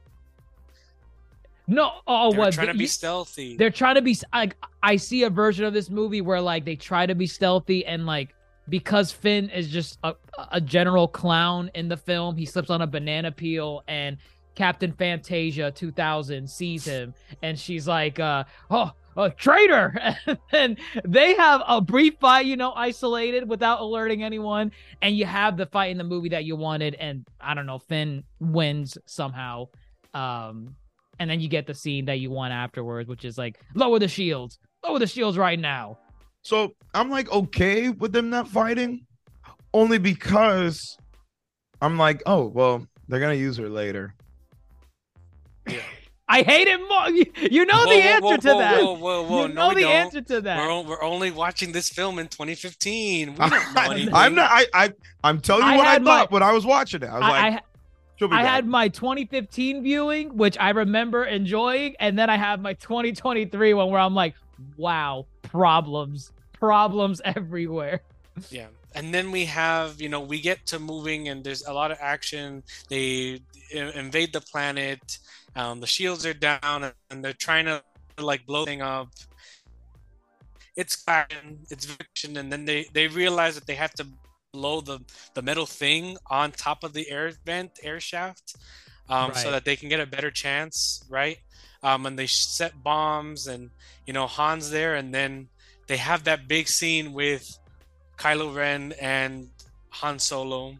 [SPEAKER 4] no, oh, what?
[SPEAKER 5] trying to be stealthy.
[SPEAKER 4] they're trying to be like I see a version of this movie where like they try to be stealthy and like because Finn is just a, a general clown in the film, he slips on a banana peel and Captain Fantasia 2000 sees him and she's like uh oh a traitor and they have a brief fight you know isolated without alerting anyone and you have the fight in the movie that you wanted and i don't know finn wins somehow um and then you get the scene that you want afterwards, which is like lower the shields, lower the shields right now.
[SPEAKER 3] So I'm like okay with them not fighting, only because I'm like, oh well, they're gonna use her later.
[SPEAKER 4] I hate it more. You, you know
[SPEAKER 5] Whoa,
[SPEAKER 4] the answer
[SPEAKER 5] whoa,
[SPEAKER 4] to that.
[SPEAKER 5] Whoa, whoa, whoa!
[SPEAKER 4] you
[SPEAKER 5] no,
[SPEAKER 4] know
[SPEAKER 5] we
[SPEAKER 4] the
[SPEAKER 5] don't.
[SPEAKER 4] answer to that.
[SPEAKER 5] We're, o- we're only watching this film in 2015. We don't know anything.
[SPEAKER 3] I'm not. I, I I'm telling you
[SPEAKER 4] I
[SPEAKER 3] what I
[SPEAKER 4] had
[SPEAKER 3] thought
[SPEAKER 4] my-
[SPEAKER 3] when I was watching it. I was like,
[SPEAKER 4] I, I, I
[SPEAKER 3] back.
[SPEAKER 4] had my 2015 viewing, which I remember enjoying, and then I have my 2023 one where I'm like, wow, problems, problems everywhere.
[SPEAKER 5] Yeah. And then we have, you know, we get to moving and there's a lot of action. They uh, invade the planet. Um, the shields are down and they're trying to like blow thing up. It's action, it's action, and then they they realize that they have to blow the the metal thing on top of the air vent, air shaft, um, so that they can get a better chance, right? Um, and they set bombs, and you know Han's there, and then they have that big scene with Kylo Ren and Han Solo.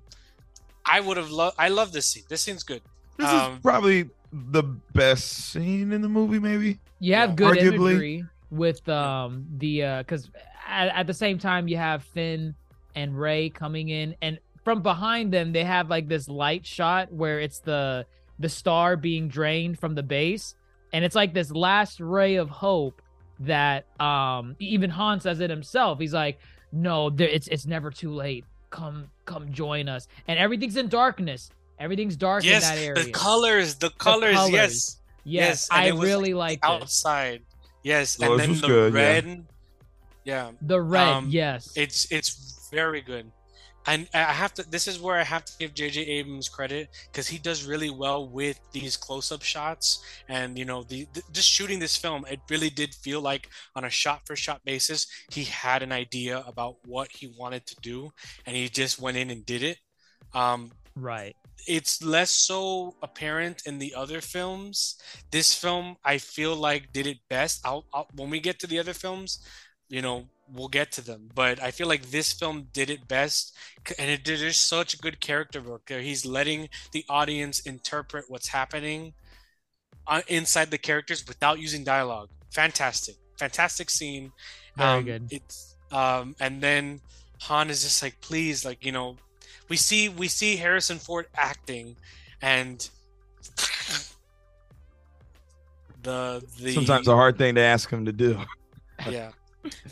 [SPEAKER 5] I would have loved. I love this scene. This scene's good.
[SPEAKER 3] This
[SPEAKER 5] um,
[SPEAKER 3] is probably the best scene in the movie. Maybe
[SPEAKER 4] You have
[SPEAKER 5] Yeah.
[SPEAKER 4] good
[SPEAKER 3] Arguably.
[SPEAKER 4] imagery with um the uh because at, at the same time you have Finn and Rey coming in and from behind them they have like this light shot where it's the the star being drained from the base and it's like this last ray of hope that um even Han says it himself he's like no there, it's it's never too late come come join us and everything's in darkness everything's dark
[SPEAKER 5] yes,
[SPEAKER 4] in that area
[SPEAKER 5] the colors, the colors,
[SPEAKER 4] colors.
[SPEAKER 5] yes,
[SPEAKER 4] yes,
[SPEAKER 5] and
[SPEAKER 4] I really like it.
[SPEAKER 5] outside, yes,
[SPEAKER 3] Oh,
[SPEAKER 5] and
[SPEAKER 3] this
[SPEAKER 5] then the
[SPEAKER 3] good, yeah.
[SPEAKER 5] red, yeah.
[SPEAKER 4] the red
[SPEAKER 5] um,
[SPEAKER 4] yes
[SPEAKER 5] It's it's very good. And I have to this is where I have to give JJ Abrams credit because he does really well with these close-up shots and you know the, the just shooting this film it really did feel like on a shot for shot basis he had an idea about what he wanted to do and he just went in and did it. Um
[SPEAKER 4] right
[SPEAKER 5] it's less so apparent in the other films. This film, I feel like, did it best. I'll, I'll, when we get to the other films, you know, we'll get to them. But I feel like this film did it best, and it did there's such good character work. there. He's letting the audience interpret what's happening uh, inside the characters without using dialogue. Fantastic, fantastic scene.
[SPEAKER 4] Very
[SPEAKER 5] Um,
[SPEAKER 4] good.
[SPEAKER 5] It's um, and then Han is just like, please, like you know, we see we see Harrison Ford acting, and the the
[SPEAKER 3] sometimes a hard thing to ask him to do.
[SPEAKER 5] yeah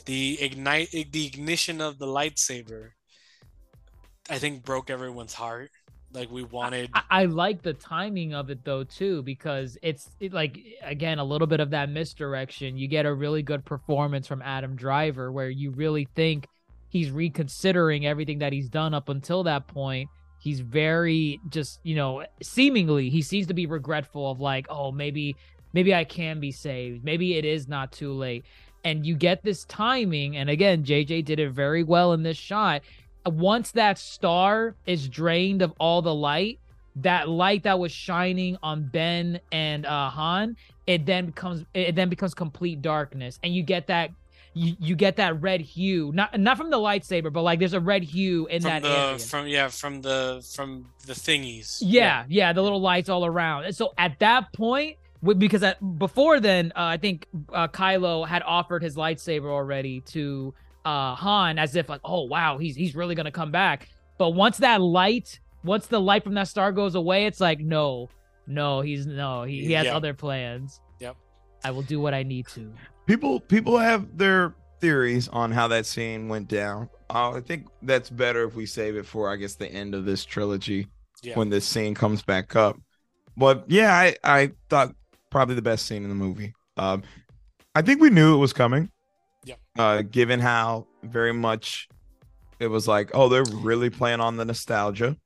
[SPEAKER 5] the ignite the ignition of the lightsaber i think broke everyone's heart like we wanted
[SPEAKER 4] I, I like the timing of it though too because it's it, like again a little bit of that misdirection. You get a really good performance from Adam Driver where you really think he's reconsidering everything that he's done up until that point. He's very just you know seemingly he seems to be regretful of like oh maybe maybe I can be saved. Maybe it is not too late. And you get this timing and again JJ did it very well in this shot. Once that star is drained of all the light, that light that was shining on Ben and uh, Han, it then becomes it then becomes complete darkness, and you get that you, you get that red hue, not not from the lightsaber, but like there's a red hue in
[SPEAKER 5] from
[SPEAKER 4] that
[SPEAKER 5] the
[SPEAKER 4] area.
[SPEAKER 5] from yeah from the from the thingies
[SPEAKER 4] yeah, yeah, the little lights all around. And so at that point, because at, before then, uh, I think uh, Kylo had offered his lightsaber already to uh, Han, as if like, oh wow, he's he's really gonna come back. But once that light, once the light from that star goes away, it's like, no, no, he's no, he, he has
[SPEAKER 5] Yeah.
[SPEAKER 4] other plans.
[SPEAKER 5] Yep.
[SPEAKER 4] I will do what I need to.
[SPEAKER 3] People people have their theories on how that scene went down. Uh, I think that's better if we save it for I guess the end of this trilogy
[SPEAKER 5] Yeah.
[SPEAKER 3] when this scene comes back up. But yeah, I I thought probably the best scene in the movie. Um, I think we knew it was coming.
[SPEAKER 5] Yeah.
[SPEAKER 3] Uh, given how very much it was like, oh, they're really playing on the nostalgia.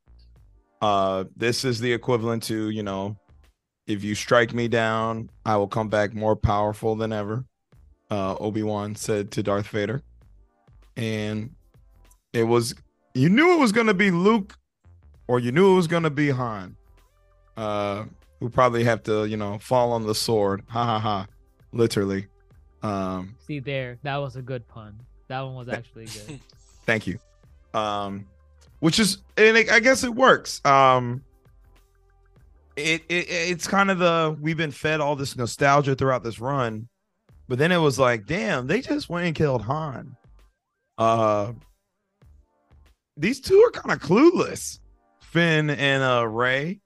[SPEAKER 3] Uh, this is the equivalent to you know, if you strike me down, I will come back more powerful than ever. Uh, Obi Wan said to Darth Vader, and it was you knew it was gonna be Luke, or you knew it was gonna be Han, uh, who probably have to you know fall on the sword. Ha ha ha, literally. Um,
[SPEAKER 4] See there, that was a good pun. That one was actually good.
[SPEAKER 3] Thank you. Um, which is, and it, I guess it works. Um, it, it it's kind of the we've been fed all this nostalgia throughout this run, but then it was like, damn, they just went and killed Han. Uh, these two are kind of clueless, Finn and uh Rey.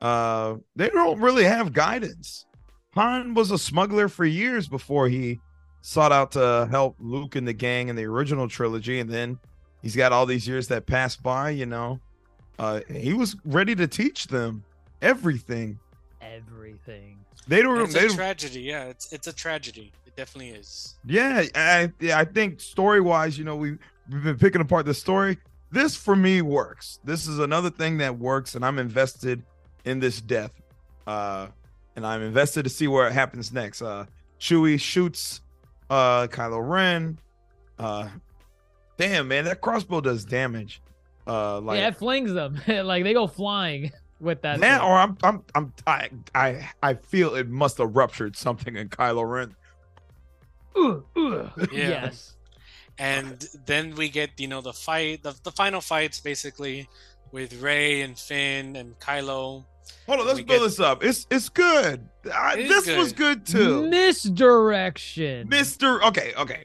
[SPEAKER 3] Uh, they don't really have guidance. Han was a smuggler for years before he sought out to help Luke and the gang in the original trilogy, and then he's got all these years that passed by. You know, uh, he was ready to teach them everything.
[SPEAKER 4] Everything.
[SPEAKER 3] They don't.
[SPEAKER 5] It's
[SPEAKER 3] They
[SPEAKER 5] a
[SPEAKER 3] don't
[SPEAKER 5] tragedy. Yeah, it's it's a tragedy. It definitely is.
[SPEAKER 3] yeah, I, yeah, I think story wise, you know, we we've been picking apart the story. This for me works. This is another thing that works, and I'm invested in this death. Uh, and I'm invested to see where it happens next. Uh, Chewie shoots uh Kylo Ren. Uh, damn man, that crossbow does damage. Uh, like
[SPEAKER 4] yeah, it flings them. like they go flying with that.
[SPEAKER 3] that,
[SPEAKER 4] thing.
[SPEAKER 3] or I'm, I'm, I'm, I, I, I feel it must have ruptured something in Kylo Ren.
[SPEAKER 4] Ooh, ooh.
[SPEAKER 5] Yeah.
[SPEAKER 4] Yes.
[SPEAKER 5] And then we get you know the fight, the, the final fights basically with Rey and Finn and Kylo.
[SPEAKER 3] Hold on, let's build
[SPEAKER 5] get-
[SPEAKER 3] this up. It's it's good. I,
[SPEAKER 5] It
[SPEAKER 3] this
[SPEAKER 5] is
[SPEAKER 3] was good too.
[SPEAKER 4] Misdirection.
[SPEAKER 3] Mister, okay, okay.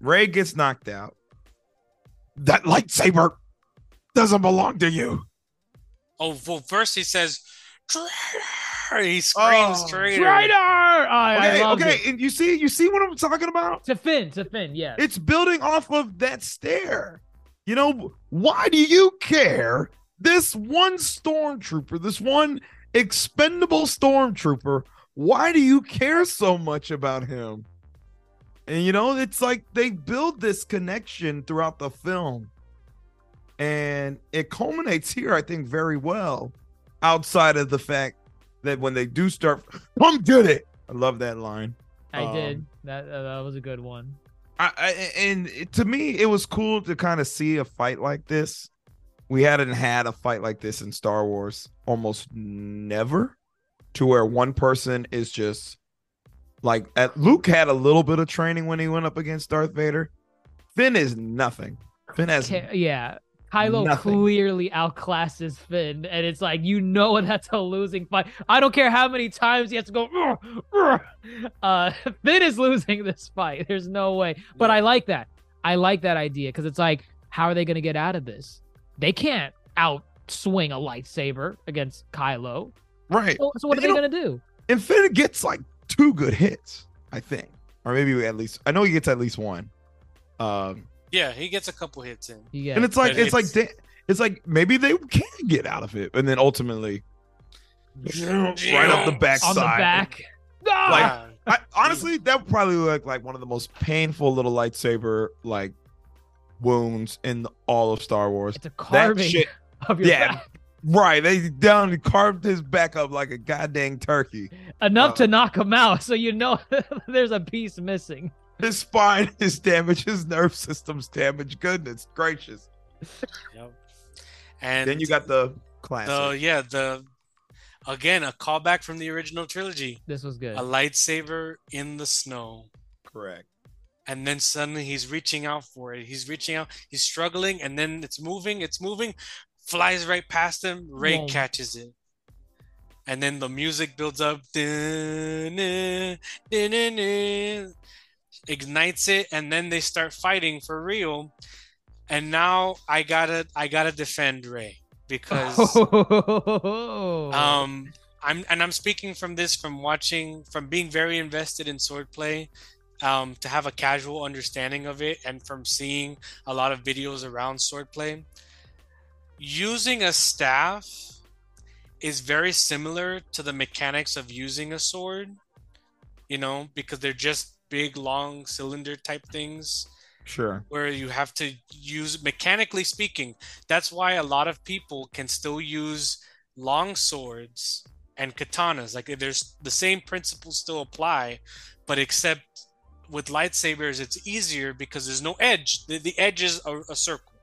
[SPEAKER 3] Rey gets knocked out. That lightsaber doesn't belong to you.
[SPEAKER 5] Oh well, first he says, "Traitor!" He screams,
[SPEAKER 3] Oh.
[SPEAKER 5] "Traitor!"
[SPEAKER 4] Traitor! I,
[SPEAKER 3] Okay,
[SPEAKER 4] I loved
[SPEAKER 3] okay,
[SPEAKER 4] it.
[SPEAKER 3] and you see, you see what I'm talking about?
[SPEAKER 4] To Finn, to Finn, yeah.
[SPEAKER 3] It's building off of that stare. You know, why do you care? This one stormtrooper, this one expendable stormtrooper, why do you care so much about him? And you know, it's like they build this connection throughout the film. And it culminates here, I think, very well, outside of the fact that when they do start, come get it. I love that line.
[SPEAKER 4] I
[SPEAKER 3] um,
[SPEAKER 4] did. That uh, that was a good one.
[SPEAKER 3] I, I and it- to me it was cool to kind of see a fight like this. We hadn't had a fight like this in Star Wars almost never, to where one person is just like at, Luke had a little bit of training when he went up against Darth Vader. Finn is nothing. Finn has
[SPEAKER 4] yeah. Kylo
[SPEAKER 3] Nothing.
[SPEAKER 4] clearly outclasses Finn, and it's like you know that's a losing fight. I don't care how many times he has to go. "Ugh, ugh." Uh, Finn is losing this fight. There's no way. But I like that. I like that idea because it's like, how are they going to get out of this? They can't outswing a lightsaber against Kylo.
[SPEAKER 3] right.
[SPEAKER 4] So, so what are they going to do?
[SPEAKER 3] And Finn gets like two good hits, I think, or maybe at least I know he gets at least one. Um,
[SPEAKER 5] Yeah, he gets a couple hits in.
[SPEAKER 4] Yeah.
[SPEAKER 3] and it's like
[SPEAKER 5] But
[SPEAKER 3] it's, like
[SPEAKER 5] it's-
[SPEAKER 3] da- it's like maybe they can get out of it, and then ultimately, right up the backside.
[SPEAKER 4] on the back. Ah!
[SPEAKER 3] Like, I, honestly, that would probably look like one of the most painful little lightsaber like wounds in all of Star Wars.
[SPEAKER 4] it's a
[SPEAKER 3] That
[SPEAKER 4] carving
[SPEAKER 3] shit,
[SPEAKER 4] of your
[SPEAKER 3] yeah,
[SPEAKER 4] back.
[SPEAKER 3] right? They down carved his back up like a goddamn turkey.
[SPEAKER 4] enough
[SPEAKER 3] Uh,
[SPEAKER 4] to knock him out, so you know there's a piece missing.
[SPEAKER 3] His spine is damaged. His nerve system's damaged. Goodness gracious!
[SPEAKER 5] Yep. And
[SPEAKER 3] then you got the classic.
[SPEAKER 5] the yeah the again a callback from the original trilogy.
[SPEAKER 4] This was good.
[SPEAKER 5] A lightsaber in the snow.
[SPEAKER 3] correct.
[SPEAKER 5] and then suddenly he's reaching out for it. He's reaching out, he's struggling, and then it's moving, it's moving, flies right past him. Rey
[SPEAKER 4] Whoa.
[SPEAKER 5] catches it, and then the music builds up, ignites it, and then they start fighting for real. And now I gotta I gotta defend Rey because um I'm and I'm speaking from this from watching from being very invested in swordplay um to have a casual understanding of it and from seeing a lot of videos around swordplay using a staff is very similar to the mechanics of using a sword you know because they're just big long cylinder type things
[SPEAKER 3] Sure.
[SPEAKER 5] where you have to use mechanically speaking that's why a lot of people can still use long swords and katanas. Like there's the same principles still apply but except with lightsabers it's easier because there's no edge. The, the edge is a, a circle.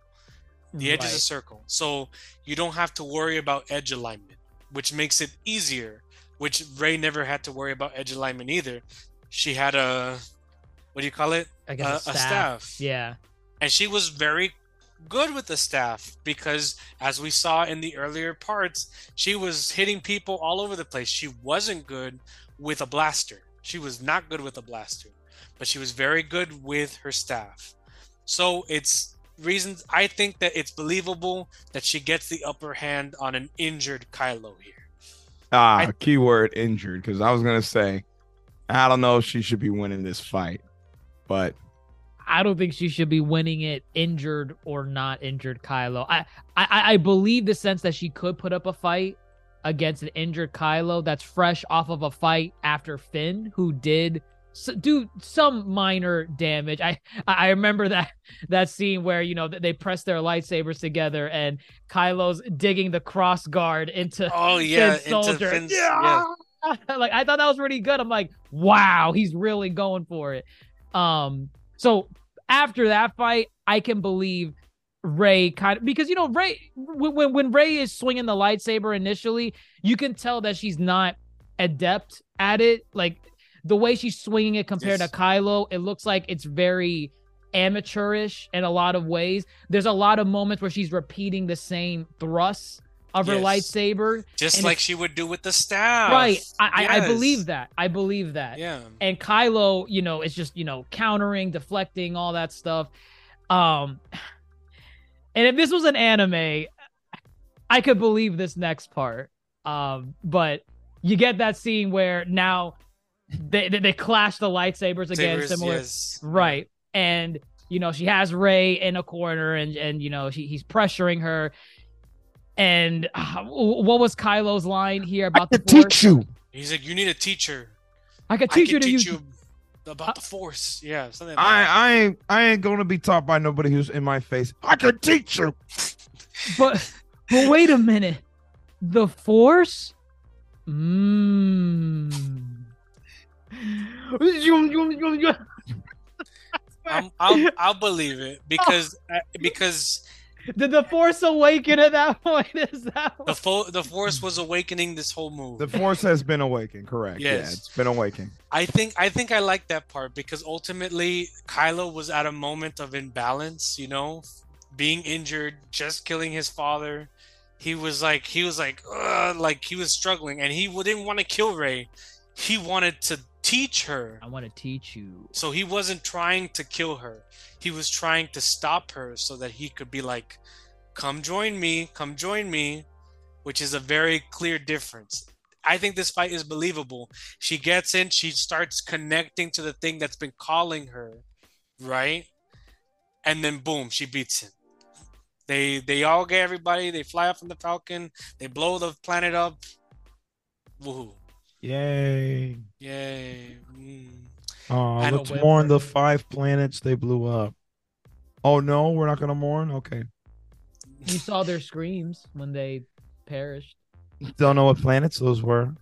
[SPEAKER 5] The edge is a circle. So you don't have to worry about edge alignment which makes it easier which ray never had to worry about edge alignment either she had a what do you call it
[SPEAKER 4] I guess
[SPEAKER 5] a-
[SPEAKER 4] a
[SPEAKER 5] a
[SPEAKER 4] staff.
[SPEAKER 5] staff.
[SPEAKER 4] Yeah.
[SPEAKER 5] and she was very good with the staff because as we saw in the earlier parts she was hitting people all over the place she wasn't good with a blaster she was not good with a blaster but she was very good with her staff so it's reasons i think that it's believable that she gets the upper hand on an injured kylo here
[SPEAKER 3] Ah,
[SPEAKER 5] I-
[SPEAKER 3] keyword injured because I was gonna say, I don't know if she should be winning this fight, but
[SPEAKER 4] I don't think she should be winning it injured or not injured Kylo. I, I I believe the sense that she could put up a fight against an injured Kylo that's fresh off of a fight after Finn, who did s- do some minor damage. I I remember that that scene where you know th- they press their lightsabers together and Kylo's digging the cross guard into
[SPEAKER 5] oh yeah
[SPEAKER 4] Finn's
[SPEAKER 5] into
[SPEAKER 4] soldier.
[SPEAKER 5] Finn's- yeah.
[SPEAKER 4] like I thought that was pretty good. I'm like, wow, he's really going for it. Um, so after that fight, I can believe Rey kind of because you know Rey when when, when Rey is swinging the lightsaber initially, you can tell that she's not adept at it. Like the way she's swinging it compared
[SPEAKER 5] Yes.
[SPEAKER 4] to Kylo, it looks like it's very amateurish in a lot of ways. There's a lot of moments where she's repeating the same thrusts of her lightsaber.
[SPEAKER 5] just
[SPEAKER 4] And
[SPEAKER 5] like she would do with the staff
[SPEAKER 4] Right. I, I, I believe that. I believe that.
[SPEAKER 5] yeah
[SPEAKER 4] And Kylo, you know, is just, you know, countering, deflecting, all that stuff. Um and if this was an anime, I could believe this next part. Um, but you get that scene where now they they, they clash the lightsabers again,
[SPEAKER 5] Sabers,
[SPEAKER 4] similar
[SPEAKER 5] yes.
[SPEAKER 4] Right. And you know, she has Rey in a corner and and you know, she, he's pressuring her. And uh, what was Kylo's line here about the force?
[SPEAKER 3] you.
[SPEAKER 5] He's like, you need a teacher.
[SPEAKER 4] I could
[SPEAKER 5] I
[SPEAKER 4] teach
[SPEAKER 5] can
[SPEAKER 4] you to
[SPEAKER 5] teach
[SPEAKER 4] use
[SPEAKER 5] you about the force. Yeah, something like
[SPEAKER 3] I
[SPEAKER 5] that.
[SPEAKER 3] I ain't I ain't gonna be taught by nobody who's in my face. I can teach you.
[SPEAKER 4] but but wait a minute. The force? Mmm.
[SPEAKER 5] I'm, I'll, I'll believe it because uh, because
[SPEAKER 4] Did the force awaken at that point? Is that
[SPEAKER 5] the fo- the force was awakening this whole move.
[SPEAKER 3] The force has been awakened, correct? Yeah,
[SPEAKER 5] Yes.
[SPEAKER 3] it's been awakened.
[SPEAKER 5] I think I think I like that part because ultimately Kylo was at a moment of imbalance, you know, being injured, just killing his father. He was like he was like Ugh, like he was struggling and he didn't want to kill Rey. He wanted to teach her.
[SPEAKER 4] I want to teach you.
[SPEAKER 5] So he wasn't trying to kill her. He was trying to stop her so that he could be like, come join me, come join me, which is a very clear difference. I think this fight is believable. She gets in, she starts connecting to the thing that's been calling her, right? And then boom, she beats him. They they all get everybody, they fly up from the Falcon, they blow the planet up. Woohoo.
[SPEAKER 3] Yay.
[SPEAKER 5] Yay. Mm.
[SPEAKER 3] Oh,
[SPEAKER 5] I
[SPEAKER 3] let's
[SPEAKER 4] don't-
[SPEAKER 3] mourn the five planets they blew up. Oh no, we're not gonna mourn? Okay.
[SPEAKER 4] You saw their screams when they perished.
[SPEAKER 3] Don't know what planets those were.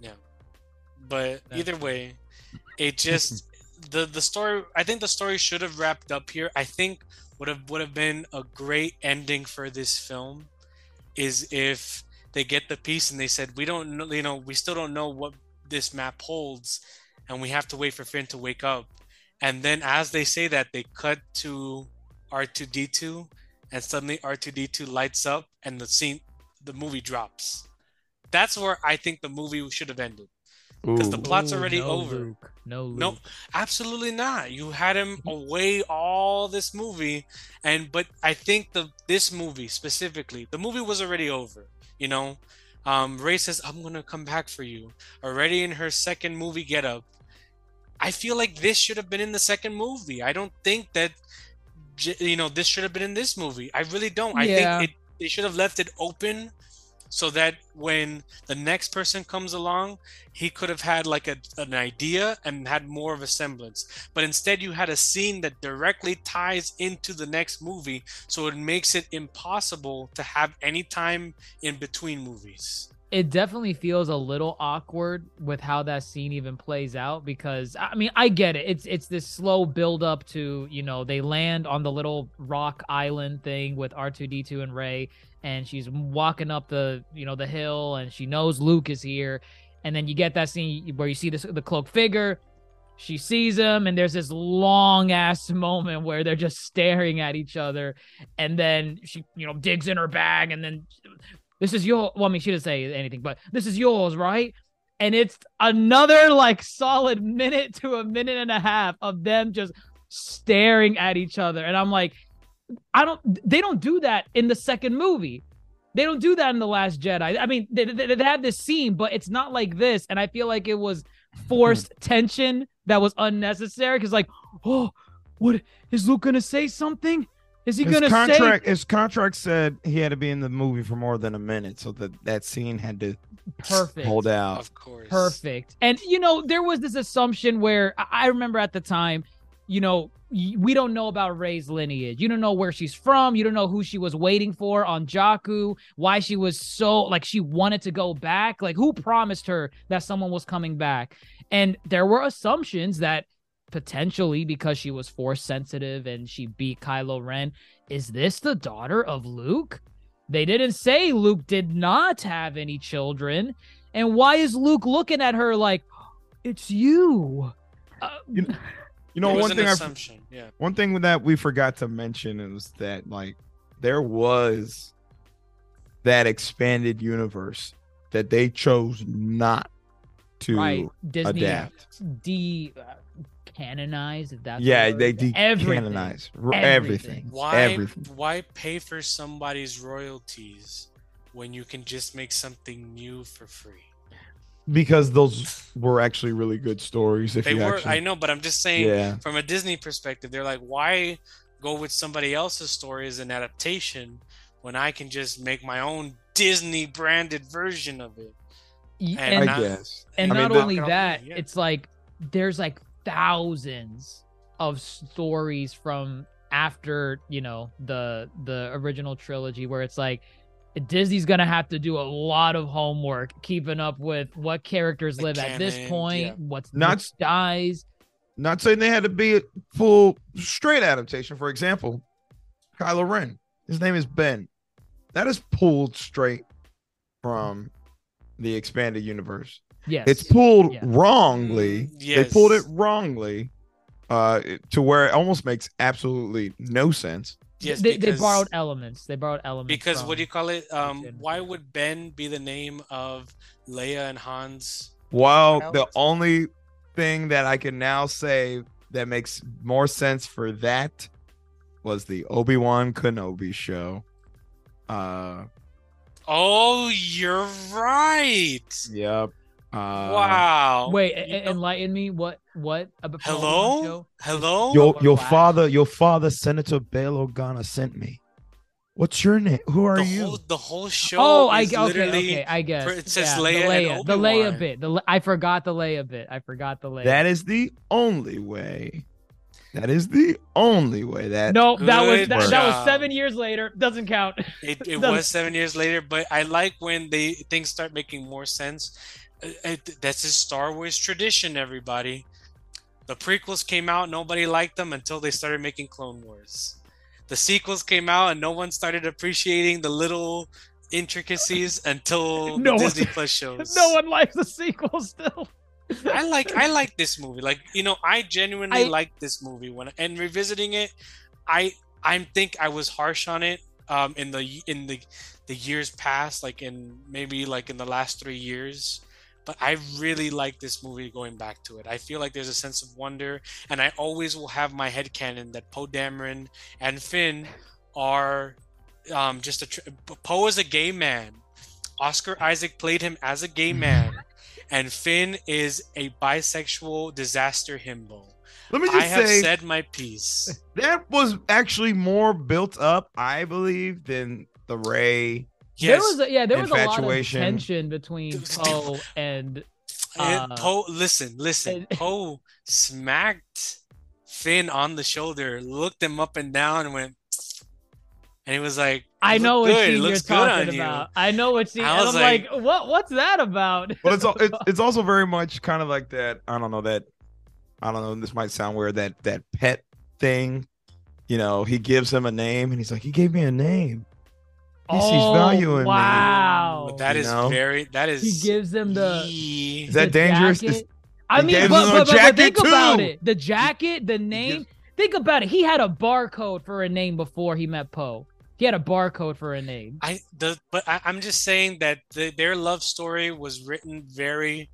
[SPEAKER 3] Yeah.
[SPEAKER 5] But
[SPEAKER 4] That's
[SPEAKER 5] either way it just the the story i think the story should have wrapped up here i think would have would have been a great ending for this film is if they get the piece and they said we don't know you know we still don't know what this map holds and we have to wait for finn to wake up and then as they say that they cut to r2d2 and suddenly r2d2 lights up and the scene the movie drops That's where I think the movie should have ended. Because the plot's
[SPEAKER 4] Ooh,
[SPEAKER 5] already
[SPEAKER 4] no
[SPEAKER 5] over.
[SPEAKER 4] Luke. No, Luke.
[SPEAKER 5] No, absolutely not. You had him away all this movie, and but I think the this movie specifically, the movie was already over. You know, um, Rey says, "I'm gonna come back for you." Already in her second movie get up. I feel like this should have been in the second movie. I don't think that you know this should have been in this movie. I really don't. I think it they should have left it open so that when the next person comes along, he could have had like a, an idea and had more of a semblance. But instead, you had a scene that directly ties into the next movie, so it makes it impossible to have any time in between movies.
[SPEAKER 4] it definitely feels a little awkward with how that scene even plays out because I mean I get it. It's it's this slow build up to, you know, they land on the little rock island thing with R2D2 and Rey and she's walking up the, you know, the hill and she knows Luke is here. And then you get that scene where you see this the cloak figure. She sees him and there's this long ass moment where they're just staring at each other. And then she you know digs in her bag and then this is your well i mean she didn't say anything but this is yours right? And it's another like solid minute to a minute and a half of them just staring at each other. And i'm like i don't they don't do that in the second movie they don't do that in the last jedi i mean they, they, they have this scene but it's not like this and i feel like it was forced tension that was unnecessary because like oh what is luke gonna say something is he
[SPEAKER 3] His
[SPEAKER 4] gonna say
[SPEAKER 3] contract, his contract said he had to be in the movie for more than a minute, so that that scene had to
[SPEAKER 4] perfect
[SPEAKER 3] hold out.
[SPEAKER 5] Of course.
[SPEAKER 4] Perfect. And you know, there was this assumption where I I remember at the time, you know, y- we don't know about Rey's lineage. You don't know where she's from. You don't know who she was waiting for on Jakku, why she was so like she wanted to go back. Like who promised her that someone was coming back? And there were assumptions that potentially because she was force sensitive and she beat Kylo Ren, is this the daughter of Luke? They didn't say Luke did not have any children. And why is Luke looking at her like, it's you? Uh,
[SPEAKER 3] You You know,
[SPEAKER 5] it was
[SPEAKER 3] one
[SPEAKER 5] an
[SPEAKER 3] thing I.
[SPEAKER 5] Yeah.
[SPEAKER 3] one thing that we forgot to mention is that like there was that expanded universe that they chose not to
[SPEAKER 4] right. Disney
[SPEAKER 3] adapt.
[SPEAKER 4] de canonize canonized. If that's
[SPEAKER 3] yeah,
[SPEAKER 4] word.
[SPEAKER 3] they
[SPEAKER 4] Everything.
[SPEAKER 3] decanonize
[SPEAKER 4] Everything.
[SPEAKER 3] everything.
[SPEAKER 5] Why
[SPEAKER 3] Everything.
[SPEAKER 5] why pay for somebody's royalties when you can just make something new for free?
[SPEAKER 3] Because those were actually really good stories. If
[SPEAKER 5] They
[SPEAKER 3] you
[SPEAKER 5] were
[SPEAKER 3] actually,
[SPEAKER 5] I know, but I'm just saying
[SPEAKER 3] yeah,
[SPEAKER 5] from a Disney perspective, they're like, why go with somebody else's story as an adaptation when I can just make my own Disney branded version of it?
[SPEAKER 4] Y-
[SPEAKER 5] And
[SPEAKER 3] I
[SPEAKER 4] and,
[SPEAKER 5] not-
[SPEAKER 3] guess.
[SPEAKER 4] and
[SPEAKER 3] I mean,
[SPEAKER 4] not
[SPEAKER 3] the-
[SPEAKER 4] only that,
[SPEAKER 5] yeah.
[SPEAKER 4] it's like there's like thousands of stories from after you know the the original trilogy where it's like Disney's gonna have to do a lot of homework keeping up with what characters live at this
[SPEAKER 5] canon,
[SPEAKER 4] point,
[SPEAKER 5] yeah.
[SPEAKER 4] what's
[SPEAKER 3] Not-
[SPEAKER 4] which dies.
[SPEAKER 3] Not saying they had to be a full straight adaptation. For example, Kylo Ren. His name is Ben. That is pulled straight from the expanded universe.
[SPEAKER 4] Yes,
[SPEAKER 3] It's pulled
[SPEAKER 4] Yeah.
[SPEAKER 3] wrongly.
[SPEAKER 5] Mm,
[SPEAKER 3] They pulled it wrongly uh to where it almost makes absolutely no sense.
[SPEAKER 5] Yes,
[SPEAKER 4] they, they borrowed elements. They borrowed elements
[SPEAKER 5] because
[SPEAKER 4] from-
[SPEAKER 5] what do you call it? Um, why would Ben be the name of Leia and Han's?
[SPEAKER 3] Well, the
[SPEAKER 5] else?
[SPEAKER 3] only thing that I can now say that makes more sense for that was the Obi-Wan Kenobi show. Uh
[SPEAKER 5] Oh, you're right.
[SPEAKER 3] yep. Uh
[SPEAKER 5] wow.
[SPEAKER 4] Wait,
[SPEAKER 5] You know-
[SPEAKER 4] enlighten me. What? What? about
[SPEAKER 5] Hello? Hello?
[SPEAKER 3] Your your
[SPEAKER 4] Flash?
[SPEAKER 3] father, your father, Senator Bail Organa sent me. What's your name? Who are
[SPEAKER 5] the
[SPEAKER 3] you?
[SPEAKER 5] whole the whole show
[SPEAKER 4] Oh, I
[SPEAKER 5] is
[SPEAKER 4] okay,
[SPEAKER 5] literally
[SPEAKER 4] okay, I guess.
[SPEAKER 5] Princess
[SPEAKER 4] yeah,
[SPEAKER 5] Leia
[SPEAKER 4] the
[SPEAKER 5] and
[SPEAKER 4] Leia, the Leia bit. The I forgot the Leia bit. I forgot the Leia.
[SPEAKER 3] That is the only way. That is the only way that
[SPEAKER 4] no, that was that, that was seven years later. Doesn't count.
[SPEAKER 5] it, it
[SPEAKER 4] Doesn't-
[SPEAKER 5] was seven years later but i like when they things start making more sense it- that's a star wars tradition everybody the prequels came out nobody liked them until they started making clone wars the sequels came out and no one started appreciating the little intricacies until
[SPEAKER 4] No
[SPEAKER 5] the
[SPEAKER 4] one-
[SPEAKER 5] disney plus shows
[SPEAKER 4] no one likes the sequels still.
[SPEAKER 5] I like I like this movie. Like you know, I genuinely
[SPEAKER 4] I-
[SPEAKER 5] like this movie when and revisiting it, I I think I was harsh on it um in the in the the years past, like in maybe like in the last three years. But I really like this movie going back to it. I feel like there's a sense of wonder, and I always will have my head canon that Poe Dameron and Finn are um, just a tr- Poe is a gay man. Oscar Isaac played him as a gay man, and Finn is a bisexual disaster himbo.
[SPEAKER 3] Let me just I
[SPEAKER 5] have
[SPEAKER 3] say
[SPEAKER 5] said my piece.
[SPEAKER 3] that was actually more built up, I believe, than the Rey.
[SPEAKER 4] There was a, yeah, there was a lot of tension between Poe and
[SPEAKER 5] Uh, Poe, listen, listen. Poe smacked Finn on the shoulder, looked him up and down, and went, and he was like,
[SPEAKER 4] I know what
[SPEAKER 5] good. It
[SPEAKER 4] scene you're
[SPEAKER 5] looks good on
[SPEAKER 4] talking
[SPEAKER 5] you."
[SPEAKER 4] about. I know what scene.
[SPEAKER 5] I
[SPEAKER 4] And
[SPEAKER 5] was
[SPEAKER 4] I'm like, what? What's that about?
[SPEAKER 3] well, it's, al- it's it's also very much kind of like that. I don't know that. I don't know. This might sound weird. That that pet thing. You know, he gives him a name, and he's like, "He gave me a name. He sees
[SPEAKER 4] Oh,
[SPEAKER 3] value in me."
[SPEAKER 4] wow.
[SPEAKER 5] That
[SPEAKER 3] You
[SPEAKER 5] is
[SPEAKER 3] know?
[SPEAKER 5] very. That is.
[SPEAKER 4] He gives them the.
[SPEAKER 3] Is that
[SPEAKER 4] the
[SPEAKER 3] dangerous?
[SPEAKER 4] jacket.
[SPEAKER 3] Is-
[SPEAKER 4] I mean, but, but, but, but
[SPEAKER 3] jacket
[SPEAKER 4] think about it. The jacket, the name.
[SPEAKER 3] gives-
[SPEAKER 4] Think about it. He had a barcode for a name before he met Poe. He had a barcode for a name.
[SPEAKER 5] I the but I, I'm just saying that the, their love story was written very, v-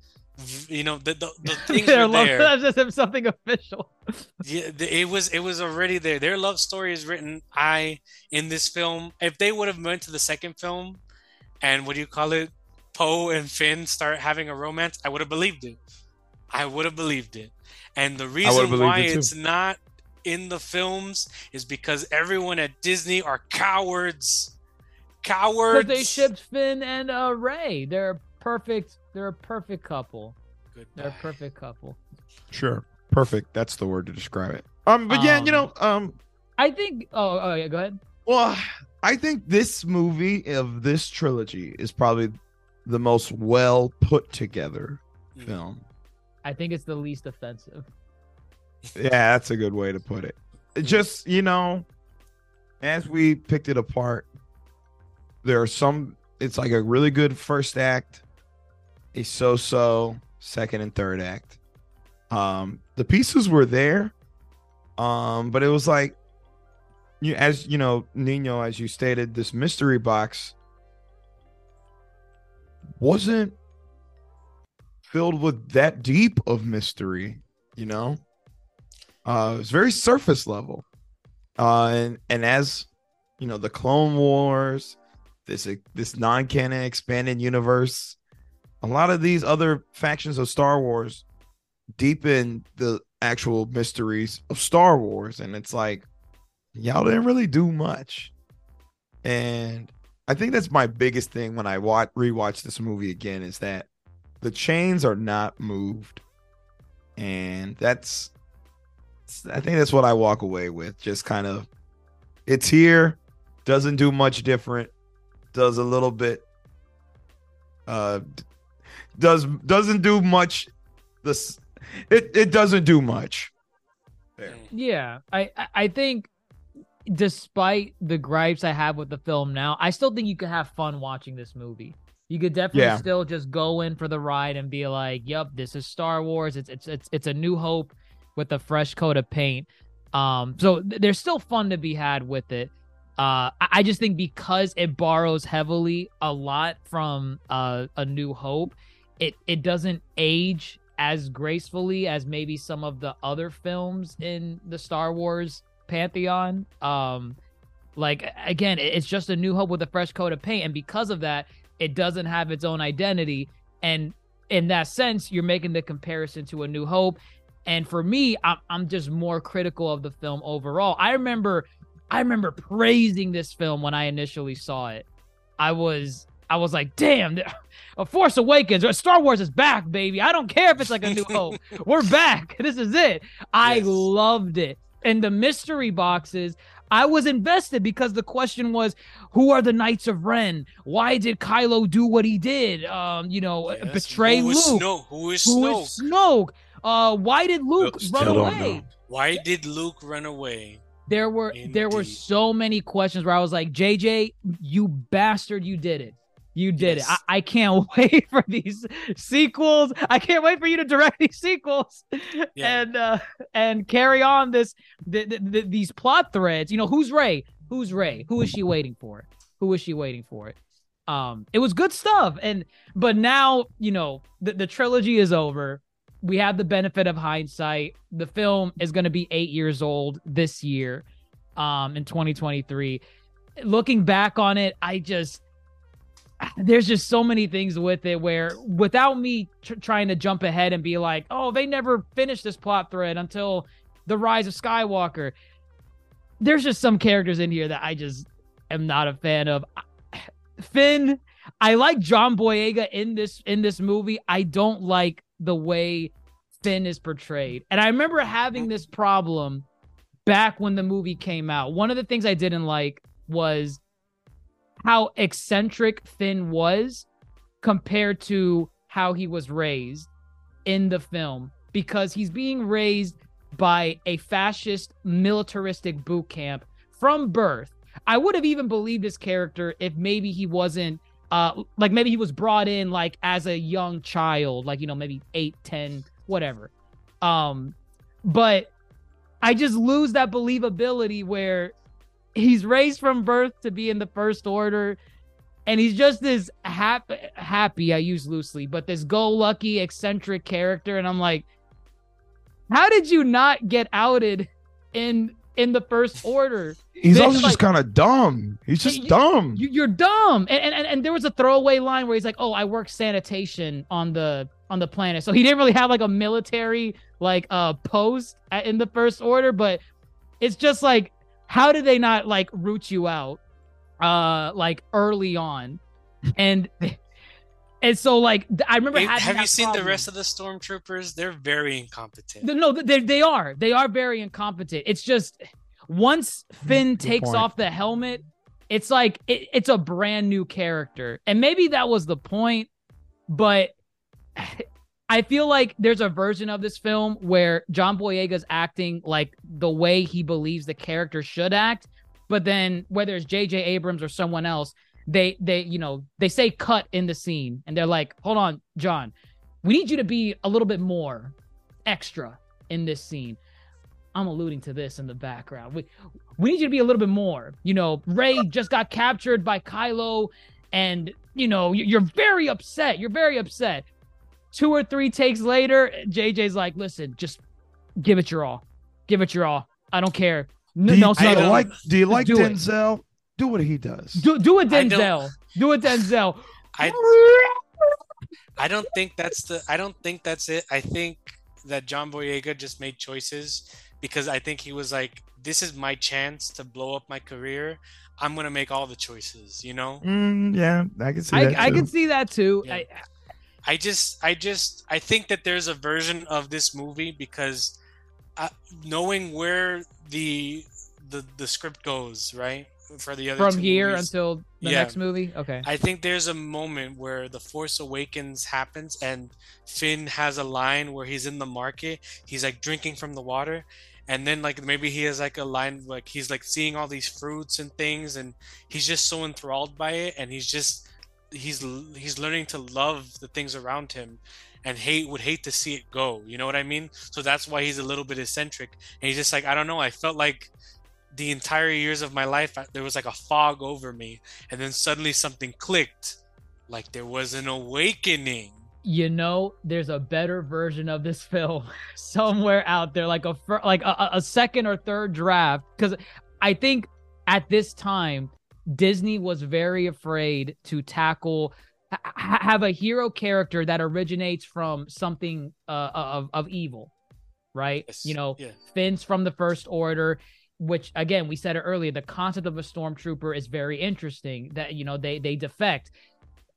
[SPEAKER 5] you know, the the, the things
[SPEAKER 4] Their
[SPEAKER 5] were
[SPEAKER 4] love-
[SPEAKER 5] there.
[SPEAKER 4] That's just something official.
[SPEAKER 5] Yeah, the- it was it was already there. Their love story is written. I in this film, if they would have went to the second film, and what do you call it, Poe and Finn start having a romance, I would have believed it. I would have believed it. And the reason why
[SPEAKER 3] it
[SPEAKER 5] it's not in the films is because everyone at Disney are cowards. Cowards.
[SPEAKER 4] Because they shipped Finn and uh, Rey. They're perfect. They're a perfect couple. They're a perfect couple.
[SPEAKER 3] Sure, perfect. That's the word to describe it. Um, but yeah, you know, um,
[SPEAKER 4] I think. Oh, oh yeah. Go ahead.
[SPEAKER 3] Well, I think this movie of this trilogy is probably the most well put together
[SPEAKER 5] Mm.
[SPEAKER 3] film.
[SPEAKER 4] I think it's the least offensive.
[SPEAKER 3] Yeah, that's a good way to put it. It Just, you know, as we picked it apart, there are some, it's like a really good first act, a so so second and third act. Um, the pieces were there, um, but it was like, you as you know, Nino, as you stated, this mystery box wasn't filled with that deep of mystery, you know. Uh, it's very surface level, uh, and and as you know, the Clone Wars, this this non-canon expanded universe, a lot of these other factions of Star Wars deepen the actual mysteries of Star Wars, and it's like y'all didn't really do much, and I think that's my biggest thing when I watch rewatch this movie again is that the chains are not moved, and that's I think that's what I walk away with. Just kind of, it's here, doesn't do much different, does a little bit, uh, does doesn't do much. This it it doesn't do much. There.
[SPEAKER 4] Yeah, I I- I think despite the gripes I have with the film now, I still think you could have fun watching this movie. You could definitely
[SPEAKER 3] Yeah.
[SPEAKER 4] still just go in for the ride and be like, "Yep, this is Star Wars. It's it's it's it's a new hope with a fresh coat of paint." Um, so th- there's still fun to be had with it. Uh, I, I just think because it borrows heavily a lot from uh, a New Hope, it it doesn't age as gracefully as maybe some of the other films in the Star Wars pantheon. Um, like again, it's just a New Hope with a fresh coat of paint, and because of that, it doesn't have its own identity. And in that sense, you're making the comparison to a New Hope. And for me, I'm I'm just more critical of the film overall. I remember, I remember praising this film when I initially saw it. I was I was like, damn, a Force Awakens or Star Wars is back, baby. I don't care if it's like a New Hope. We're back. This is it. I
[SPEAKER 5] Yes.
[SPEAKER 4] loved it. And the mystery boxes, I was invested because the question was, who are the Knights of Ren? Why did Kylo do what he did? Um, you know,
[SPEAKER 5] Yes.
[SPEAKER 4] betray
[SPEAKER 5] Who is
[SPEAKER 4] Luke.
[SPEAKER 5] Snoke? Who is
[SPEAKER 4] Who
[SPEAKER 5] Snoke?
[SPEAKER 4] is Snoke? Uh, why did Luke
[SPEAKER 3] Still
[SPEAKER 4] run away?
[SPEAKER 3] know.
[SPEAKER 5] Why did Luke run away?
[SPEAKER 4] There were there were so many questions where I was like, JJ, you bastard, you did it. You did
[SPEAKER 5] Yes.
[SPEAKER 4] it. I, I can't wait for these sequels. I can't wait for you to direct these sequels
[SPEAKER 5] Yeah.
[SPEAKER 4] and uh and carry on this th- th- th- these plot threads. You know, who's Rey? who's Rey? Who is she waiting for? Who is she waiting for? It. Um, it was good stuff. And but now, you know, the, the trilogy is over. We have the benefit of hindsight. The film is gonna be eight years old this year, um, in 2023. Looking back on it, I just there's just so many things with it where without me tr- trying to jump ahead and be like, oh, they never finished this plot thread until the rise of Skywalker. There's just some characters in here that I just am not a fan of. Finn, I like John Boyega in this in this movie. I don't like the way Finn is portrayed. And I remember having this problem back when the movie came out. One of the things I didn't like was how eccentric Finn was compared to how he was raised in the film because he's being raised by a fascist militaristic boot camp from birth. I would have even believed this character if maybe he wasn't uh like maybe he was brought in like as a young child, like you know, maybe eight, ten, whatever. Um but I just lose that believability where he's raised from birth to be in the first order and he's just this happy happy i use loosely but this go-lucky eccentric character and i'm like how did you not get outed in in the first order
[SPEAKER 3] He's also
[SPEAKER 4] like-
[SPEAKER 3] just kind of dumb. He's just
[SPEAKER 4] You-
[SPEAKER 3] dumb.
[SPEAKER 4] you, you're dumb and, and and there was a throwaway line where he's like oh i work sanitation on the on the planet so he didn't really have like a military like uh post at, in the first order but it's just like how did they not like root you out uh like early on and and so like i remember
[SPEAKER 5] have you seen the rest of the stormtroopers? They're very incompetent.
[SPEAKER 4] No, they they are. They are very incompetent. It's just once Finn takes
[SPEAKER 3] point.
[SPEAKER 4] off the helmet, it's like it, it's a brand new character. And maybe that was the point, but I feel like there's a version of this film where John Boyega's acting like the way he believes the character should act, but then whether it's JJ Abrams or someone else, they they you know, they say cut in the scene and they're like, "Hold on, John. We need you to be a little bit more extra in this scene. I'm alluding to this in the background. We we need you to be a little bit more. You know, Rey just got captured by Kylo, and you know you- you're very upset. You're very upset. Two or three takes later, JJ's like, "Listen, just give it your all. Give it your all. I don't care. No,
[SPEAKER 3] do you,
[SPEAKER 4] no,
[SPEAKER 3] do you like? Do you like
[SPEAKER 4] do it.
[SPEAKER 3] Denzel? Do what he does.
[SPEAKER 4] do do it, Denzel. Do it, Denzel.
[SPEAKER 5] I I don't think that's the I don't think that's it. I think that John Boyega just made choices because I think he was like, This is my chance to blow up my career. I'm gonna make all the choices, you know?
[SPEAKER 3] Mm, yeah, I can see that.
[SPEAKER 4] I I
[SPEAKER 3] too.
[SPEAKER 4] can see that too.
[SPEAKER 5] Yeah.
[SPEAKER 4] I,
[SPEAKER 5] I just I just I think that there's a version of this movie because uh, knowing where the the the script goes, right? For the other
[SPEAKER 4] from here
[SPEAKER 5] movies,
[SPEAKER 4] until the
[SPEAKER 5] Yeah.
[SPEAKER 4] next movie. Okay.
[SPEAKER 5] I think there's a moment where the Force Awakens happens and Finn has a line where he's in the market, he's like drinking from the water, and then like maybe he has like a line like he's like seeing all these fruits and things and he's just so enthralled by it and he's just he's he's learning to love the things around him and hate would hate to see it go, you know what I mean? So that's why he's a little bit eccentric. And he's just like I don't know, I felt like the entire years of my life there was like a fog over me. And then suddenly something clicked. Like there was an awakening.
[SPEAKER 4] You know there's a better version of this film somewhere out there. Like a like a- a second or third draft. Because i think at this time disney was very afraid to tackle ha- ha- have a hero character that originates from something uh, of of evil right
[SPEAKER 5] Yes,
[SPEAKER 4] you know
[SPEAKER 5] yeah.
[SPEAKER 4] Finn's from the First Order, which again we said it earlier. The concept of a stormtrooper is very interesting. That you know they they defect.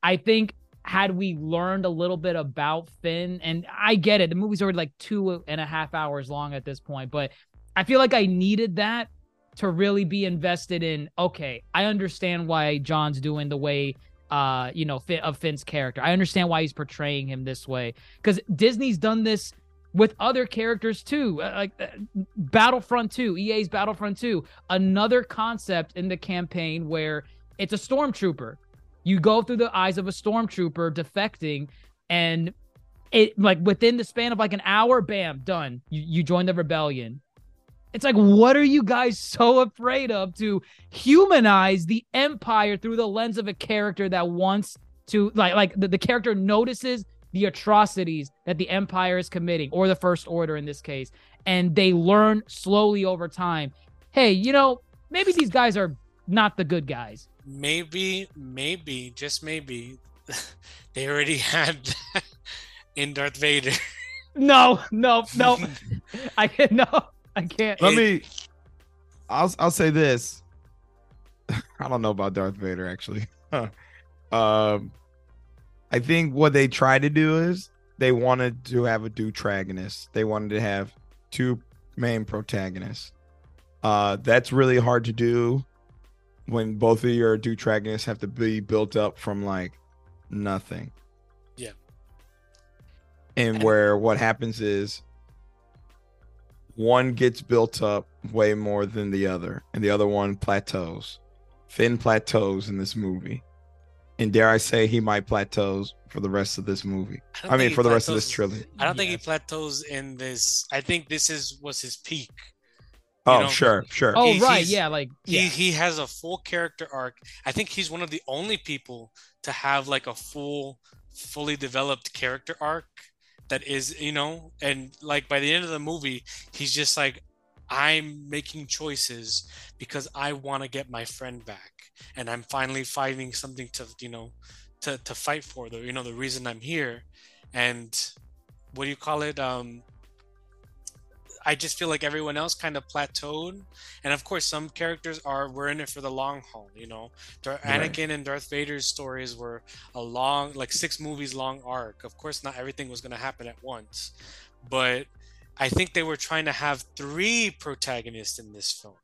[SPEAKER 4] I think had we learned a little bit about Finn, and I get it, the movie's already like two and a half hours long at this point, but I feel like I needed that to really be invested in. Okay, I understand why John's doing the way uh you know of Finn's character. I understand why he's portraying him this way because Disney's done this with other characters too, uh, like uh, Battlefront 2, EA's Battlefront 2, another concept in the campaign where it's a stormtrooper. You go through the eyes of a stormtrooper defecting, and it like within the span of like an hour, bam, done. You you join the rebellion. It's like, what are you guys so afraid of to humanize the Empire through the lens of a character that wants to like like the, the character notices the atrocities that the Empire is committing, or the First Order in this case, and they learn slowly over time. Hey, you know, maybe these guys are not the good guys.
[SPEAKER 5] Maybe, maybe, just maybe, they already had in Darth Vader.
[SPEAKER 4] No, no, no. I can't. No, I can't.
[SPEAKER 3] Let me. I'll I'll say this. I don't know about Darth Vader actually. um, I think what they tried to do is they wanted to have a deuteragonist. They wanted to have two main protagonists. Uh, that's really hard to do when both of your deuteragonists have to be built up from like nothing.
[SPEAKER 5] Yeah.
[SPEAKER 3] And,
[SPEAKER 5] And-
[SPEAKER 3] where what happens is one gets built up way more than the other, and the other one plateaus. Finn plateaus in this movie. And dare I say he might plateaus for the rest of this movie.
[SPEAKER 5] don't
[SPEAKER 3] I mean
[SPEAKER 5] think he
[SPEAKER 3] for the rest of this trilogy.
[SPEAKER 5] I don't think he plateaus in this. I think this is was his peak.
[SPEAKER 3] Oh,
[SPEAKER 5] know,
[SPEAKER 3] sure, sure.
[SPEAKER 4] Oh,
[SPEAKER 5] He-
[SPEAKER 4] right. Yeah, like
[SPEAKER 5] He he has a full character arc. I think he's one of the only people to have like a full, fully developed character arc that is, you know, and like by the end of the movie, he's just like, I'm making choices because I want to get my friend back, and I'm finally finding something to, you know, to to fight for. The you know the reason I'm here, and what do you call it? Um, I just feel like everyone else kind of plateaued, and of course, some characters are we're in it for the long haul. You know, Dar-
[SPEAKER 3] Right.
[SPEAKER 5] Anakin and Darth Vader's stories were a long, like six movies long arc. Of course, not everything was going to happen at once, but I think they were trying to have three protagonists in this film: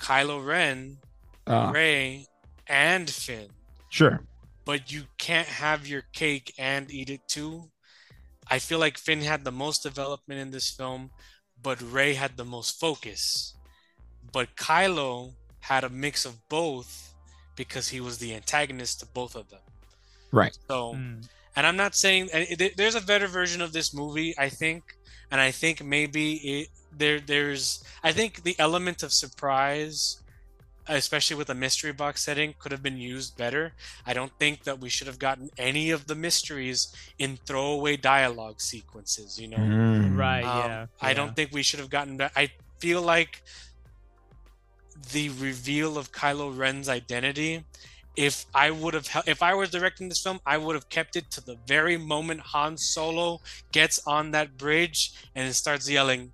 [SPEAKER 5] Kylo Ren,
[SPEAKER 3] Uh,
[SPEAKER 5] Rey, and Finn.
[SPEAKER 3] sure.
[SPEAKER 5] But you can't have your cake and eat it too. I feel like Finn had the most development in this film, but Rey had the most focus. But Kylo had a mix of both because he was the antagonist to both of them.
[SPEAKER 3] Right.
[SPEAKER 5] So,
[SPEAKER 4] Mm.
[SPEAKER 5] and I'm not saying there's a better version of this movie, I think, and I think maybe it there there's I think the element of surprise, especially with a mystery box setting, could have been used better. I don't think that we should have gotten any of the mysteries in throwaway dialogue sequences. You know,
[SPEAKER 3] Mm.
[SPEAKER 4] Right.
[SPEAKER 5] um,
[SPEAKER 4] yeah.
[SPEAKER 5] I
[SPEAKER 4] yeah.
[SPEAKER 5] don't think we should have gotten that. I feel like the reveal of Kylo Ren's identity. If I would have, if I was directing this film, I would have kept it to the very moment Han Solo gets on that bridge and starts yelling,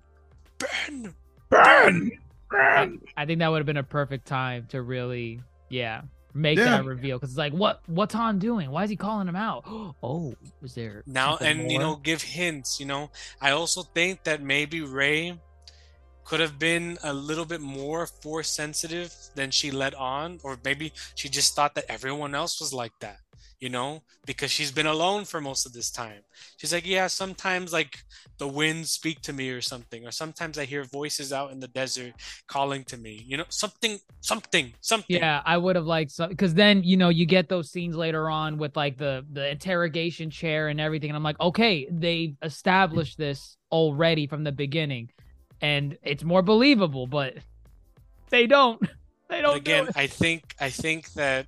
[SPEAKER 5] "Ben,
[SPEAKER 3] Burn!
[SPEAKER 4] I think that would have been a perfect time to really, yeah, make
[SPEAKER 3] Yeah.
[SPEAKER 4] that reveal. Because it's like, what, what's Han doing? Why is he calling him out? Oh, was there
[SPEAKER 5] now
[SPEAKER 4] something
[SPEAKER 5] and you know give hints you know i also think that maybe rey could have been a little bit more force sensitive than she let on or maybe she just thought that everyone else was like that you know because she's been alone for most of this time she's like yeah sometimes like the winds speak to me or something or sometimes i hear voices out in the desert calling to me you know something something something
[SPEAKER 4] Yeah, I would have liked some because then you know you get those scenes later on with like the the interrogation chair and everything, and I'm like, okay, they established this already from the beginning, and it's more believable, but they don't. They don't.
[SPEAKER 5] again
[SPEAKER 4] do
[SPEAKER 5] i think i think that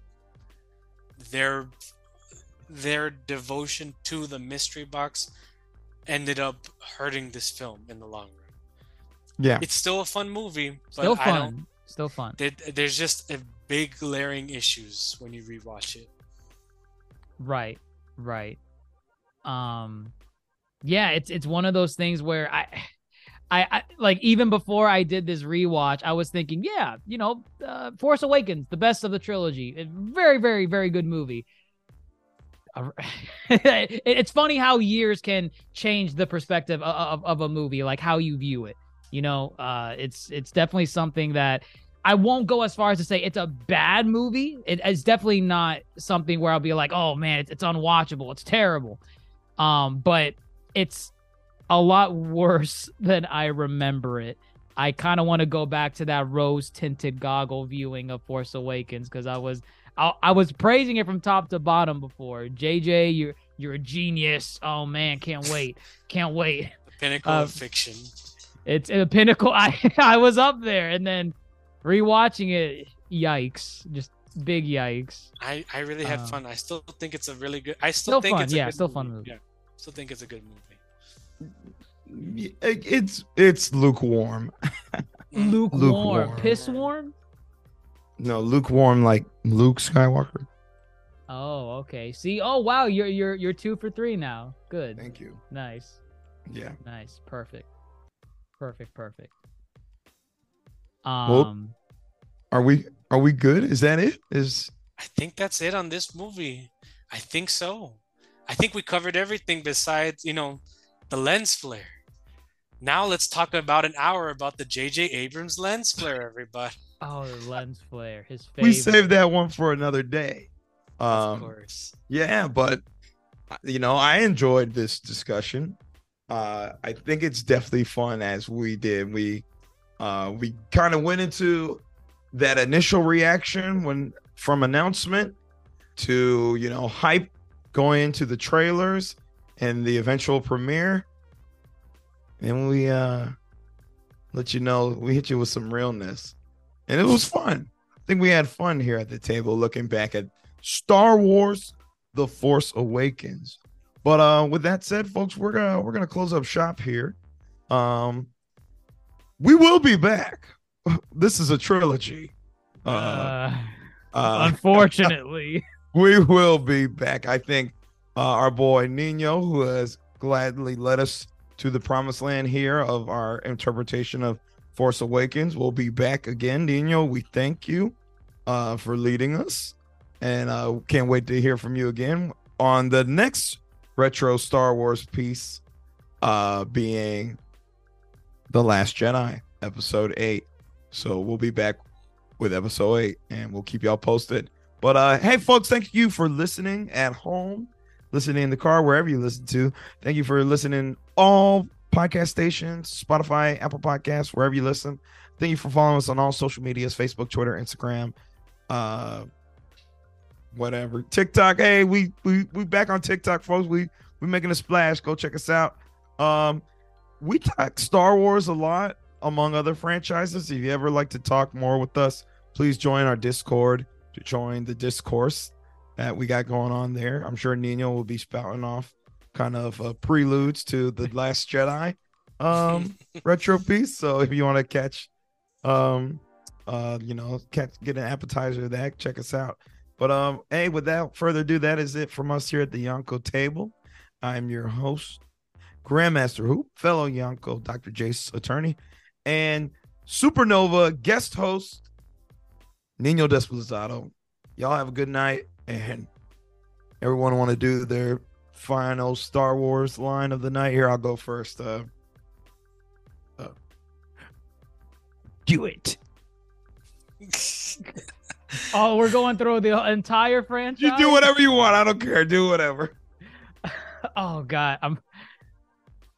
[SPEAKER 5] their their devotion to the mystery box ended up hurting this film in the long run
[SPEAKER 3] Yeah.
[SPEAKER 5] it's still a fun movie but
[SPEAKER 4] still
[SPEAKER 5] i don't
[SPEAKER 4] fun. Still fun.
[SPEAKER 5] there, there's just a big glaring issues when you rewatch it
[SPEAKER 4] Right. Right. Um yeah, it's it's one of those things where I I, I like even before I did this rewatch, I was thinking, yeah, you know, uh, Force Awakens, the best of the trilogy. A very very very good movie. It- it's funny how years can change the perspective of, of, of a movie, like how you view it. You know, uh, it's it's definitely something that I won't go as far as to say it's a bad movie. It, it's definitely not something where I'll be like, oh man, it's, it's unwatchable, it's terrible. Um, but it's a lot worse than I remember it. I kind of want to go back to that rose tinted goggle viewing of Force Awakens because I was I, I was praising it from top to bottom before. JJ, you're you're a genius. Oh man, can't wait, can't wait.
[SPEAKER 5] the pinnacle
[SPEAKER 4] Uh,
[SPEAKER 5] of fiction
[SPEAKER 4] It's a pinnacle. I I was up there, and then rewatching it, yikes! Just big yikes.
[SPEAKER 5] I, I really had
[SPEAKER 4] Um,
[SPEAKER 5] fun. I still think it's a really good. I still,
[SPEAKER 4] Still
[SPEAKER 5] think
[SPEAKER 4] fun,
[SPEAKER 5] it's a
[SPEAKER 4] yeah,
[SPEAKER 5] good
[SPEAKER 4] still
[SPEAKER 5] movie.
[SPEAKER 4] fun movie.
[SPEAKER 5] Yeah, still think it's a good movie.
[SPEAKER 3] It's it's lukewarm.
[SPEAKER 4] Lukewarm,
[SPEAKER 3] Lukewarm.
[SPEAKER 4] piss warm.
[SPEAKER 3] No, lukewarm like Luke Skywalker.
[SPEAKER 4] Oh, okay. See, oh wow, you're you're you're two for three now. Good,
[SPEAKER 3] Thank you.
[SPEAKER 4] nice,
[SPEAKER 3] Yeah.
[SPEAKER 4] nice, perfect, perfect, perfect.
[SPEAKER 3] Well-
[SPEAKER 4] Um,
[SPEAKER 3] Are we are we good? Is that it? Is
[SPEAKER 5] I think that's it on this movie. I think so. I think we covered everything besides, you know, the lens flare. Now let's talk about an hour about the J.J. Abrams lens flare, everybody.
[SPEAKER 4] oh, the lens flare, his favorite.
[SPEAKER 3] we saved that one for another day?
[SPEAKER 5] Of
[SPEAKER 3] Um,
[SPEAKER 5] course.
[SPEAKER 3] Yeah, but uh, you know, I enjoyed this discussion. Uh, I think it's definitely fun as we did. We uh, we kind of went into that initial reaction when from announcement to you know hype going into the trailers and the eventual premiere. And we uh let you know we hit you with some realness. And it was fun. I think we had fun here at the table looking back at Star Wars The Force Awakens. But uh with that said, folks, we're gonna we're gonna close up shop here. Um we will be back. This is a trilogy. Uh,
[SPEAKER 4] Uh,
[SPEAKER 3] uh
[SPEAKER 4] unfortunately,
[SPEAKER 3] we will be back. I think uh, our boy Nino, who has gladly let us to the promised land here of our interpretation of Force Awakens, We'll be back again. Nino, we thank you uh, for leading us, and uh, can't wait to hear from you again on the next retro Star Wars piece, uh, being the Last Jedi, Episode Eight. So we'll be back with Episode Eight, and we'll keep y'all posted. But uh hey folks, thank you for listening at home, listening in the car, wherever you listen to. Thank you for listening all podcast stations, Spotify, Apple Podcasts, wherever you listen. Thank you for following us on all social medias, Facebook, Twitter, Instagram, uh whatever. TikTok. Hey, we we we back on TikTok, folks. We we making a splash. Go check us out. Um we talk Star Wars a lot among other franchises. If you ever like to talk more with us, please join our Discord to join the discourse that we got going on there. I'm sure Nino will be spouting off kind of uh, preludes to the Last Jedi um, retro piece. So if you want to catch, um, uh, you know, catch get an appetizer of that, check us out. But um, hey, without further ado, that is it from us here at the Yonko table. I'm your host, Grandmaster Hoop, fellow Yonko, Dr. Jace attorney, and Supernova guest host Nino Desplazado. Y'all have a good night, and everyone want to do their final Star Wars line of the night. Here, I'll go first. Uh, uh, do it.
[SPEAKER 4] oh, we're going through the entire franchise.
[SPEAKER 3] You do whatever you want. I don't care. Do whatever.
[SPEAKER 4] Oh God, I'm.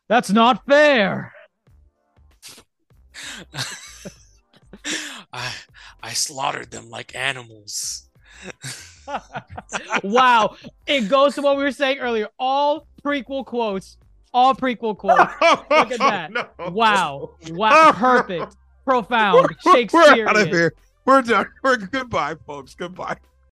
[SPEAKER 4] That's not fair.
[SPEAKER 5] I I slaughtered them like animals.
[SPEAKER 4] wow, it goes to what we were saying earlier. All prequel quotes. All prequel quotes. Look at oh, that.
[SPEAKER 3] No.
[SPEAKER 4] Wow. Wow. Perfect. Profound.
[SPEAKER 3] We're, we're out of here. We're done. We're goodbye, folks. Goodbye.